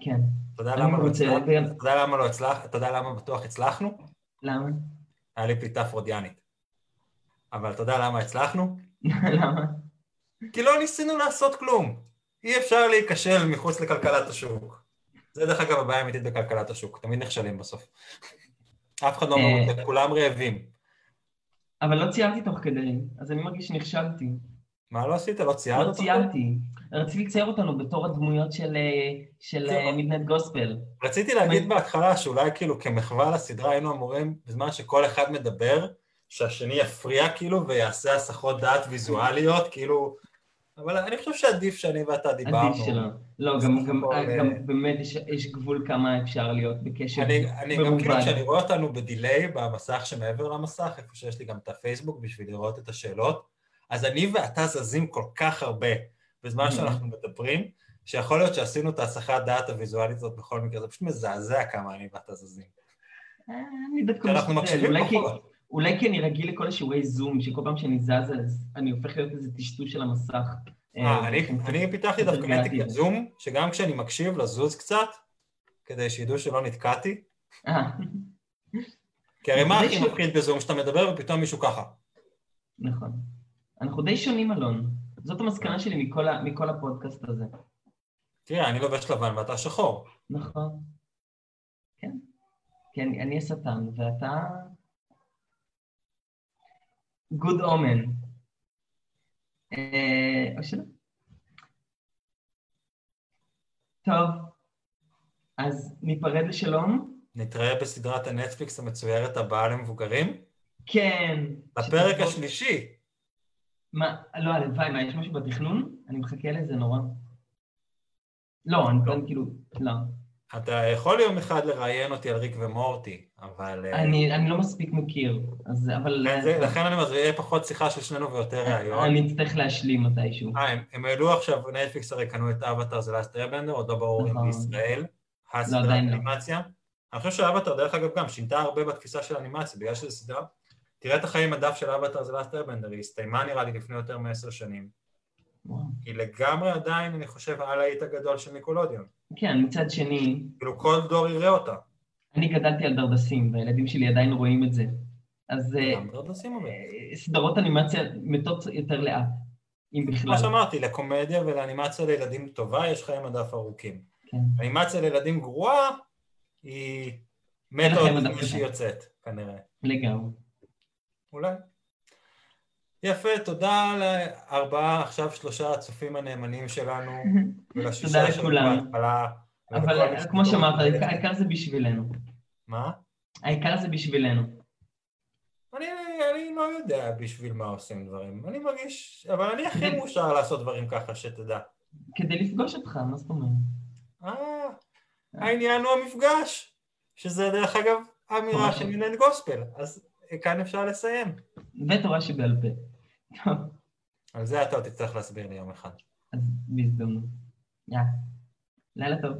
כן. אתה יודע למה לא לא למה בטוח הצלחנו? למה? היה לי פליטה פרודיאנית. אבל אתה יודע למה הצלחנו? [laughs] למה? כי לא ניסינו לעשות כלום. אי אפשר להיכשל מחוץ לכלכלת השוק. זה דרך אגב הבעיה האמיתית בכלכלת השוק, תמיד נכשלים בסוף. [laughs] אף אחד לא אה. מרוצה, כולם רעבים. אבל לא ציירתי תוך כדי, אז אני מרגיש שנכשלתי. מה לא עשית? לא ציירת? לא ציינתי. רציתי לצייר אותנו בתור הדמויות של, של מידנט גוספל. רציתי להגיד בהתחלה שאולי כאילו כמחווה לסדרה היינו אמורים, בזמן שכל אחד מדבר, שהשני יפריע כאילו ויעשה הסחות דעת ויזואליות, כאילו... אבל אני חושב שעדיף שאני ואתה דיברנו. עדיף שלא. לא, גם, גם, גם באמת יש, יש גבול כמה אפשר להיות בקשר אני, אני גם כאילו כשאני רואה אותנו בדיליי במסך שמעבר למסך, איפה שיש לי גם את הפייסבוק בשביל לראות את השאלות, אז אני ואתה זזים כל כך הרבה בזמן mm-hmm. שאנחנו מדברים, שיכול להיות שעשינו את ההסחת דעת הוויזואלית הזאת בכל מקרה, זה פשוט מזעזע כמה אני ואתה זזים. אה, אני דווקא אנחנו מקשיבים פחות. אולי כי אני רגיל לכל השיעורי זום, שכל פעם שאני זז אז אני הופך להיות איזה טשטוש של המסך. אה, אני פיתחתי דווקא נתיקת זום, שגם כשאני מקשיב לזוז קצת, כדי שידעו שלא נתקעתי. אה. כי הרי מה הכי מפחיד בזום, שאתה מדבר ופתאום מישהו ככה. נכון. אנחנו די שונים, אלון. זאת המסקנה שלי מכל, ה, מכל הפודקאסט הזה. תראה, אני לובש לבן ואתה שחור. נכון. כן. אני, אני השטן, ואתה... Good Omens. אה, או שלא. טוב, אז ניפרד לשלום. נתראה בסדרת הנטפליקס המצוירת הבאה למבוגרים? כן. בפרק השלישי. מה, לא, הלוואי, מה, יש משהו בתכנון? אני מחכה לזה נורא. לא, אני לא. כאילו, לא. אתה יכול יום אחד לראיין אותי על ריק ומורטי, אבל... אה, אני, אני לא מספיק מכיר, אז אבל... כן, זה, לכן אני אומר, זה יהיה פחות שיחה של שנינו ויותר ראיון. אני אצטרך להשלים מתישהו. אה, הם, הם העלו עכשיו, נטפליקס הרי קנו את אבטר זה לאסט רבנדר, עוד לא ברור אם נכון. בישראל. לא. אנימציה. אני חושב שאבטר, דרך אגב, גם שינתה הרבה בתפיסה של אנימציה, בגלל שזו סדרה תראה את החיים מדף של אבטר זה לאסט ארבנדר, היא הסתיימה נראה לי לפני יותר מעשר שנים. היא לגמרי עדיין, אני חושב, על האית הגדול של ניקולודיון. כן, מצד שני... כאילו כל דור יראה אותה. אני גדלתי על דרדסים, והילדים שלי עדיין רואים את זה. אז... גם דרדסים אבל. אה, סדרות אנימציה מתות יותר לאט. אם בכלל. כמו שאמרתי, לקומדיה ולאנימציה לילדים טובה יש חיי מדף ארוכים. כן. אנימציה לילדים גרועה היא מתה עוד לפני שהיא יוצאת, כנראה. לגמרי. אולי. יפה, תודה לארבעה, עכשיו שלושה הצופים הנאמנים שלנו, [laughs] ולשישה שלנו בהתחלה. אבל כמו שאמרת, העיקר זה בשבילנו. מה? העיקר זה בשבילנו. אני, אני לא יודע בשביל מה עושים דברים. אני מרגיש... אבל אני הכי מאושר לעשות דברים ככה, שתדע. כדי לפגוש אותך, מה זאת אומרת? אה, העניין הוא המפגש, שזה דרך אגב אמירה של מנהל גוספל, אז כאן אפשר לסיים. ותורה שבעל פה. על זה אתה עוד תצטרך להסביר לי יום אחד. אז בהזדמנות. יאללה. לילה טוב.